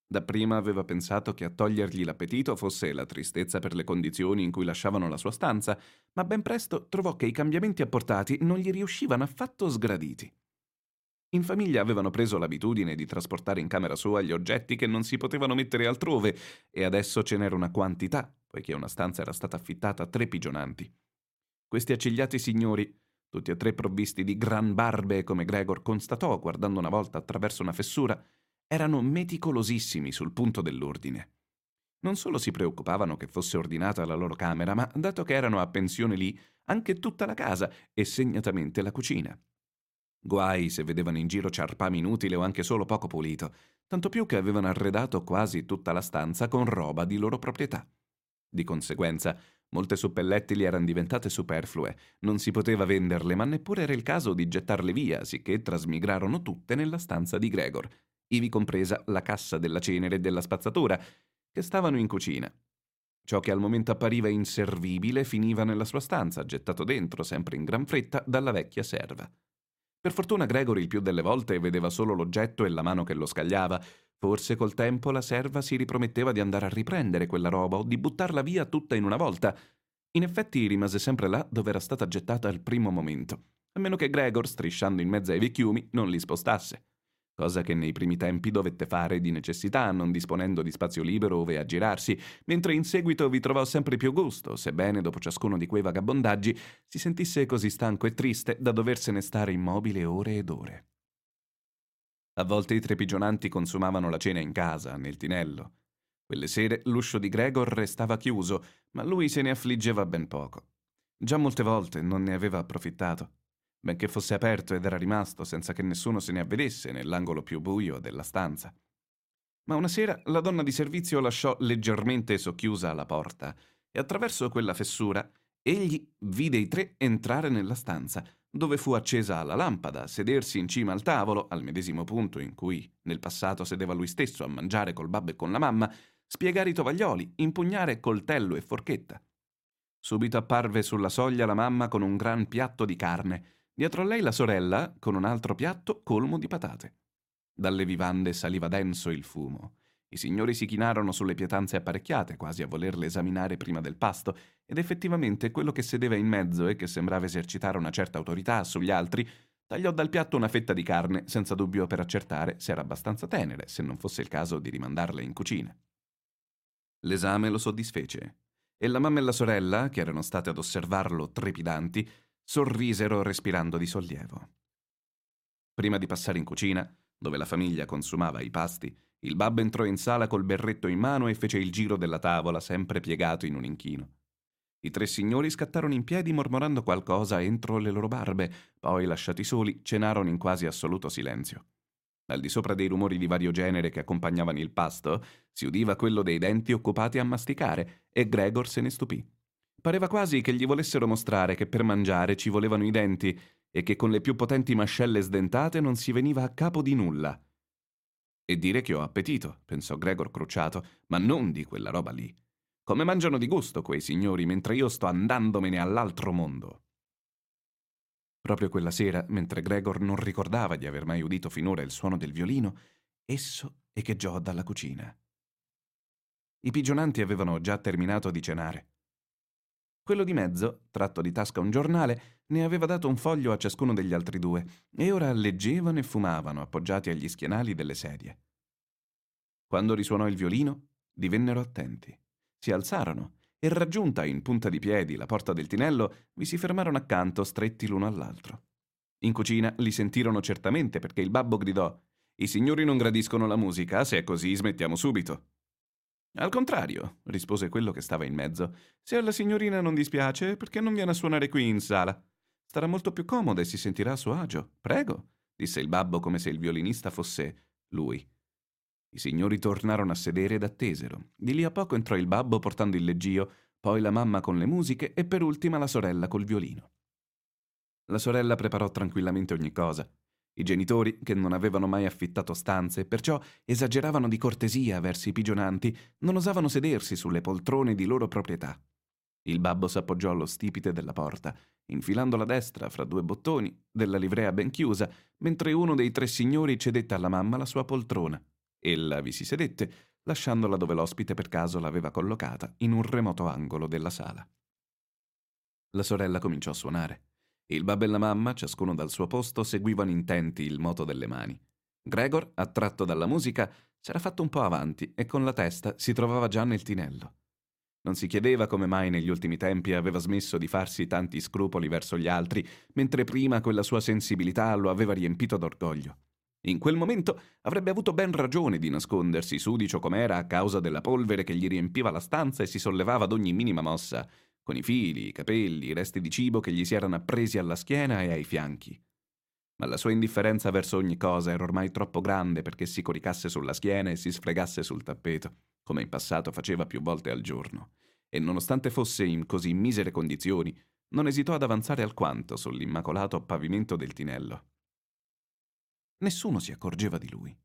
[SPEAKER 1] Dapprima aveva pensato che a togliergli l'appetito fosse la tristezza per le condizioni in cui lasciavano la sua stanza, ma ben presto trovò che i cambiamenti apportati non gli riuscivano affatto sgraditi. In famiglia avevano preso l'abitudine di trasportare in camera sua gli oggetti che non si potevano mettere altrove e adesso ce n'era una quantità, poiché una stanza era stata affittata a tre pigionanti. Questi accigliati signori, tutti e tre provvisti di gran barbe, come Gregor constatò guardando una volta attraverso una fessura, erano meticolosissimi sul punto dell'ordine. Non solo si preoccupavano che fosse ordinata la loro camera, ma dato che erano a pensione lì, anche tutta la casa e segnatamente la cucina. Guai se vedevano in giro ciarpame inutile o anche solo poco pulito, tanto più che avevano arredato quasi tutta la stanza con roba di loro proprietà. Di conseguenza, molte suppellettili erano diventate superflue, non si poteva venderle, ma neppure era il caso di gettarle via, sicché trasmigrarono tutte nella stanza di Gregor, ivi compresa la cassa della cenere e della spazzatura, che stavano in cucina. Ciò che al momento appariva inservibile finiva nella sua stanza, gettato dentro, sempre in gran fretta, dalla vecchia serva. Per fortuna Gregory il più delle volte vedeva solo l'oggetto e la mano che lo scagliava. Forse col tempo la serva si riprometteva di andare a riprendere quella roba o di buttarla via tutta in una volta. In effetti rimase sempre là dove era stata gettata al primo momento, a meno che Gregor, strisciando in mezzo ai vecchiumi, non li spostasse cosa che nei primi tempi dovette fare di necessità, non disponendo di spazio libero ove aggirarsi, mentre in seguito vi trovò sempre più gusto, sebbene dopo ciascuno di quei vagabondaggi si sentisse così stanco e triste da doversene stare immobile ore ed ore. A volte i tre pigionanti consumavano la cena in casa, nel tinello. Quelle sere l'uscio di Gregor restava chiuso, ma lui se ne affliggeva ben poco. Già molte volte non ne aveva approfittato benché fosse aperto ed era rimasto senza che nessuno se ne avvedesse nell'angolo più buio della stanza. Ma una sera la donna di servizio lasciò leggermente socchiusa la porta e attraverso quella fessura egli vide i tre entrare nella stanza, dove fu accesa la lampada, sedersi in cima al tavolo, al medesimo punto in cui nel passato sedeva lui stesso a mangiare col babbo e con la mamma, spiegare i tovaglioli, impugnare coltello e forchetta. Subito apparve sulla soglia la mamma con un gran piatto di carne Dietro a lei la sorella, con un altro piatto colmo di patate. Dalle vivande saliva denso il fumo. I signori si chinarono sulle pietanze apparecchiate, quasi a volerle esaminare prima del pasto, ed effettivamente quello che sedeva in mezzo e che sembrava esercitare una certa autorità sugli altri, tagliò dal piatto una fetta di carne, senza dubbio per accertare se era abbastanza tenere, se non fosse il caso di rimandarla in cucina. L'esame lo soddisfece, e la mamma e la sorella, che erano state ad osservarlo trepidanti, sorrisero respirando di sollievo. Prima di passare in cucina, dove la famiglia consumava i pasti, il babbo entrò in sala col berretto in mano e fece il giro della tavola, sempre piegato in un inchino. I tre signori scattarono in piedi mormorando qualcosa entro le loro barbe, poi, lasciati soli, cenarono in quasi assoluto silenzio. Al di sopra dei rumori di vario genere che accompagnavano il pasto, si udiva quello dei denti occupati a masticare, e Gregor se ne stupì. Pareva quasi che gli volessero mostrare che per mangiare ci volevano i denti e che con le più potenti mascelle sdentate non si veniva a capo di nulla. E dire che ho appetito, pensò Gregor crucciato, ma non di quella roba lì. Come mangiano di gusto quei signori mentre io sto andandomene all'altro mondo. Proprio quella sera, mentre Gregor non ricordava di aver mai udito finora il suono del violino, esso echeggiò dalla cucina. I pigionanti avevano già terminato di cenare. Quello di mezzo, tratto di tasca un giornale, ne aveva dato un foglio a ciascuno degli altri due, e ora leggevano e fumavano, appoggiati agli schienali delle sedie. Quando risuonò il violino, divennero attenti. Si alzarono e, raggiunta in punta di piedi la porta del tinello, vi si fermarono accanto, stretti l'uno all'altro. In cucina li sentirono certamente perché il babbo gridò: I signori non gradiscono la musica, se è così smettiamo subito. Al contrario, rispose quello che stava in mezzo, se alla signorina non dispiace, perché non viene a suonare qui in sala? Starà molto più comoda e si sentirà a suo agio. Prego, disse il babbo come se il violinista fosse lui. I signori tornarono a sedere ed attesero. Di lì a poco entrò il babbo portando il leggio, poi la mamma con le musiche e per ultima la sorella col violino. La sorella preparò tranquillamente ogni cosa. I genitori, che non avevano mai affittato stanze e perciò esageravano di cortesia verso i pigionanti, non osavano sedersi sulle poltrone di loro proprietà. Il babbo s'appoggiò allo stipite della porta, infilando la destra fra due bottoni della livrea ben chiusa, mentre uno dei tre signori cedette alla mamma la sua poltrona. Ella vi si sedette, lasciandola dove l'ospite per caso l'aveva collocata, in un remoto angolo della sala. La sorella cominciò a suonare. Il babbo e la mamma, ciascuno dal suo posto, seguivano intenti il moto delle mani. Gregor, attratto dalla musica, s'era fatto un po' avanti e con la testa si trovava già nel tinello. Non si chiedeva come mai negli ultimi tempi aveva smesso di farsi tanti scrupoli verso gli altri, mentre prima quella sua sensibilità lo aveva riempito d'orgoglio. In quel momento avrebbe avuto ben ragione di nascondersi, sudicio com'era, a causa della polvere che gli riempiva la stanza e si sollevava ad ogni minima mossa, con i fili, i capelli, i resti di cibo che gli si erano appresi alla schiena e ai fianchi. Ma la sua indifferenza verso ogni cosa era ormai troppo grande perché si coricasse sulla schiena e si sfregasse sul tappeto, come in passato faceva più volte al giorno, e nonostante fosse in così misere condizioni, non esitò ad avanzare alquanto sull'immacolato pavimento del tinello. Nessuno si accorgeva di lui.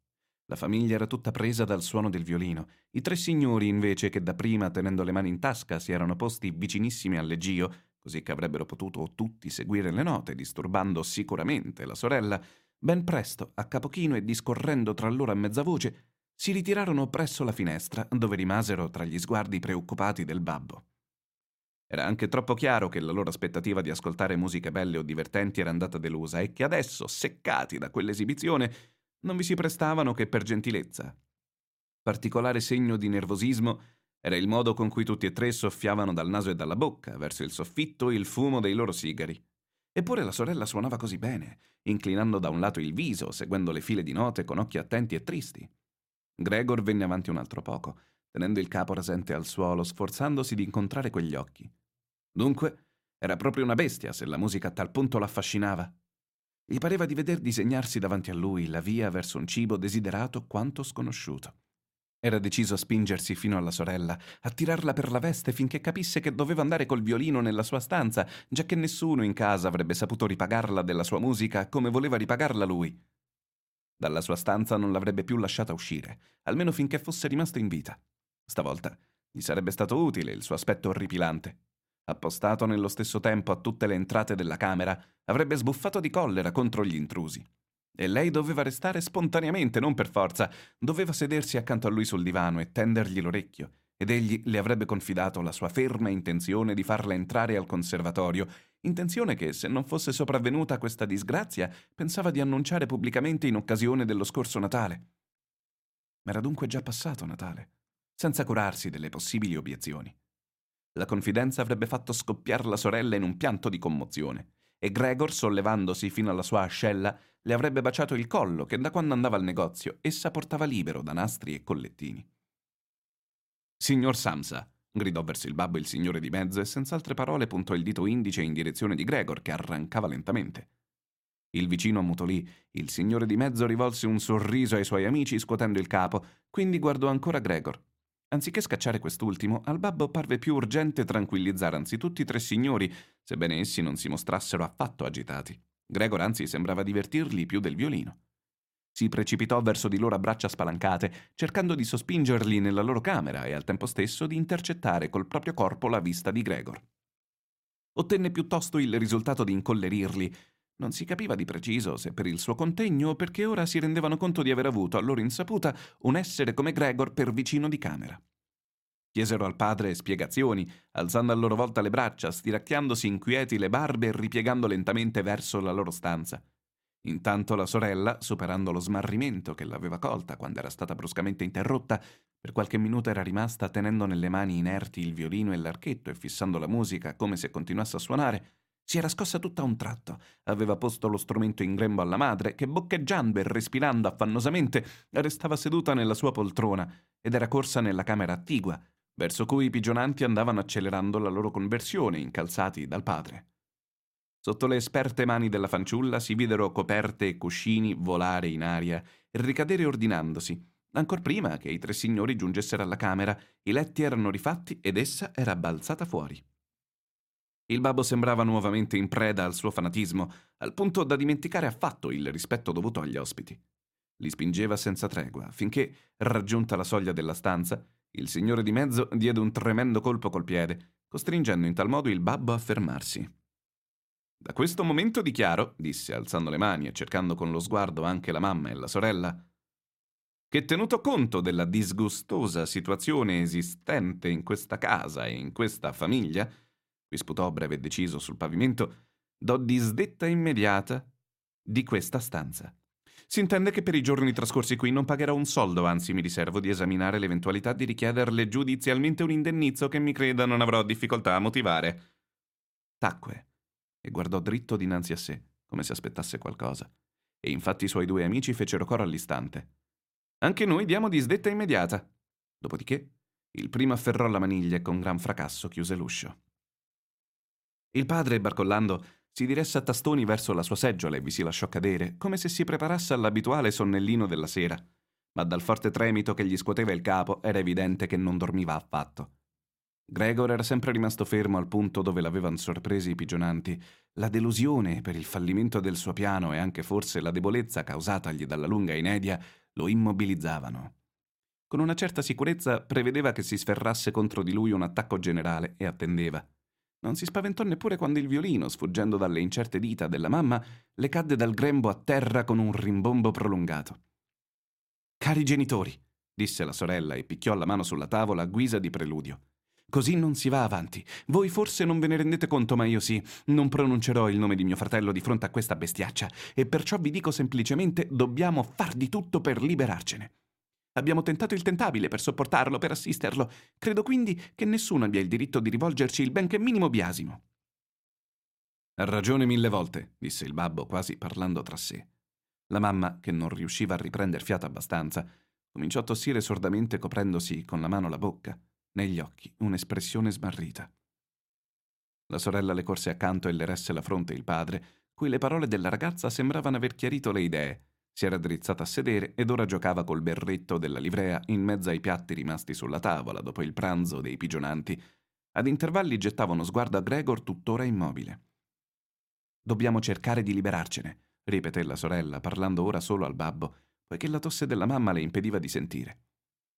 [SPEAKER 1] La famiglia era tutta presa dal suono del violino. I tre signori, invece, che dapprima, tenendo le mani in tasca, si erano posti vicinissimi al leggio, così che avrebbero potuto tutti seguire le note, disturbando sicuramente la sorella, ben presto, a capo chino e discorrendo tra loro a mezza voce, si ritirarono presso la finestra, dove rimasero tra gli sguardi preoccupati del babbo. Era anche troppo chiaro che la loro aspettativa di ascoltare musiche belle o divertenti era andata delusa e che adesso, seccati da quell'esibizione, non vi si prestavano che per gentilezza. Particolare segno di nervosismo era il modo con cui tutti e tre soffiavano dal naso e dalla bocca verso il soffitto il fumo dei loro sigari. Eppure la sorella suonava così bene, inclinando da un lato il viso, seguendo le file di note con occhi attenti e tristi. Gregor venne avanti un altro poco, tenendo il capo rasente al suolo, sforzandosi di incontrare quegli occhi. Dunque, era proprio una bestia se la musica a tal punto l'affascinava. Gli pareva di veder disegnarsi davanti a lui la via verso un cibo desiderato quanto sconosciuto. Era deciso a spingersi fino alla sorella, a tirarla per la veste finché capisse che doveva andare col violino nella sua stanza, già che nessuno in casa avrebbe saputo ripagarla della sua musica come voleva ripagarla lui. Dalla sua stanza non l'avrebbe più lasciata uscire, almeno finché fosse rimasto in vita. Stavolta gli sarebbe stato utile il suo aspetto orripilante appostato nello stesso tempo a tutte le entrate della camera, avrebbe sbuffato di collera contro gli intrusi. E lei doveva restare spontaneamente, non per forza, doveva sedersi accanto a lui sul divano e tendergli l'orecchio, ed egli le avrebbe confidato la sua ferma intenzione di farla entrare al conservatorio, intenzione che, se non fosse sopravvenuta questa disgrazia, pensava di annunciare pubblicamente in occasione dello scorso Natale. Era dunque già passato Natale, senza curarsi delle possibili obiezioni. La confidenza avrebbe fatto scoppiare la sorella in un pianto di commozione e Gregor, sollevandosi fino alla sua ascella, le avrebbe baciato il collo che da quando andava al negozio essa portava libero da nastri e collettini. Signor Samsa, gridò verso il babbo il signore di mezzo e senza altre parole puntò il dito indice in direzione di Gregor che arrancava lentamente. Il vicino ammutolì, il signore di mezzo rivolse un sorriso ai suoi amici scuotendo il capo, quindi guardò ancora Gregor. Anziché scacciare quest'ultimo, al babbo parve più urgente tranquillizzare anzitutto i tre signori, sebbene essi non si mostrassero affatto agitati. Gregor anzi sembrava divertirli più del violino. Si precipitò verso di loro a braccia spalancate, cercando di sospingerli nella loro camera e al tempo stesso di intercettare col proprio corpo la vista di Gregor. Ottenne piuttosto il risultato di incollerirli. Non si capiva di preciso se per il suo contegno o perché ora si rendevano conto di aver avuto a loro insaputa un essere come Gregor per vicino di camera. Chiesero al padre spiegazioni, alzando a loro volta le braccia, stiracchiandosi inquieti le barbe e ripiegando lentamente verso la loro stanza. Intanto la sorella, superando lo smarrimento che l'aveva colta quando era stata bruscamente interrotta, per qualche minuto era rimasta tenendo nelle mani inerti il violino e l'archetto e fissando la musica come se continuasse a suonare, si era scossa tutta a un tratto, aveva posto lo strumento in grembo alla madre, che boccheggiando e respirando affannosamente restava seduta nella sua poltrona ed era corsa nella camera attigua, verso cui i pigionanti andavano accelerando la loro conversione, incalzati dal padre. Sotto le esperte mani della fanciulla si videro coperte e cuscini volare in aria e ricadere ordinandosi. Ancor prima che i tre signori giungessero alla camera, i letti erano rifatti ed essa era balzata fuori. Il babbo sembrava nuovamente in preda al suo fanatismo, al punto da dimenticare affatto il rispetto dovuto agli ospiti. Li spingeva senza tregua, finché, raggiunta la soglia della stanza, il signore di mezzo diede un tremendo colpo col piede, costringendo in tal modo il babbo a fermarsi. Da questo momento dichiaro, disse alzando le mani e cercando con lo sguardo anche la mamma e la sorella, che tenuto conto della disgustosa situazione esistente in questa casa e in questa famiglia, qui sputò breve e deciso sul pavimento, do disdetta immediata di questa stanza. Si intende che per i giorni trascorsi qui non pagherò un soldo, anzi mi riservo di esaminare l'eventualità di richiederle giudizialmente un indennizzo che mi creda non avrò difficoltà a motivare. Tacque e guardò dritto dinanzi a sé, come se aspettasse qualcosa. E infatti i suoi due amici fecero coro all'istante. Anche noi diamo disdetta immediata. Dopodiché, il primo afferrò la maniglia e con gran fracasso chiuse l'uscio. Il padre, barcollando, si diresse a tastoni verso la sua seggiola e vi si lasciò cadere, come se si preparasse all'abituale sonnellino della sera. Ma dal forte tremito che gli scuoteva il capo era evidente che non dormiva affatto. Gregor era sempre rimasto fermo al punto dove l'avevano sorpresi i pigionanti. La delusione per il fallimento del suo piano e anche forse la debolezza causatagli dalla lunga inedia lo immobilizzavano. Con una certa sicurezza prevedeva che si sferrasse contro di lui un attacco generale e attendeva. Non si spaventò neppure quando il violino, sfuggendo dalle incerte dita della mamma, le cadde dal grembo a terra con un rimbombo prolungato. Cari genitori, disse la sorella e picchiò la mano sulla tavola a guisa di preludio. Così non si va avanti. Voi forse non ve ne rendete conto, ma io sì. Non pronuncerò il nome di mio fratello di fronte a questa bestiaccia, e perciò vi dico semplicemente dobbiamo far di tutto per liberarcene. Abbiamo tentato il tentabile per sopportarlo, per assisterlo. Credo quindi che nessuno abbia il diritto di rivolgerci il benché minimo biasimo. Ha ragione mille volte, disse il babbo, quasi parlando tra sé. La mamma, che non riusciva a riprender fiato abbastanza, cominciò a tossire sordamente coprendosi con la mano la bocca, negli occhi un'espressione smarrita. La sorella le corse accanto e le resse la fronte il padre, cui le parole della ragazza sembravano aver chiarito le idee si era drizzata a sedere ed ora giocava col berretto della livrea in mezzo ai piatti rimasti sulla tavola dopo il pranzo dei pigionanti. Ad intervalli gettava uno sguardo a Gregor tuttora immobile. Dobbiamo cercare di liberarcene, ripeté la sorella, parlando ora solo al babbo, poiché la tosse della mamma le impediva di sentire.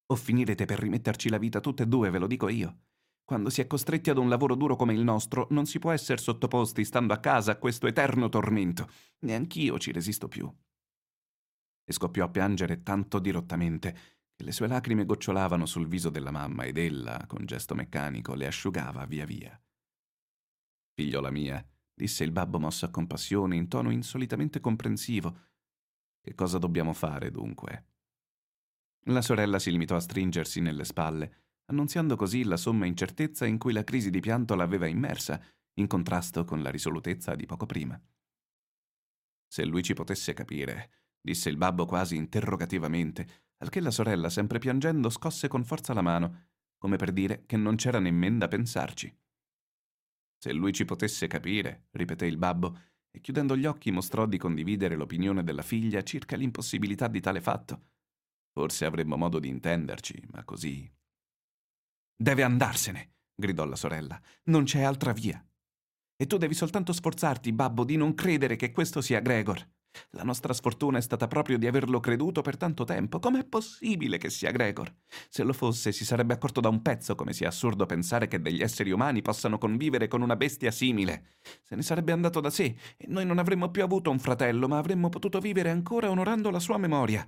[SPEAKER 1] O finirete per rimetterci la vita tutte e due, ve lo dico io. Quando si è costretti ad un lavoro duro come il nostro, non si può essere sottoposti, stando a casa, a questo eterno tormento. Neanch'io ci resisto più e scoppiò a piangere tanto dirottamente che le sue lacrime gocciolavano sul viso della mamma ed ella, con gesto meccanico, le asciugava via via. Figliola mia, disse il babbo mosso a compassione in tono insolitamente comprensivo, che cosa dobbiamo fare dunque? La sorella si limitò a stringersi nelle spalle, annunziando così la somma incertezza in cui la crisi di pianto l'aveva immersa, in contrasto con la risolutezza di poco prima. Se lui ci potesse capire, disse il babbo quasi interrogativamente, al che la sorella, sempre piangendo, scosse con forza la mano, come per dire che non c'era nemmeno da pensarci. Se lui ci potesse capire, ripeté il babbo, e chiudendo gli occhi mostrò di condividere l'opinione della figlia circa l'impossibilità di tale fatto. Forse avremmo modo di intenderci, ma così. Deve andarsene, gridò la sorella. Non c'è altra via. E tu devi soltanto sforzarti, babbo, di non credere che questo sia Gregor. La nostra sfortuna è stata proprio di averlo creduto per tanto tempo. Com'è possibile che sia Gregor? Se lo fosse, si sarebbe accorto da un pezzo come sia assurdo pensare che degli esseri umani possano convivere con una bestia simile. Se ne sarebbe andato da sé e noi non avremmo più avuto un fratello, ma avremmo potuto vivere ancora onorando la sua memoria.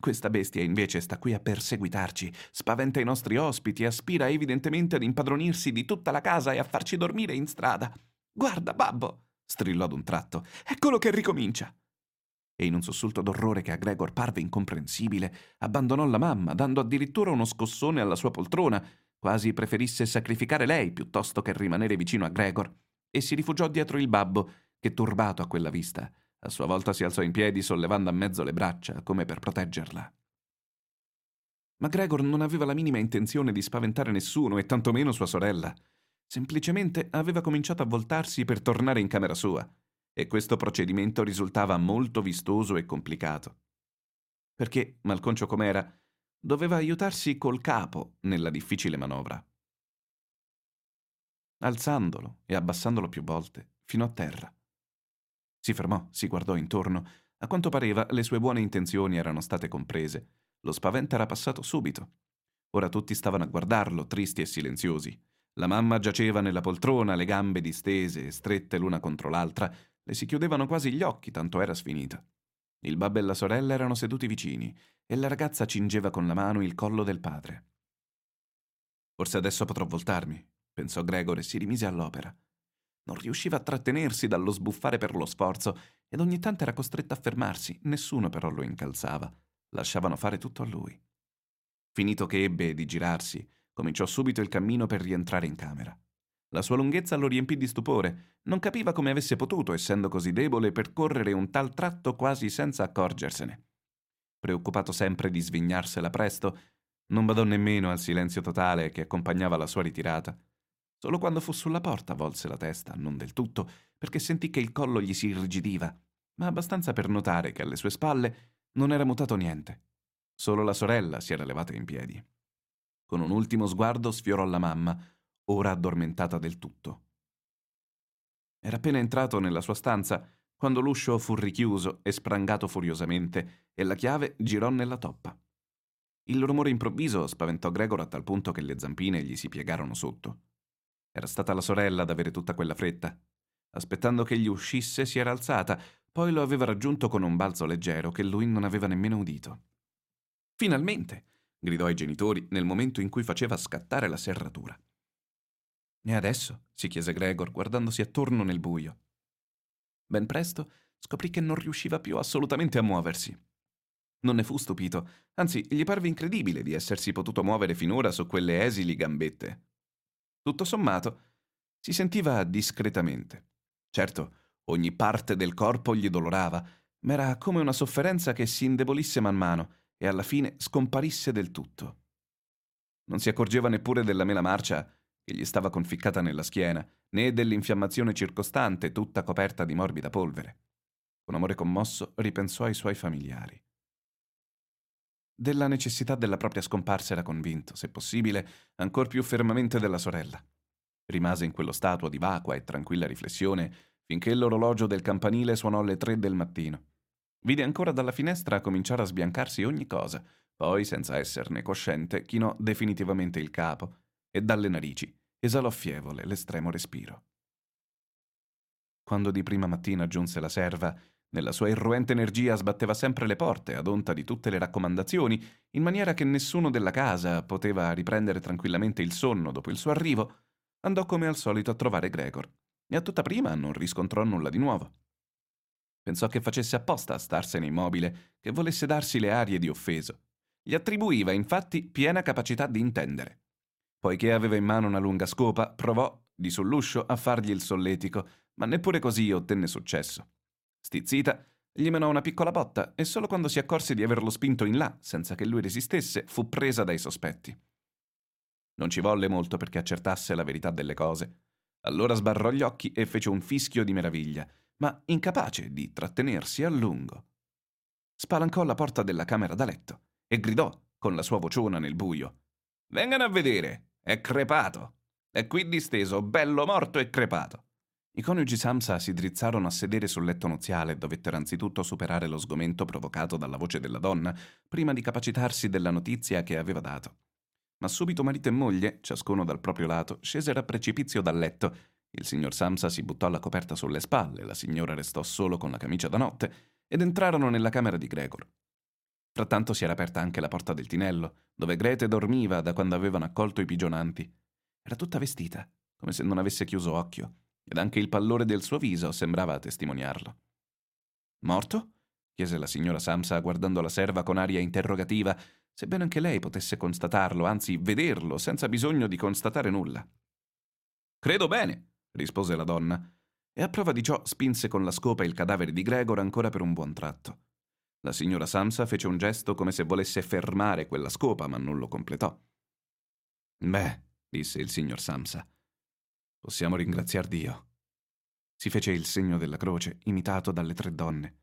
[SPEAKER 1] Questa bestia invece sta qui a perseguitarci, spaventa i nostri ospiti aspira evidentemente ad impadronirsi di tutta la casa e a farci dormire in strada. Guarda, babbo! strillò ad un tratto. Eccolo che ricomincia! E in un sussulto d'orrore che a Gregor parve incomprensibile, abbandonò la mamma, dando addirittura uno scossone alla sua poltrona, quasi preferisse sacrificare lei piuttosto che rimanere vicino a Gregor, e si rifugiò dietro il babbo, che turbato a quella vista, a sua volta si alzò in piedi sollevando a mezzo le braccia, come per proteggerla. Ma Gregor non aveva la minima intenzione di spaventare nessuno e tantomeno sua sorella. Semplicemente aveva cominciato a voltarsi per tornare in camera sua, e questo procedimento risultava molto vistoso e complicato. Perché, malconcio com'era, doveva aiutarsi col capo nella difficile manovra. Alzandolo e abbassandolo più volte, fino a terra. Si fermò, si guardò intorno. A quanto pareva le sue buone intenzioni erano state comprese. Lo spavento era passato subito. Ora tutti stavano a guardarlo, tristi e silenziosi. La mamma giaceva nella poltrona, le gambe distese e strette l'una contro l'altra. Le si chiudevano quasi gli occhi, tanto era sfinita. Il babbo e la sorella erano seduti vicini e la ragazza cingeva con la mano il collo del padre. Forse adesso potrò voltarmi, pensò Gregor e si rimise all'opera. Non riusciva a trattenersi dallo sbuffare per lo sforzo ed ogni tanto era costretto a fermarsi, nessuno però lo incalzava. Lasciavano fare tutto a lui. Finito che ebbe di girarsi, cominciò subito il cammino per rientrare in camera. La sua lunghezza lo riempì di stupore. Non capiva come avesse potuto, essendo così debole, percorrere un tal tratto quasi senza accorgersene. Preoccupato sempre di svignarsela presto, non badò nemmeno al silenzio totale che accompagnava la sua ritirata. Solo quando fu sulla porta volse la testa, non del tutto, perché sentì che il collo gli si irrigidiva, ma abbastanza per notare che alle sue spalle non era mutato niente. Solo la sorella si era levata in piedi. Con un ultimo sguardo sfiorò la mamma, ora addormentata del tutto. Era appena entrato nella sua stanza quando l'uscio fu richiuso e sprangato furiosamente e la chiave girò nella toppa. Il rumore improvviso spaventò Gregor a tal punto che le zampine gli si piegarono sotto. Era stata la sorella ad avere tutta quella fretta. Aspettando che egli uscisse, si era alzata, poi lo aveva raggiunto con un balzo leggero che lui non aveva nemmeno udito. Finalmente! gridò ai genitori nel momento in cui faceva scattare la serratura. E adesso? si chiese Gregor, guardandosi attorno nel buio. Ben presto scoprì che non riusciva più assolutamente a muoversi. Non ne fu stupito, anzi gli parve incredibile di essersi potuto muovere finora su quelle esili gambette. Tutto sommato, si sentiva discretamente. Certo, ogni parte del corpo gli dolorava, ma era come una sofferenza che si indebolisse man mano e alla fine scomparisse del tutto. Non si accorgeva neppure della mela marcia che gli stava conficcata nella schiena, né dell'infiammazione circostante, tutta coperta di morbida polvere. Con amore commosso ripensò ai suoi familiari. Della necessità della propria scomparsa era convinto, se possibile, ancor più fermamente della sorella. Rimase in quello stato di vacua e tranquilla riflessione finché l'orologio del campanile suonò le tre del mattino. Vide ancora dalla finestra cominciare a sbiancarsi ogni cosa, poi, senza esserne cosciente, chinò definitivamente il capo e dalle narici esalò fievole l'estremo respiro. Quando di prima mattina giunse la serva, nella sua irruente energia sbatteva sempre le porte ad onta di tutte le raccomandazioni, in maniera che nessuno della casa poteva riprendere tranquillamente il sonno dopo il suo arrivo, andò come al solito a trovare Gregor e a tutta prima non riscontrò nulla di nuovo. Pensò che facesse apposta a starsene immobile, che volesse darsi le arie di offeso. Gli attribuiva infatti piena capacità di intendere. Poiché aveva in mano una lunga scopa, provò, di sull'uscio, a fargli il solletico, ma neppure così ottenne successo. Stizzita, gli menò una piccola botta e solo quando si accorse di averlo spinto in là, senza che lui resistesse, fu presa dai sospetti. Non ci volle molto perché accertasse la verità delle cose. Allora sbarrò gli occhi e fece un fischio di meraviglia, ma incapace di trattenersi a lungo. Spalancò la porta della camera da letto e gridò con la sua vociona nel buio: Vengano a vedere! È crepato! È qui disteso, bello morto e crepato! I coniugi Samsa si drizzarono a sedere sul letto nuziale e dovettero anzitutto superare lo sgomento provocato dalla voce della donna prima di capacitarsi della notizia che aveva dato. Ma subito marito e moglie, ciascuno dal proprio lato, scesero a precipizio dal letto. Il signor Samsa si buttò la coperta sulle spalle, la signora restò solo con la camicia da notte ed entrarono nella camera di Gregor. Frattanto si era aperta anche la porta del tinello, dove Grete dormiva da quando avevano accolto i pigionanti. Era tutta vestita, come se non avesse chiuso occhio ed anche il pallore del suo viso sembrava testimoniarlo. Morto? chiese la signora Samsa guardando la serva con aria interrogativa, sebbene anche lei potesse constatarlo, anzi vederlo, senza bisogno di constatare nulla. Credo bene, rispose la donna, e a prova di ciò spinse con la scopa il cadavere di Gregor ancora per un buon tratto. La signora Samsa fece un gesto come se volesse fermare quella scopa, ma non lo completò. Beh, disse il signor Samsa, Possiamo ringraziar Dio. Si fece il segno della croce, imitato dalle tre donne.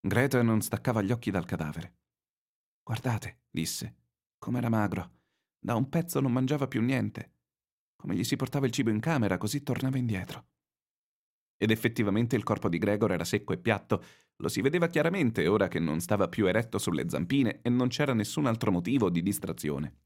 [SPEAKER 1] Greta non staccava gli occhi dal cadavere. Guardate, disse, com'era magro. Da un pezzo non mangiava più niente. Come gli si portava il cibo in camera, così tornava indietro. Ed effettivamente il corpo di Gregor era secco e piatto, lo si vedeva chiaramente ora che non stava più eretto sulle zampine e non c'era nessun altro motivo di distrazione.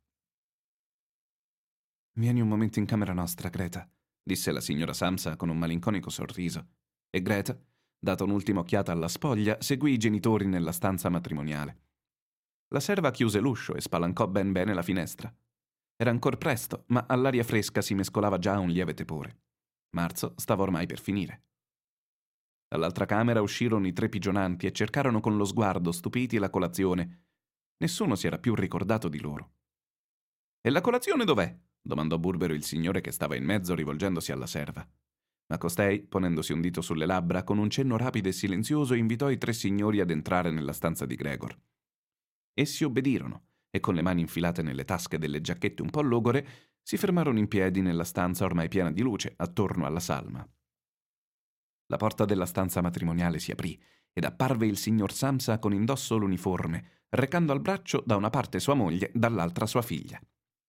[SPEAKER 1] Vieni un momento in camera nostra, Greta, disse la signora Samsa con un malinconico sorriso, e Greta, data un'ultima occhiata alla spoglia, seguì i genitori nella stanza matrimoniale. La serva chiuse l'uscio e spalancò ben bene la finestra. Era ancora presto, ma all'aria fresca si mescolava già un lieve tepore. Marzo stava ormai per finire. Dall'altra camera uscirono i tre pigionanti e cercarono con lo sguardo stupiti la colazione. Nessuno si era più ricordato di loro. E la colazione dov'è? domandò Burbero il signore che stava in mezzo rivolgendosi alla serva. Ma costei, ponendosi un dito sulle labbra, con un cenno rapido e silenzioso invitò i tre signori ad entrare nella stanza di Gregor. Essi obbedirono e con le mani infilate nelle tasche delle giacchette un po' logore, si fermarono in piedi nella stanza ormai piena di luce, attorno alla salma. La porta della stanza matrimoniale si aprì ed apparve il signor Samsa con indosso l'uniforme, recando al braccio da una parte sua moglie, dall'altra sua figlia.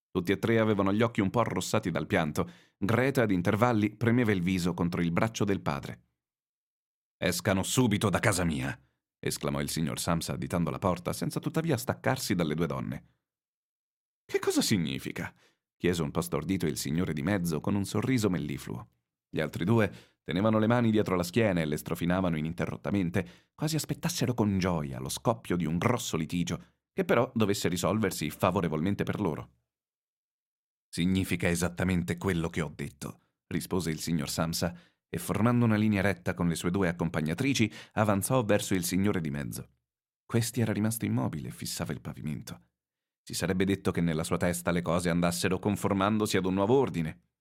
[SPEAKER 1] Tutti e tre avevano gli occhi un po' arrossati dal pianto. Greta, ad intervalli, premeva il viso contro il braccio del padre. Escano subito da casa mia! esclamò il signor Samsa additando la porta, senza tuttavia staccarsi dalle due donne. Che cosa significa? chiese un po' stordito il signore di mezzo con un sorriso mellifluo. Gli altri due tenevano le mani dietro la schiena e le strofinavano ininterrottamente, quasi aspettassero con gioia lo scoppio di un grosso litigio, che però dovesse risolversi favorevolmente per loro. Significa esattamente quello che ho detto, rispose il signor Samsa, e formando una linea retta con le sue due accompagnatrici, avanzò verso il signore di mezzo. Questi era rimasto immobile e fissava il pavimento. Si sarebbe detto che nella sua testa le cose andassero conformandosi ad un nuovo ordine.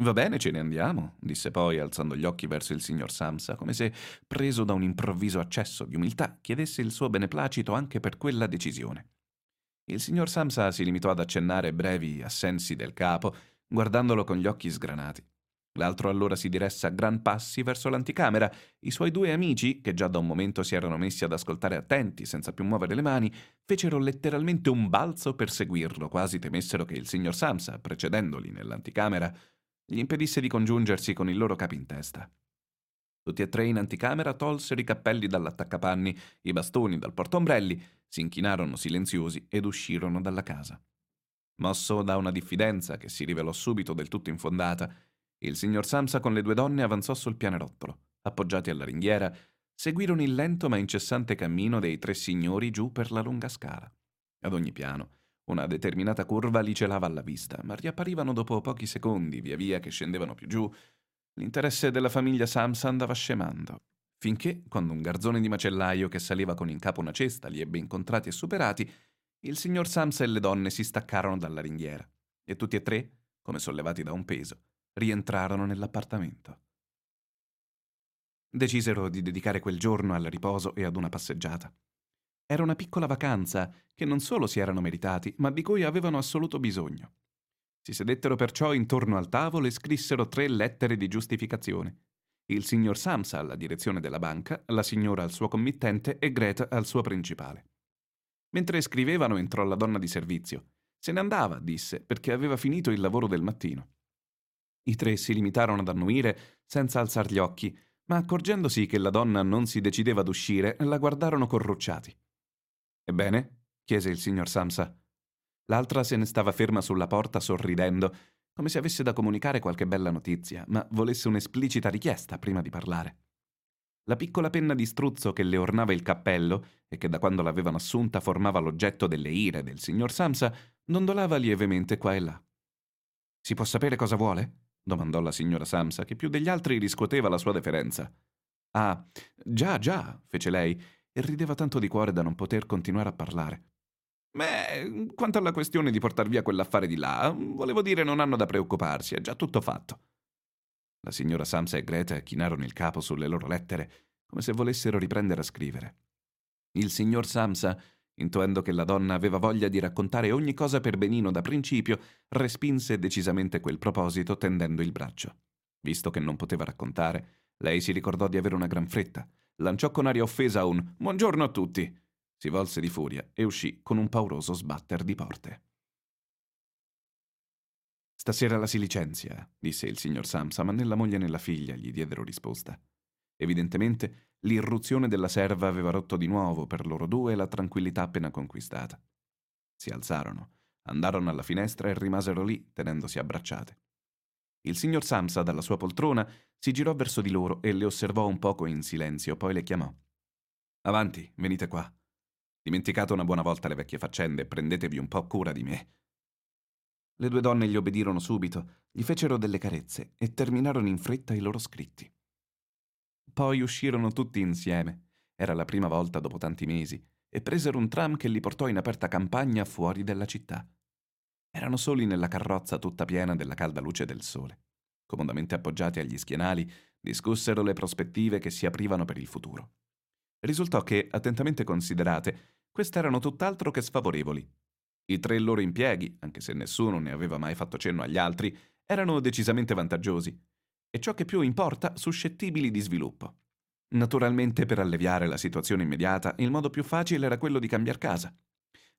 [SPEAKER 1] Va bene, ce ne andiamo, disse poi, alzando gli occhi verso il signor Samsa, come se, preso da un improvviso accesso di umiltà, chiedesse il suo beneplacito anche per quella decisione. Il signor Samsa si limitò ad accennare brevi assensi del capo, guardandolo con gli occhi sgranati. L'altro allora si diresse a gran passi verso l'anticamera. I suoi due amici, che già da un momento si erano messi ad ascoltare attenti, senza più muovere le mani, fecero letteralmente un balzo per seguirlo, quasi temessero che il signor Samsa, precedendoli nell'anticamera, gli impedisse di congiungersi con il loro capo in testa. Tutti e tre in anticamera tolsero i cappelli dall'attaccapanni, i bastoni dal portombrelli, si inchinarono silenziosi ed uscirono dalla casa. Mosso da una diffidenza che si rivelò subito del tutto infondata, il signor Samsa con le due donne avanzò sul pianerottolo. Appoggiati alla ringhiera, seguirono il lento ma incessante cammino dei tre signori giù per la lunga scala. Ad ogni piano, una determinata curva li celava alla vista, ma riapparivano dopo pochi secondi, via via che scendevano più giù, L'interesse della famiglia Samsa andava scemando, finché, quando un garzone di macellaio che saliva con in capo una cesta li ebbe incontrati e superati, il signor Samsa e le donne si staccarono dalla ringhiera e tutti e tre, come sollevati da un peso, rientrarono nell'appartamento. Decisero di dedicare quel giorno al riposo e ad una passeggiata. Era una piccola vacanza che non solo si erano meritati, ma di cui avevano assoluto bisogno. Si sedettero perciò intorno al tavolo e scrissero tre lettere di giustificazione. Il signor Samsa alla direzione della banca, la signora al suo committente e Greta al suo principale. Mentre scrivevano entrò la donna di servizio. Se ne andava, disse, perché aveva finito il lavoro del mattino. I tre si limitarono ad annuire senza alzar gli occhi, ma accorgendosi che la donna non si decideva ad uscire, la guardarono corrucciati. Ebbene? chiese il signor Samsa. L'altra se ne stava ferma sulla porta sorridendo, come se avesse da comunicare qualche bella notizia, ma volesse un'esplicita richiesta prima di parlare. La piccola penna di struzzo che le ornava il cappello e che da quando l'avevano assunta formava l'oggetto delle ire del signor Samsa dondolava lievemente qua e là. Si può sapere cosa vuole? domandò la signora Samsa, che più degli altri riscuoteva la sua deferenza. Ah, già, già, fece lei, e rideva tanto di cuore da non poter continuare a parlare. Beh, quanto alla questione di portar via quell'affare di là, volevo dire non hanno da preoccuparsi, è già tutto fatto. La signora Samsa e Greta chinarono il capo sulle loro lettere, come se volessero riprendere a scrivere. Il signor Samsa, intuendo che la donna aveva voglia di raccontare ogni cosa per benino da principio, respinse decisamente quel proposito tendendo il braccio. Visto che non poteva raccontare, lei si ricordò di avere una gran fretta, lanciò con aria offesa un Buongiorno a tutti. Si volse di furia e uscì con un pauroso sbatter di porte. Stasera la si licenzia, disse il signor Samsa, ma né la moglie né la figlia gli diedero risposta. Evidentemente l'irruzione della serva aveva rotto di nuovo per loro due la tranquillità appena conquistata. Si alzarono, andarono alla finestra e rimasero lì, tenendosi abbracciate. Il signor Samsa, dalla sua poltrona, si girò verso di loro e le osservò un poco in silenzio, poi le chiamò. Avanti, venite qua. Dimenticate una buona volta le vecchie faccende, prendetevi un po' cura di me. Le due donne gli obbedirono subito, gli fecero delle carezze e terminarono in fretta i loro scritti. Poi uscirono tutti insieme, era la prima volta dopo tanti mesi, e presero un tram che li portò in aperta campagna fuori della città. Erano soli nella carrozza tutta piena della calda luce del sole. Comodamente appoggiati agli schienali, discussero le prospettive che si aprivano per il futuro. Risultò che, attentamente considerate, queste erano tutt'altro che sfavorevoli. I tre loro impieghi, anche se nessuno ne aveva mai fatto cenno agli altri, erano decisamente vantaggiosi e ciò che più importa, suscettibili di sviluppo. Naturalmente, per alleviare la situazione immediata, il modo più facile era quello di cambiar casa.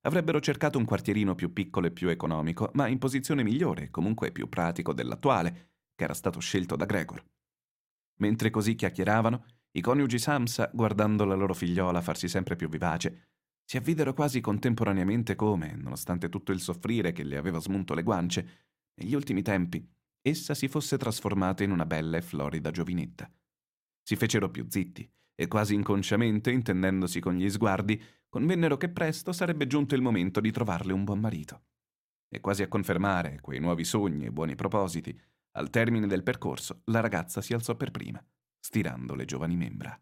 [SPEAKER 1] Avrebbero cercato un quartierino più piccolo e più economico, ma in posizione migliore e comunque più pratico dell'attuale, che era stato scelto da Gregor. Mentre così chiacchieravano, i coniugi Samsa, guardando la loro figliola farsi sempre più vivace, si avvidero quasi contemporaneamente come, nonostante tutto il soffrire che le aveva smunto le guance, negli ultimi tempi essa si fosse trasformata in una bella e florida giovinetta. Si fecero più zitti e quasi inconsciamente, intendendosi con gli sguardi, convennero che presto sarebbe giunto il momento di trovarle un buon marito. E quasi a confermare quei nuovi sogni e buoni propositi, al termine del percorso la ragazza si alzò per prima, stirando le giovani membra.